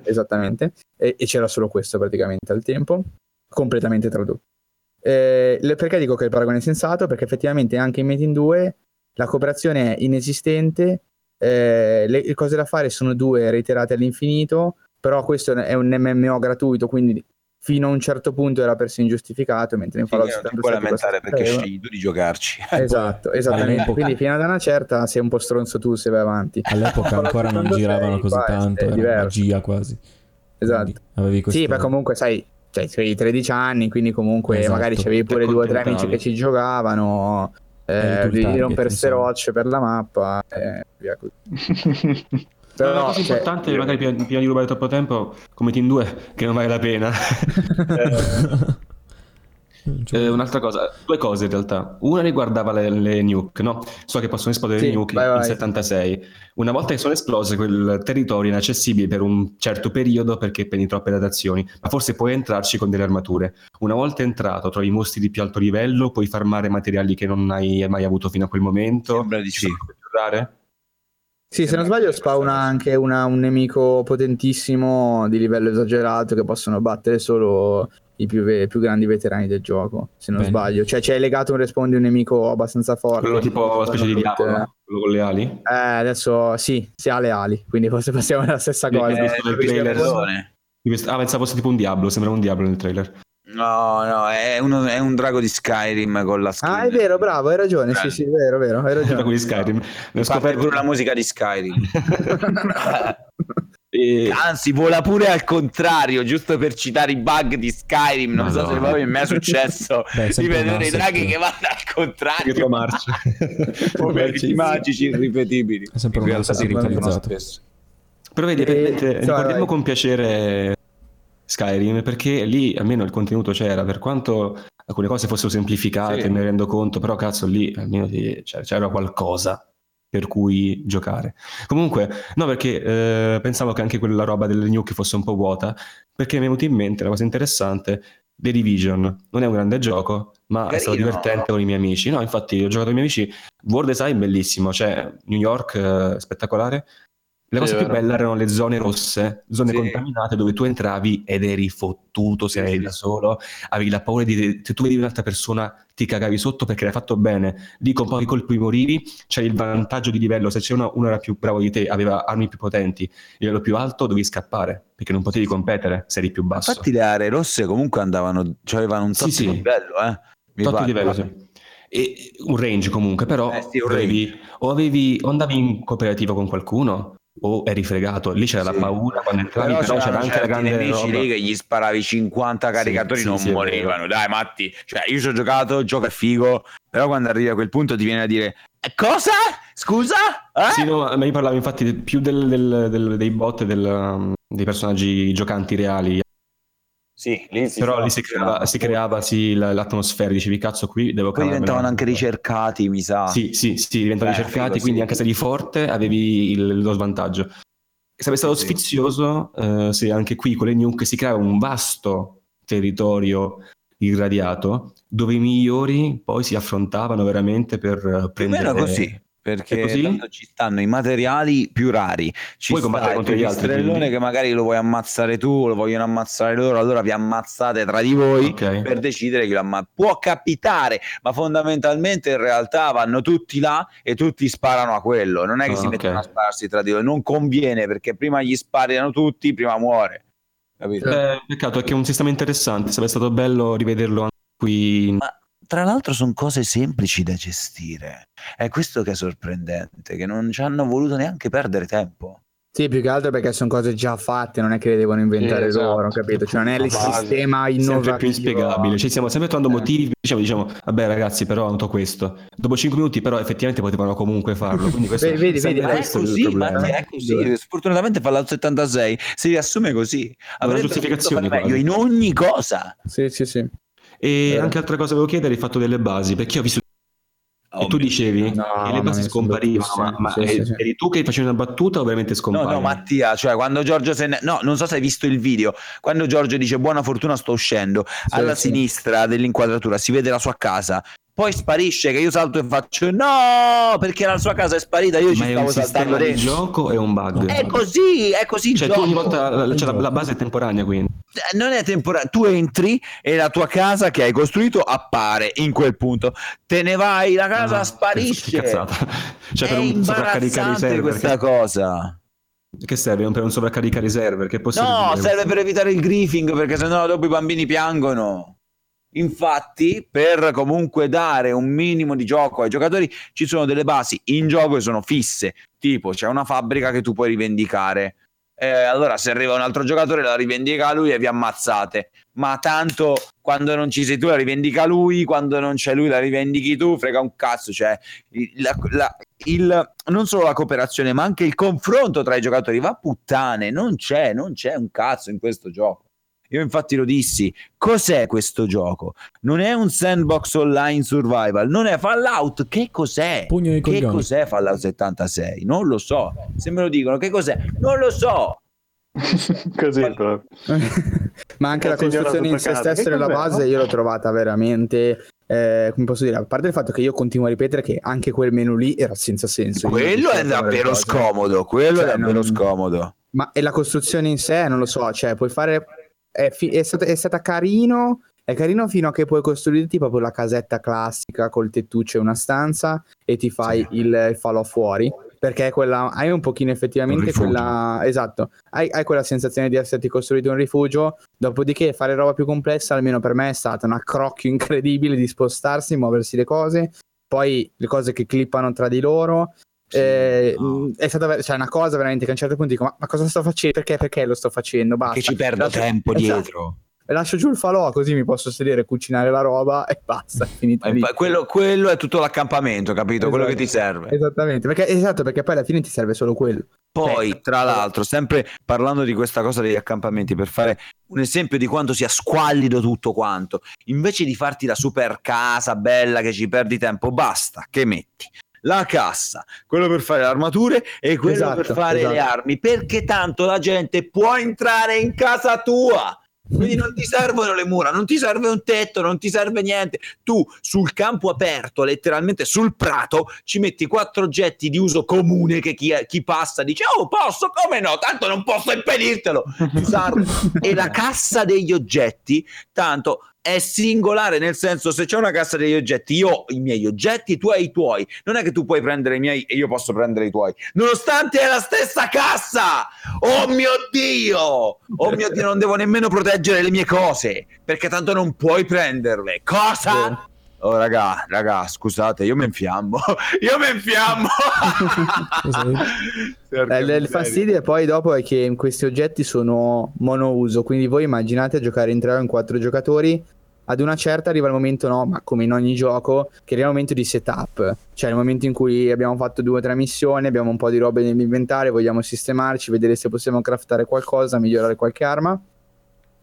Esattamente. E, e c'era solo questo praticamente al tempo, completamente tradotto. Eh, perché dico che il paragone è sensato? Perché effettivamente anche in Metin 2 la cooperazione è inesistente, eh, le, le cose da fare sono due reiterate all'infinito, però questo è un MMO gratuito, quindi fino a un certo punto era persino ingiustificato, mentre in Sì, Fallout non ti 77 puoi lamentare perché 30 scegli tu di giocarci. Esatto, esattamente. all'epoca- Quindi fino ad una certa sei un po' stronzo tu se vai avanti. All'epoca ancora non 76, giravano così qua tanto, era diverso. magia quasi. Esatto. Questo... Sì, ma comunque sai, cioè, avevi 13 anni, quindi comunque Esatto. magari c'avevi pure due o tre amici che ci giocavano. eh, di insomma. rocce per la mappa e via così. Però, una cosa cioè, importante, magari prima, prima di rubare troppo tempo, come Team 2, che non vale la pena. Cioè, Eh, un'altra cosa, due cose in realtà. Una riguardava le, le nuke, no? So che possono esplodere Sì, le nuke vai, in vai. 76. Una volta che sono esplose, quel territorio è inaccessibile per un certo periodo perché prendi troppe radiazioni, ma forse puoi entrarci con delle armature. Una volta entrato, trovi mostri di più alto livello, puoi farmare materiali che non hai mai avuto fino a quel momento. Sembra di sì. rare. Sì, se non sbaglio spawna anche una- un nemico potentissimo di livello esagerato che possono battere solo i più, ve- più grandi veterani del gioco, se non Bene. sbaglio. Cioè c'è legato un respawn di un nemico abbastanza forte. Quello tipo una specie di Tutte- diavolo, no? quello con le ali. Eh, adesso sì, si ha le ali, quindi forse passiamo alla stessa cosa. eh, Eh, trailer-. Ah, pensavo fosse tipo un diavolo, sembra un diavolo nel trailer. No, no, è, uno- è un drago di Skyrim con la skin. Ah, è vero, bravo, hai ragione. Sì, sì, è vero, vero, hai ragione. quelli di Skyrim. Ne ho Parte scoperto pure la musica di Skyrim. E- Anzi, vola pure al contrario, giusto per citare i bug di Skyrim. Non so se Madonna. poi mi è successo Beh, è di vedere i draghi che vanno al contrario. Dietro marcia. Poverini magici irripetibili. È sempre In un realtà si ripetono spesso. Però vedi, E- ricordiamo con piacere Skyrim perché lì almeno il contenuto c'era, per quanto alcune cose fossero semplificate, Sì. me ne rendo conto, però cazzo lì almeno cioè, c'era qualcosa per cui giocare. Comunque, no, perché eh, pensavo che anche quella roba delle nuke fosse un po' vuota, perché mi è venuta in mente una cosa interessante. The Division non è un grande gioco, ma è stato Carino. divertente con i miei amici. No, infatti, ho giocato con i miei amici. World Design bellissimo, cioè New York eh, spettacolare. La Sì, cosa è più vero. bella erano le zone rosse, zone Sì. contaminate dove tu entravi ed eri fottuto se Sì, eri sì. da solo, avevi la paura di se tu vedevi un'altra persona ti cagavi sotto perché l'hai fatto bene, lì con pochi colpi morivi, c'è il vantaggio di livello, se c'è uno, uno era più bravo di te, aveva armi più potenti, livello più alto dovevi scappare perché non potevi competere se eri più basso. Infatti le aree rosse comunque andavano, cioè avevano un Sì, tot sì. di livello, eh. Mi Tot livello, sì. E un range comunque, però Eh sì, un avevi- o, avevi, o andavi in cooperativo con qualcuno o eri fregato. Lì c'era Sì. la paura quando entravi, Però, però, c'era c'erano anche la grande nemici lì che gli sparavi 50 caricatori sì, non sì, morivano. Dai, Matti, cioè io ci ho giocato, gioco è figo, però quando arrivi a quel punto ti viene a dire "Eh, cosa? Scusa? Eh?" Sì, no, ma io parlavo infatti più del- del- del- dei bot e del, um, dei personaggi giocanti reali. Sì, lì si però lì si creava, si creava sì, la- l'atmosfera, dicevi cazzo qui devo Poi cavarmela". diventavano anche ricercati, mi sa. Sì, sì, sì, diventavano Eh, ricercati, figo, quindi sì. anche se eri forte avevi il- lo svantaggio. Sarebbe stato Sì. sfizioso eh, se anche qui con le nuke si creava un vasto territorio irradiato dove i migliori poi si affrontavano veramente per eh, prendere... meno così. Perché ci stanno i materiali più rari. Ci Puoi combattere sta contro gli altri, che magari lo vuoi ammazzare tu, lo vogliono ammazzare loro, allora vi ammazzate tra di voi Ok. per decidere chi lo ammazza. Può capitare, ma fondamentalmente in realtà vanno tutti là e tutti sparano a quello. Non è che Ah, si ok. mettono a spararsi tra di loro. Non conviene perché prima gli sparano tutti, prima muore. Capito? Eh, peccato, è che è un sistema interessante, sarebbe stato bello rivederlo anche qui. Ma tra l'altro sono cose semplici da gestire. È questo che è sorprendente, che non ci hanno voluto neanche perdere tempo. Sì, più che altro perché sono cose già fatte, non è che le devono inventare esatto. loro, capito? Cioè non è il sistema innovativo. sempre più inspiegabile. Ci stiamo sempre trovando Eh. motivi. Diciamo, diciamo, vabbè, ragazzi, però ho notato questo. Dopo 5 minuti, però, effettivamente potevano comunque farlo. Quindi questo, Vedi, vedi, Ma è questo così, problema. ma è così. Sfortunatamente Fallout 76 si riassume così. Potuto fare meglio in ogni cosa. Sì, sì, sì. E Eh. anche altra cosa volevo chiedere, il fatto delle basi, perché io ho visto Oh, e tu dicevi No, che le basi scomparivano, ma, ma Sì, eri, sì, eri tu che facevi una battuta o veramente No, scompaiono? no, Mattia, cioè quando Giorgio se ne... No, non so se hai visto il video. Quando Giorgio dice buona fortuna sto uscendo, alla sì. sinistra dell'inquadratura si vede la sua casa. Poi sparisce che io salto e faccio no, perché la sua casa è sparita, io ci ma è stavo saltando dentro. gioco o è un bug? È così, è così il Cioè, tu gioco. ogni volta la, cioè, la- la base è temporanea, quindi. Eh, non è temporaneo, tu entri e la tua casa che hai costruito appare in quel punto, te ne vai, la casa Ah, sparisce. Che cazzata. Cioè, è per un sovraccaricare i server. questa Che, cosa. che serve? Per un sovraccaricare i server? Che No, serve per evitare il griefing perché sennò dopo i bambini piangono. Infatti, per comunque dare un minimo di gioco ai giocatori, ci sono delle basi in gioco che sono fisse. Tipo, c'è una fabbrica che tu puoi rivendicare. Eh, allora, se arriva un altro giocatore, la rivendica lui e vi ammazzate. ma tanto quando non ci sei tu la rivendica lui, quando non c'è lui la rivendichi tu, frega un cazzo, cioè la- la- il- non solo la cooperazione, ma anche il confronto tra i giocatori va puttane, non c'è, non c'è un cazzo in questo gioco. Io infatti lo dissi, cos'è questo gioco? Non è un sandbox online survival, non è Fallout, che cos'è? Pugno Che coglioni. cos'è Fallout 76? Non lo so. Se me lo dicono, che cos'è? Non lo so. Così proprio. Ma anche la costruzione in se Che della base no? io l'ho trovata veramente, eh, come posso dire, a parte il fatto che io continuo a ripetere che anche quel menu lì era senza senso. Quello è davvero scomodo. Quello è Cioè, davvero non- scomodo. Ma e la costruzione in sé, non lo so, cioè puoi fare... È, fi- è stata, è stata carino, è carino fino a che puoi costruirti proprio la casetta classica col tettuccio e una stanza e ti fai il, il falò fuori. Perché quella, hai un pochino effettivamente Un quella... Esatto, hai, hai quella sensazione di esserti costruito un rifugio, dopodiché fare roba più complessa, almeno per me è stata un accrocchio incredibile di spostarsi, muoversi le cose, poi le cose che clippano tra di loro, eh, no. mh, è stata cioè, una cosa veramente che a un certo punto dico: Ma, ma cosa sto facendo? Perché? Perché lo sto facendo? Basta. Che ci perdo Lascio- tempo Esatto. dietro. Lascio giù il falò così mi posso sedere, cucinare la roba e basta. Finita Quello, quello è tutto l'accampamento, capito? Quello che ti Esatto. serve. Esattamente, perché, esatto, perché poi alla fine ti serve solo quello. Poi, tra l'altro, sempre parlando di questa cosa degli accampamenti, per fare un esempio di quanto sia squallido tutto quanto, invece di farti la super casa bella che ci perdi tempo, basta che metti la cassa, quello per fare le armature e quello Esatto, per fare le esatto. armi, perché tanto la gente può entrare in casa tua. Quindi non ti servono le mura, non ti serve un tetto, non ti serve niente. Tu sul campo aperto, letteralmente sul prato, ci metti quattro oggetti di uso comune che chi, chi passa dice "Oh, posso? Come no? Tanto non posso impedirtelo". e la cassa degli oggetti, tanto è singolare, nel senso se c'è una cassa degli oggetti, io ho i miei oggetti, tu hai i tuoi. Non è che tu puoi prendere i miei e io posso prendere i tuoi. Nonostante è la stessa cassa! Oh mio Dio! Oh mio Dio, non devo nemmeno proteggere le mie cose, perché tanto non puoi prenderle. Cosa? Oh raga, raga, scusate, io mi infiammo. io mi infiammo. Eh, il- il fastidio poi dopo è che questi oggetti sono monouso, quindi voi immaginate giocare in tre o in quattro giocatori. Ad una certa arriva il momento, no, ma come in ogni gioco, che arriva il momento di setup, cioè il momento in cui abbiamo fatto due o tre missioni, abbiamo un po' di robe nell'inventario, vogliamo sistemarci, vedere se possiamo craftare qualcosa, migliorare qualche arma.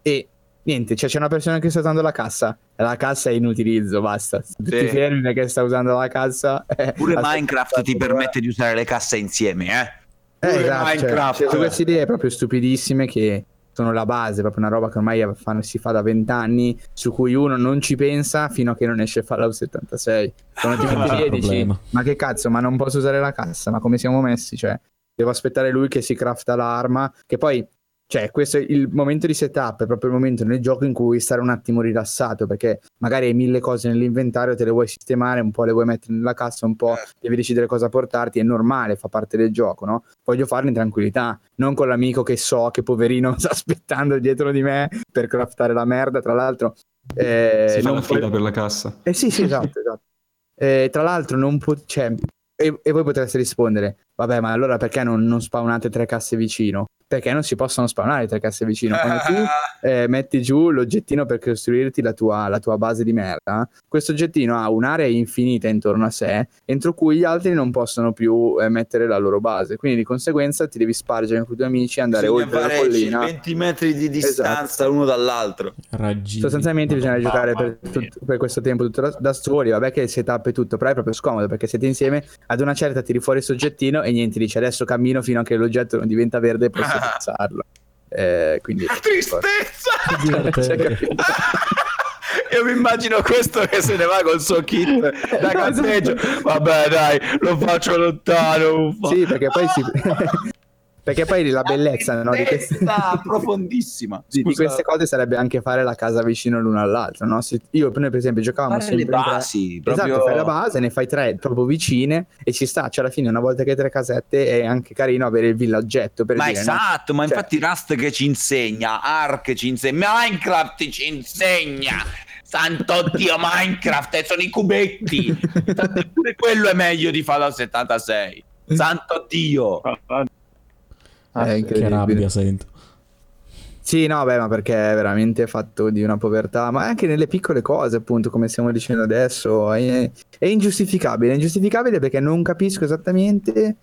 E niente, cioè c'è una persona che sta usando la cassa, la cassa è in utilizzo, basta. Sì. ti fermi perché sta usando la cassa. eh, Pure Minecraft ti permette di usare le casse insieme, eh? eh, esatto, cioè, Minecraft. cioè, queste idee proprio stupidissime che sono la base, proprio una roba che ormai fanno- si fa da vent'anni, su cui uno non ci pensa fino a che non esce Fallout 76. Quando ti Non metti lì e dici, ma che cazzo, ma non posso usare la cassa, ma come siamo messi? Cioè, devo aspettare lui che si crafta l'arma, che poi... Cioè, questo è il momento di setup, è proprio il momento nel gioco in cui stare un attimo rilassato, perché magari hai mille cose nell'inventario, te le vuoi sistemare, un po' le vuoi mettere nella cassa, un po' devi decidere cosa portarti, è normale, fa parte del gioco, no? Voglio farlo in tranquillità, non con l'amico che so che poverino sta aspettando dietro di me per craftare la merda, tra l'altro. eh, si fa la puoi- fila per la cassa. eh sì, sì, esatto, esatto. Eh, tra l'altro non può... Cioè, e, e voi potreste rispondere, vabbè, ma allora perché non, non spawnate tre casse vicino? Perché non si possono spawnare tre casse vicino? Quando tu eh, metti giù l'oggettino per costruirti la tua, la tua base di merda, questo oggettino ha un'area infinita intorno a sé, entro cui gli altri non possono più eh, mettere la loro base. Quindi di conseguenza ti devi spargere con i tuoi amici, andare Bisogna oltre la collina. 20 metri di distanza Esatto. l'uno dall'altro. Raggiri. Sostanzialmente bisogna giocare per, tut- per questo tempo tutto da, da soli. Vabbè, che il setup è tutto, però è proprio scomodo perché siete insieme. Ad una certa tiri fuori il soggettino e niente, dice adesso cammino fino a che l'oggetto non diventa verde e posso piazzarlo. Eh, quindi Tristezza! Cioè? Io mi immagino questo che se ne va col suo kit da campeggio. Vabbè, dai, lo faccio lontano. uffa. Sì, perché poi si. Perché poi la bellezza no, di, queste... Profondissima. di- di queste cose sarebbe anche fare la casa vicino l'uno all'altro. No? Se io, noi, per esempio, giocavamo Fare le sempre tre- basi, proprio... Esatto, fai la base, ne fai tre proprio vicine e ci sta. Cioè, alla fine, una volta che hai tre casette, è anche carino avere il villaggetto. Per Ma dire, no? esatto, ma Cioè- infatti Rust che ci insegna, Ark ci insegna, Minecraft ci insegna. Santo Dio, Minecraft, e sono i cubetti. Tanto Pure quello è meglio di Fallout 76. Santo Dio. Ah, È Che rabbia sento. Sì, no, beh, ma perché è veramente fatto di una povertà, ma anche nelle piccole cose, appunto, come stiamo dicendo adesso, è, è ingiustificabile, è ingiustificabile perché non capisco esattamente,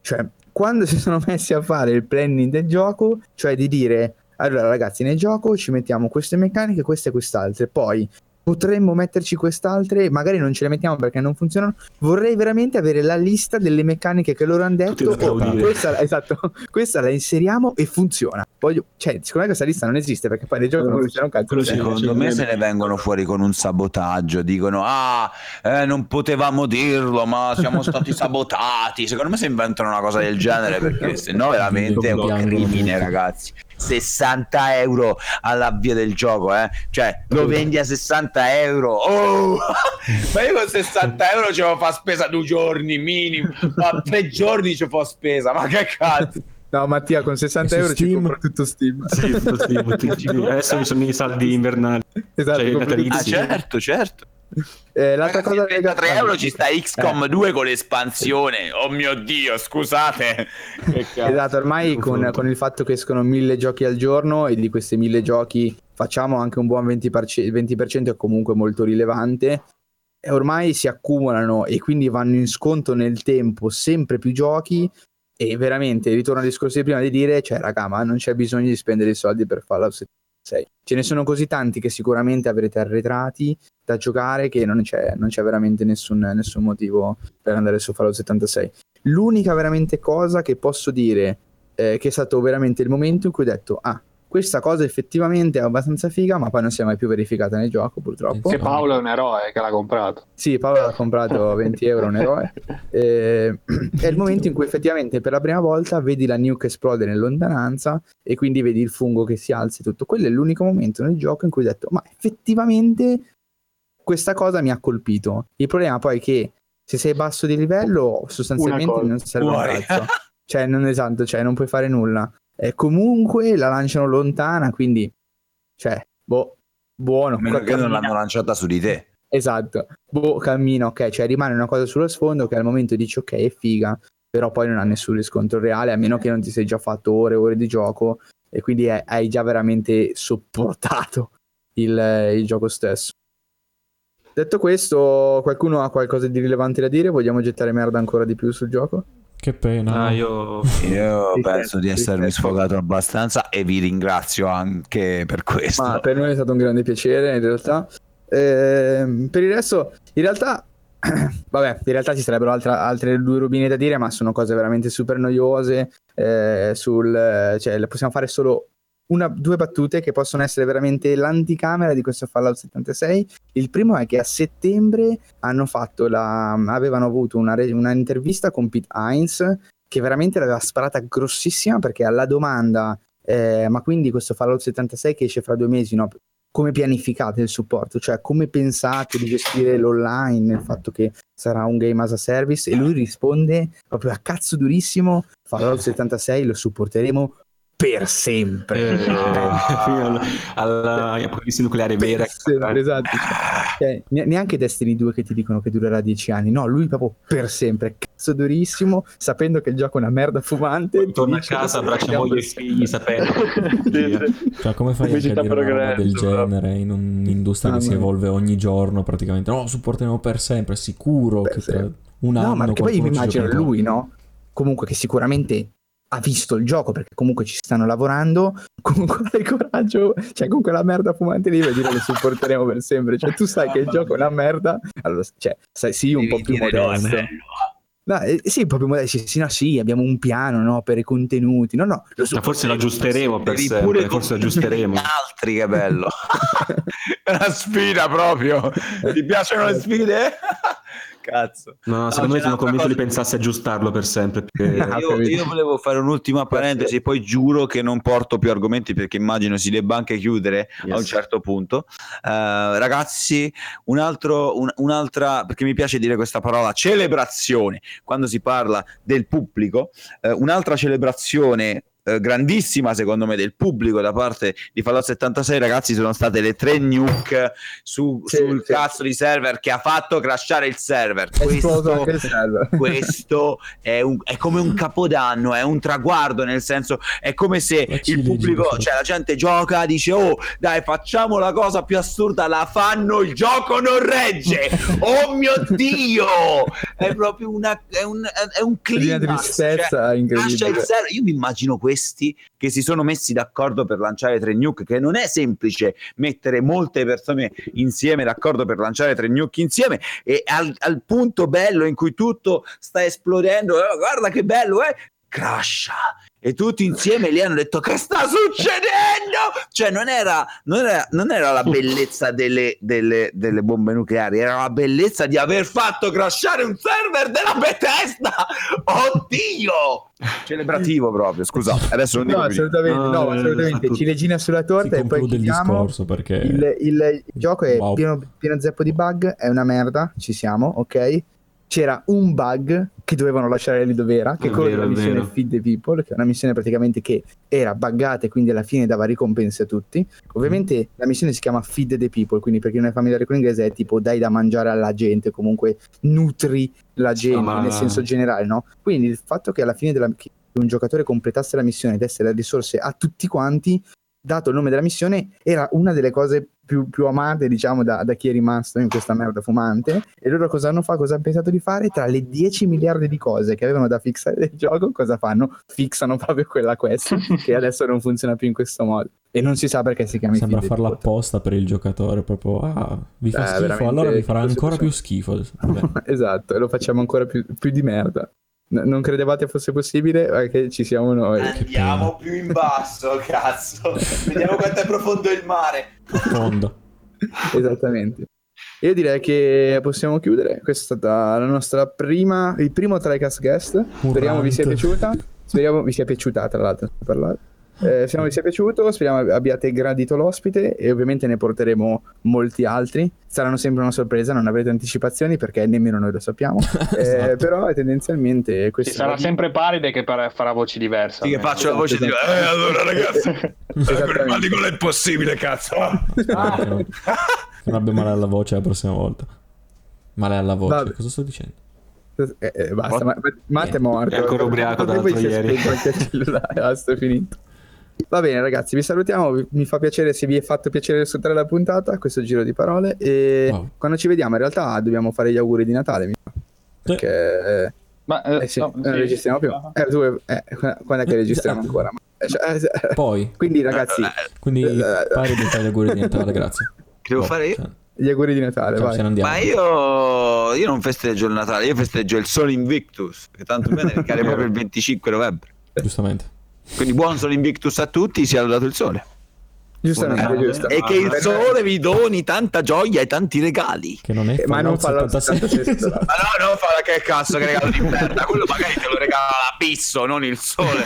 cioè, quando si sono messi a fare il planning del gioco, cioè di dire, allora ragazzi, nel gioco ci mettiamo queste meccaniche, queste e quest'altre, poi potremmo metterci quest'altre, magari non ce le mettiamo perché non funzionano. Vorrei veramente avere la lista delle meccaniche che loro hanno detto. "Oh, applaudire." questa, esatto, questa la inseriamo e funziona. Voglio, cioè, secondo me questa lista non esiste perché poi nel gioco non funziona un cazzo. Sì, Secondo Cioè, me se ne vengono fuori con un sabotaggio, dicono ah eh, non potevamo dirlo ma siamo stati sabotati, secondo me si inventano una cosa del genere perché se no veramente è un crimine ragazzi. 60 euro all'avvio del gioco, eh? cioè lo vendi a 60 euro. Oh! ma io con 60 euro ci fa spesa due giorni minimo, ma tre giorni ci fa spesa, ma che cazzo? No, Mattia, con 60 E su euro ci Steam? compro tutto Steam. Sì, tutto Steam, adesso mi sono i saldi invernali. esatto, Cioè, Ah certo, certo. Eh, l'altra Ragazzi, cosa 33 euro ci sta XCOM Eh. 2 con l'espansione. Oh mio dio, scusate. Esatto, ormai con, con il fatto che escono mille giochi al giorno e di questi mille giochi facciamo anche un buon 20%, il 20% è comunque molto rilevante, e ormai si accumulano e quindi vanno in sconto nel tempo sempre più giochi e veramente ritorno al discorso di prima di dire, cioè raga, ma non c'è bisogno di spendere i soldi per Fallout 76. Ce ne sono così tanti che sicuramente avrete arretrati da giocare che non c'è, non c'è veramente nessun, nessun motivo per andare su Fallout 76. L'unica veramente cosa che posso dire eh, che è stato veramente il momento in cui ho detto ah questa cosa effettivamente è abbastanza figa ma poi non si è mai più verificata nel gioco purtroppo Che Paolo è un eroe che l'ha comprato. sì Paolo l'ha comprato a 20 euro un eroe Eh, è il momento in cui effettivamente per la prima volta vedi la nuke esplodere in lontananza e quindi vedi il fungo che si alza e tutto quello è l'unico momento nel gioco in cui ho detto ma effettivamente questa cosa mi ha colpito. Il problema poi è che se sei basso di livello sostanzialmente non serve un cazzo. Cioè non esatto cioè non puoi fare nulla. E comunque la lanciano lontana quindi cioè boh buono. A meno che non l'hanno lanciata su di te. Esatto, boh, cammino, ok, cioè rimane una cosa sullo sfondo che al momento dici ok è figa, però poi non ha nessun riscontro reale, a meno che non ti sei già fatto ore e ore di gioco e quindi hai- hai già veramente sopportato il, il gioco stesso. Detto questo, qualcuno ha qualcosa di rilevante da dire? Vogliamo gettare merda ancora di più sul gioco? Che pena. Ah, io Io penso di essermi sfogato abbastanza e vi ringrazio anche per questo. Ma per noi è stato un grande piacere in realtà. Ehm, per il resto, in realtà, vabbè, in realtà ci sarebbero altra- altre due rubine da dire, ma sono cose veramente super noiose. eh, sul, cioè, le possiamo fare solo una, due battute che possono essere veramente l'anticamera di questo Fallout 76. Il primo è che a settembre la, avevano avuto una, una intervista con Pete Hines che veramente l'aveva sparata grossissima perché alla domanda eh, ma quindi questo Fallout 76 che esce fra due mesi, no? come pianificate il supporto? Cioè come pensate di gestire l'online, il fatto che sarà un game as a service? E lui risponde proprio a cazzo durissimo, Fallout 76 lo supporteremo per sempre. eh, fino al- alla apocalisse nucleare vera. Per sempre, esatto. Cioè, ne- neanche Destiny 2 che ti dicono che durerà 10 anni, no, lui proprio per sempre, cazzo durissimo, sapendo che il gioco è una merda fumante. Torna a casa, abbraccia moglie e figli sapendo. Cioè, come fai a dire una roba del genere in un'industria Ah, che si evolve ogni giorno praticamente? No, supporteremo per sempre, sicuro Per che tra sempre. un anno No, ma perché poi mi immagino lui, no? Comunque che sicuramente ha visto il gioco perché comunque ci stanno lavorando, comunque hai il coraggio, cioè con quella merda fumante lì vuoi dire lo supporteremo per sempre, cioè tu sai che il gioco è una merda, allora cioè sai sì un po' più modesto. No, eh, sì, proprio modesto, sì, no, sì, abbiamo un piano, no, per i contenuti. No, no, lo Ma forse lo aggiusteremo per sempre, pure forse lo aggiusteremo. altri, che bello. È una sfida proprio. Ti piacciono le sfide? Cazzo. No, secondo me sono convinto di pensarsi aggiustarlo per sempre. perché- Io, io volevo fare un'ultima parentesi, poi giuro che non porto più argomenti perché immagino si debba anche chiudere a un Yes. certo punto. Eh, ragazzi, un altro, un- un'altra, perché mi piace dire questa parola, celebrazione, quando si parla del pubblico, eh, un'altra celebrazione eh, grandissima secondo me del pubblico da parte di Fallout 76 ragazzi sono state le tre nuke su- Sì, sul sì. cazzo di server che ha fatto crashare il server. Questo, il server. questo è, un- è come un capodanno è un traguardo nel senso è come se Ma ci il pubblico cioè la gente gioca dice oh dai facciamo la cosa più assurda la fanno il gioco non regge. Oh mio dio è proprio una è un, è un Di una climax cioè, tristezza il incredibile. Io mi immagino questi che si sono messi d'accordo per lanciare tre nuke, che non è semplice mettere molte persone insieme d'accordo per lanciare tre nuke insieme e al, al punto bello in cui tutto sta esplodendo, eh, guarda che bello, eh, crasha. E tutti insieme lì hanno detto che sta succedendo? Cioè non era, non era, non era la bellezza delle, delle- delle bombe nucleari, era la bellezza di aver fatto crashare un server della Bethesda. Oddio! Celebrativo proprio, scusa. Adesso non dico No, assolutamente, no, No, assolutamente. Ciliegina sulla Si torta e poi il chiudiamo. discorso perché... Il, il gioco è Wow. pieno, pieno zeppo di bug, è una merda, ci siamo, ok? C'era un bug che dovevano lasciare lì dove era, che È quello vero, della missione vero. Feed the People, che è una missione praticamente che era buggata e quindi alla fine dava ricompense a tutti. Ovviamente la missione si chiama Feed the People, quindi per chi non è familiare con l'inglese è tipo dai da mangiare alla gente, comunque nutri la gente ma- nel senso generale, no? Quindi il fatto che alla fine della, che un giocatore completasse la missione ed essere le risorse a tutti quanti dato il nome della missione, era una delle cose più, più amate, diciamo, da, da chi è rimasto in questa merda fumante. E loro cosa hanno fatto? Cosa hanno pensato di fare? Tra le 10 miliardi di cose che avevano da fixare del gioco, cosa fanno? Fixano proprio quella quest che adesso non funziona più in questo modo. E non si sa perché si chiami Sembra farla apposta per il giocatore, proprio, ah, vi fa Eh, schifo, allora vi farà ancora più schifo. Esatto, e lo facciamo ancora più, più di merda. N- non credevate fosse possibile? Perché ci siamo noi. Andiamo più in basso, cazzo. Vediamo quanto è profondo il mare. Profondo. Esattamente. Io direi che possiamo chiudere. Questa è stata la nostra prima, il primo TriCast guest. Speriamo vi sia piaciuta. Speriamo vi sia piaciuta, tra l'altro, parlare. Eh, speriamo vi sia piaciuto, speriamo abbiate gradito l'ospite e ovviamente ne porteremo molti altri. Saranno sempre una sorpresa, non avrete anticipazioni perché nemmeno noi lo sappiamo. Eh, Esatto. però tendenzialmente Ci questo sarà sempre Paride che par- farà voci diverse. Sì, che faccio la voce di... Esatto. Eh, allora ragazzi, Esattamente. non è possibile, cazzo. Che non, abbia male alla voce la prossima volta. Male alla voce, Vabbè. cosa sto dicendo? Eh, eh, basta, ma, ma- Matt è morto. È ancora ubriaco è ieri. basta, è finito. Va bene ragazzi, vi salutiamo, mi fa piacere se vi è fatto piacere ascoltare la puntata, questo giro di parole e Wow. quando ci vediamo in realtà dobbiamo fare gli auguri di Natale, mi perché eh, Ma, eh, eh sì, no, non sì. registriamo più. Eh, tu, eh, quando è che registriamo ancora? Eh, cioè, eh, Poi, quindi ragazzi, quindi pari di fare gli auguri di Natale, grazie. Che devo Boh, fare io? cioè, gli auguri di Natale, andiamo. Ma io, io non festeggio il Natale, io festeggio il Sole Invictus, che tanto bene ricade proprio il 25 novembre. Giustamente. Quindi buon Sole Invictus a tutti, sia lodato il sole. Giustamente, giusto. E che il sole vi doni tanta gioia e tanti regali. Che non è Eh, ma non fa la 76. esatto. Ma no, non fa che cazzo che regalo di merda, quello magari te lo regala l'abisso, non il sole.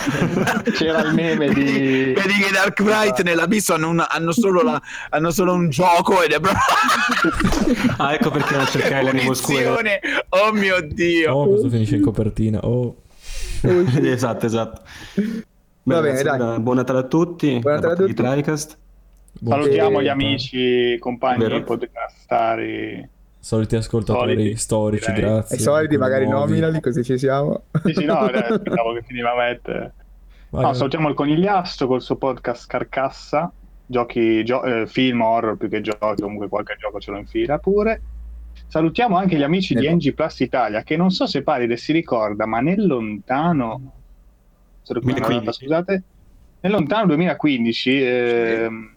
C'era il meme di- Vedi che Dark Knight nell'abisso hanno, una- hanno solo la- hanno solo un gioco ed è proprio Ah, ecco perché non cercare l'animo. Punizione. Oh mio dio. Oh, questo finisce in copertina. Oh, esatto, esatto. Va bene, ragazzi, dai. buona- Buon Natale a tutti. Buon Natale a tutti. Di TriCast. buon Salutiamo Eh, gli amici, compagni, Vero. podcastari. Soliti ascoltatori Soliti, storici, direi. grazie. I soliti magari Nuovi. nominali, così ci siamo. Sì, sì, no, eh, aspettavo che finiva. Vai, No, salutiamo il Conigliastro col suo podcast Carcassa, giochi, gio- eh, film horror più che giochi, comunque qualche gioco ce lo infila pure. Salutiamo anche gli amici di Ecco. NG Plus Italia, che non so se Paride si ricorda, ma nel lontano, 2015. scusate, nel lontano 2015 ehm,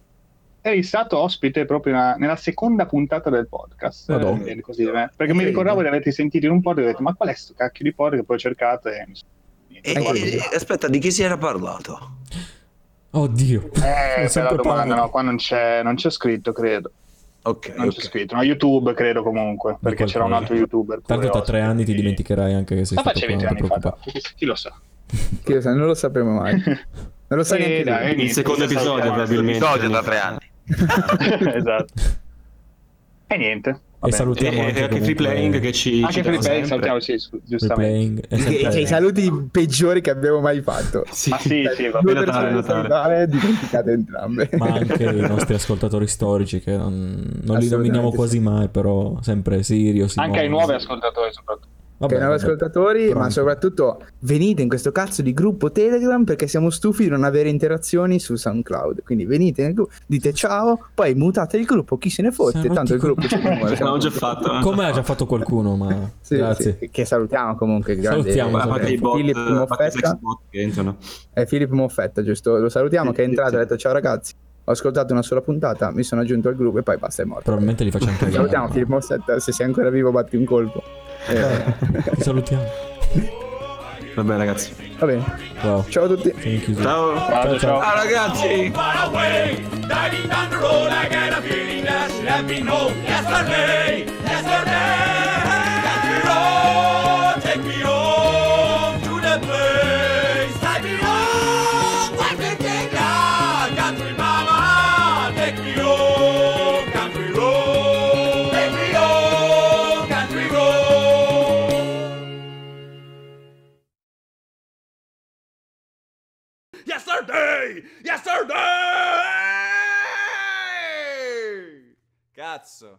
eri stato ospite proprio nella, nella seconda puntata del podcast. Eh, così, eh, perché mi ricordavo di averti sentito in un podcast e ho detto, ma qual è sto cacchio di podcast? Poi ho cercato e. E- e- aspetta, di chi si era parlato? Oddio. Eh, bella domanda, no, qua non c'è, non c'è scritto, credo. Ok, Non c'è ok. scritto, no, YouTube credo comunque, perché c'era un altro YouTuber. Tanto tra tre anni ti dimenticherai anche che sei Cosa stato facevi qua, non fa? Chi lo sa? Chi lo sa, non lo sapremo mai. Non lo sa Eh, neanche dai, lui. niente, Il secondo episodio, probabilmente. Episodio da tre anni. esatto. E niente, E salutiamo E, e anche, anche Free Playing che ci Anche Free dà Play, sempre. salutiamo, sì, giustamente. Playing e che i saluti peggiori che abbiamo mai fatto. Sì. Ma sì, sì, va bene. Natale, da Natale. dimenticate entrambe. ma anche i nostri ascoltatori storici che non, non li nominiamo sì. quasi mai, però sempre Sirio, Simone. Anche ai nuovi ascoltatori soprattutto. Vabbè, che ascoltatori, Però ma anche- soprattutto venite in questo cazzo di gruppo Telegram perché siamo stufi di non avere interazioni su SoundCloud. Quindi venite nel gruppo, dite ciao, poi mutate il gruppo, chi se ne fotte, Siamo tanto il gruppo c'è come L'abbiamo già fatto. eh. Come ha già fatto qualcuno, ma Sì, grazie. sì, che salutiamo comunque. grande- Salutiamo, bot, Filippo i Moffetta, è Filippo Moffetta, giusto? Lo salutiamo Sì, che è entrato e sì. ha detto ciao ragazzi. Ho ascoltato una sola puntata, mi sono aggiunto al gruppo e poi basta, è morto. Probabilmente li facciamo cagare. Salutiamo Filippo Moffetta, se sei ancora vivo batti un colpo. Eh, Ti salutiamo. Va bene, ragazzi. va bene, Wow. ciao a tutti. Thank you. Ciao. Ciao, ciao. Ciao, ragazzi. far away. Diving Yesterday! Yesterday! Cazzo.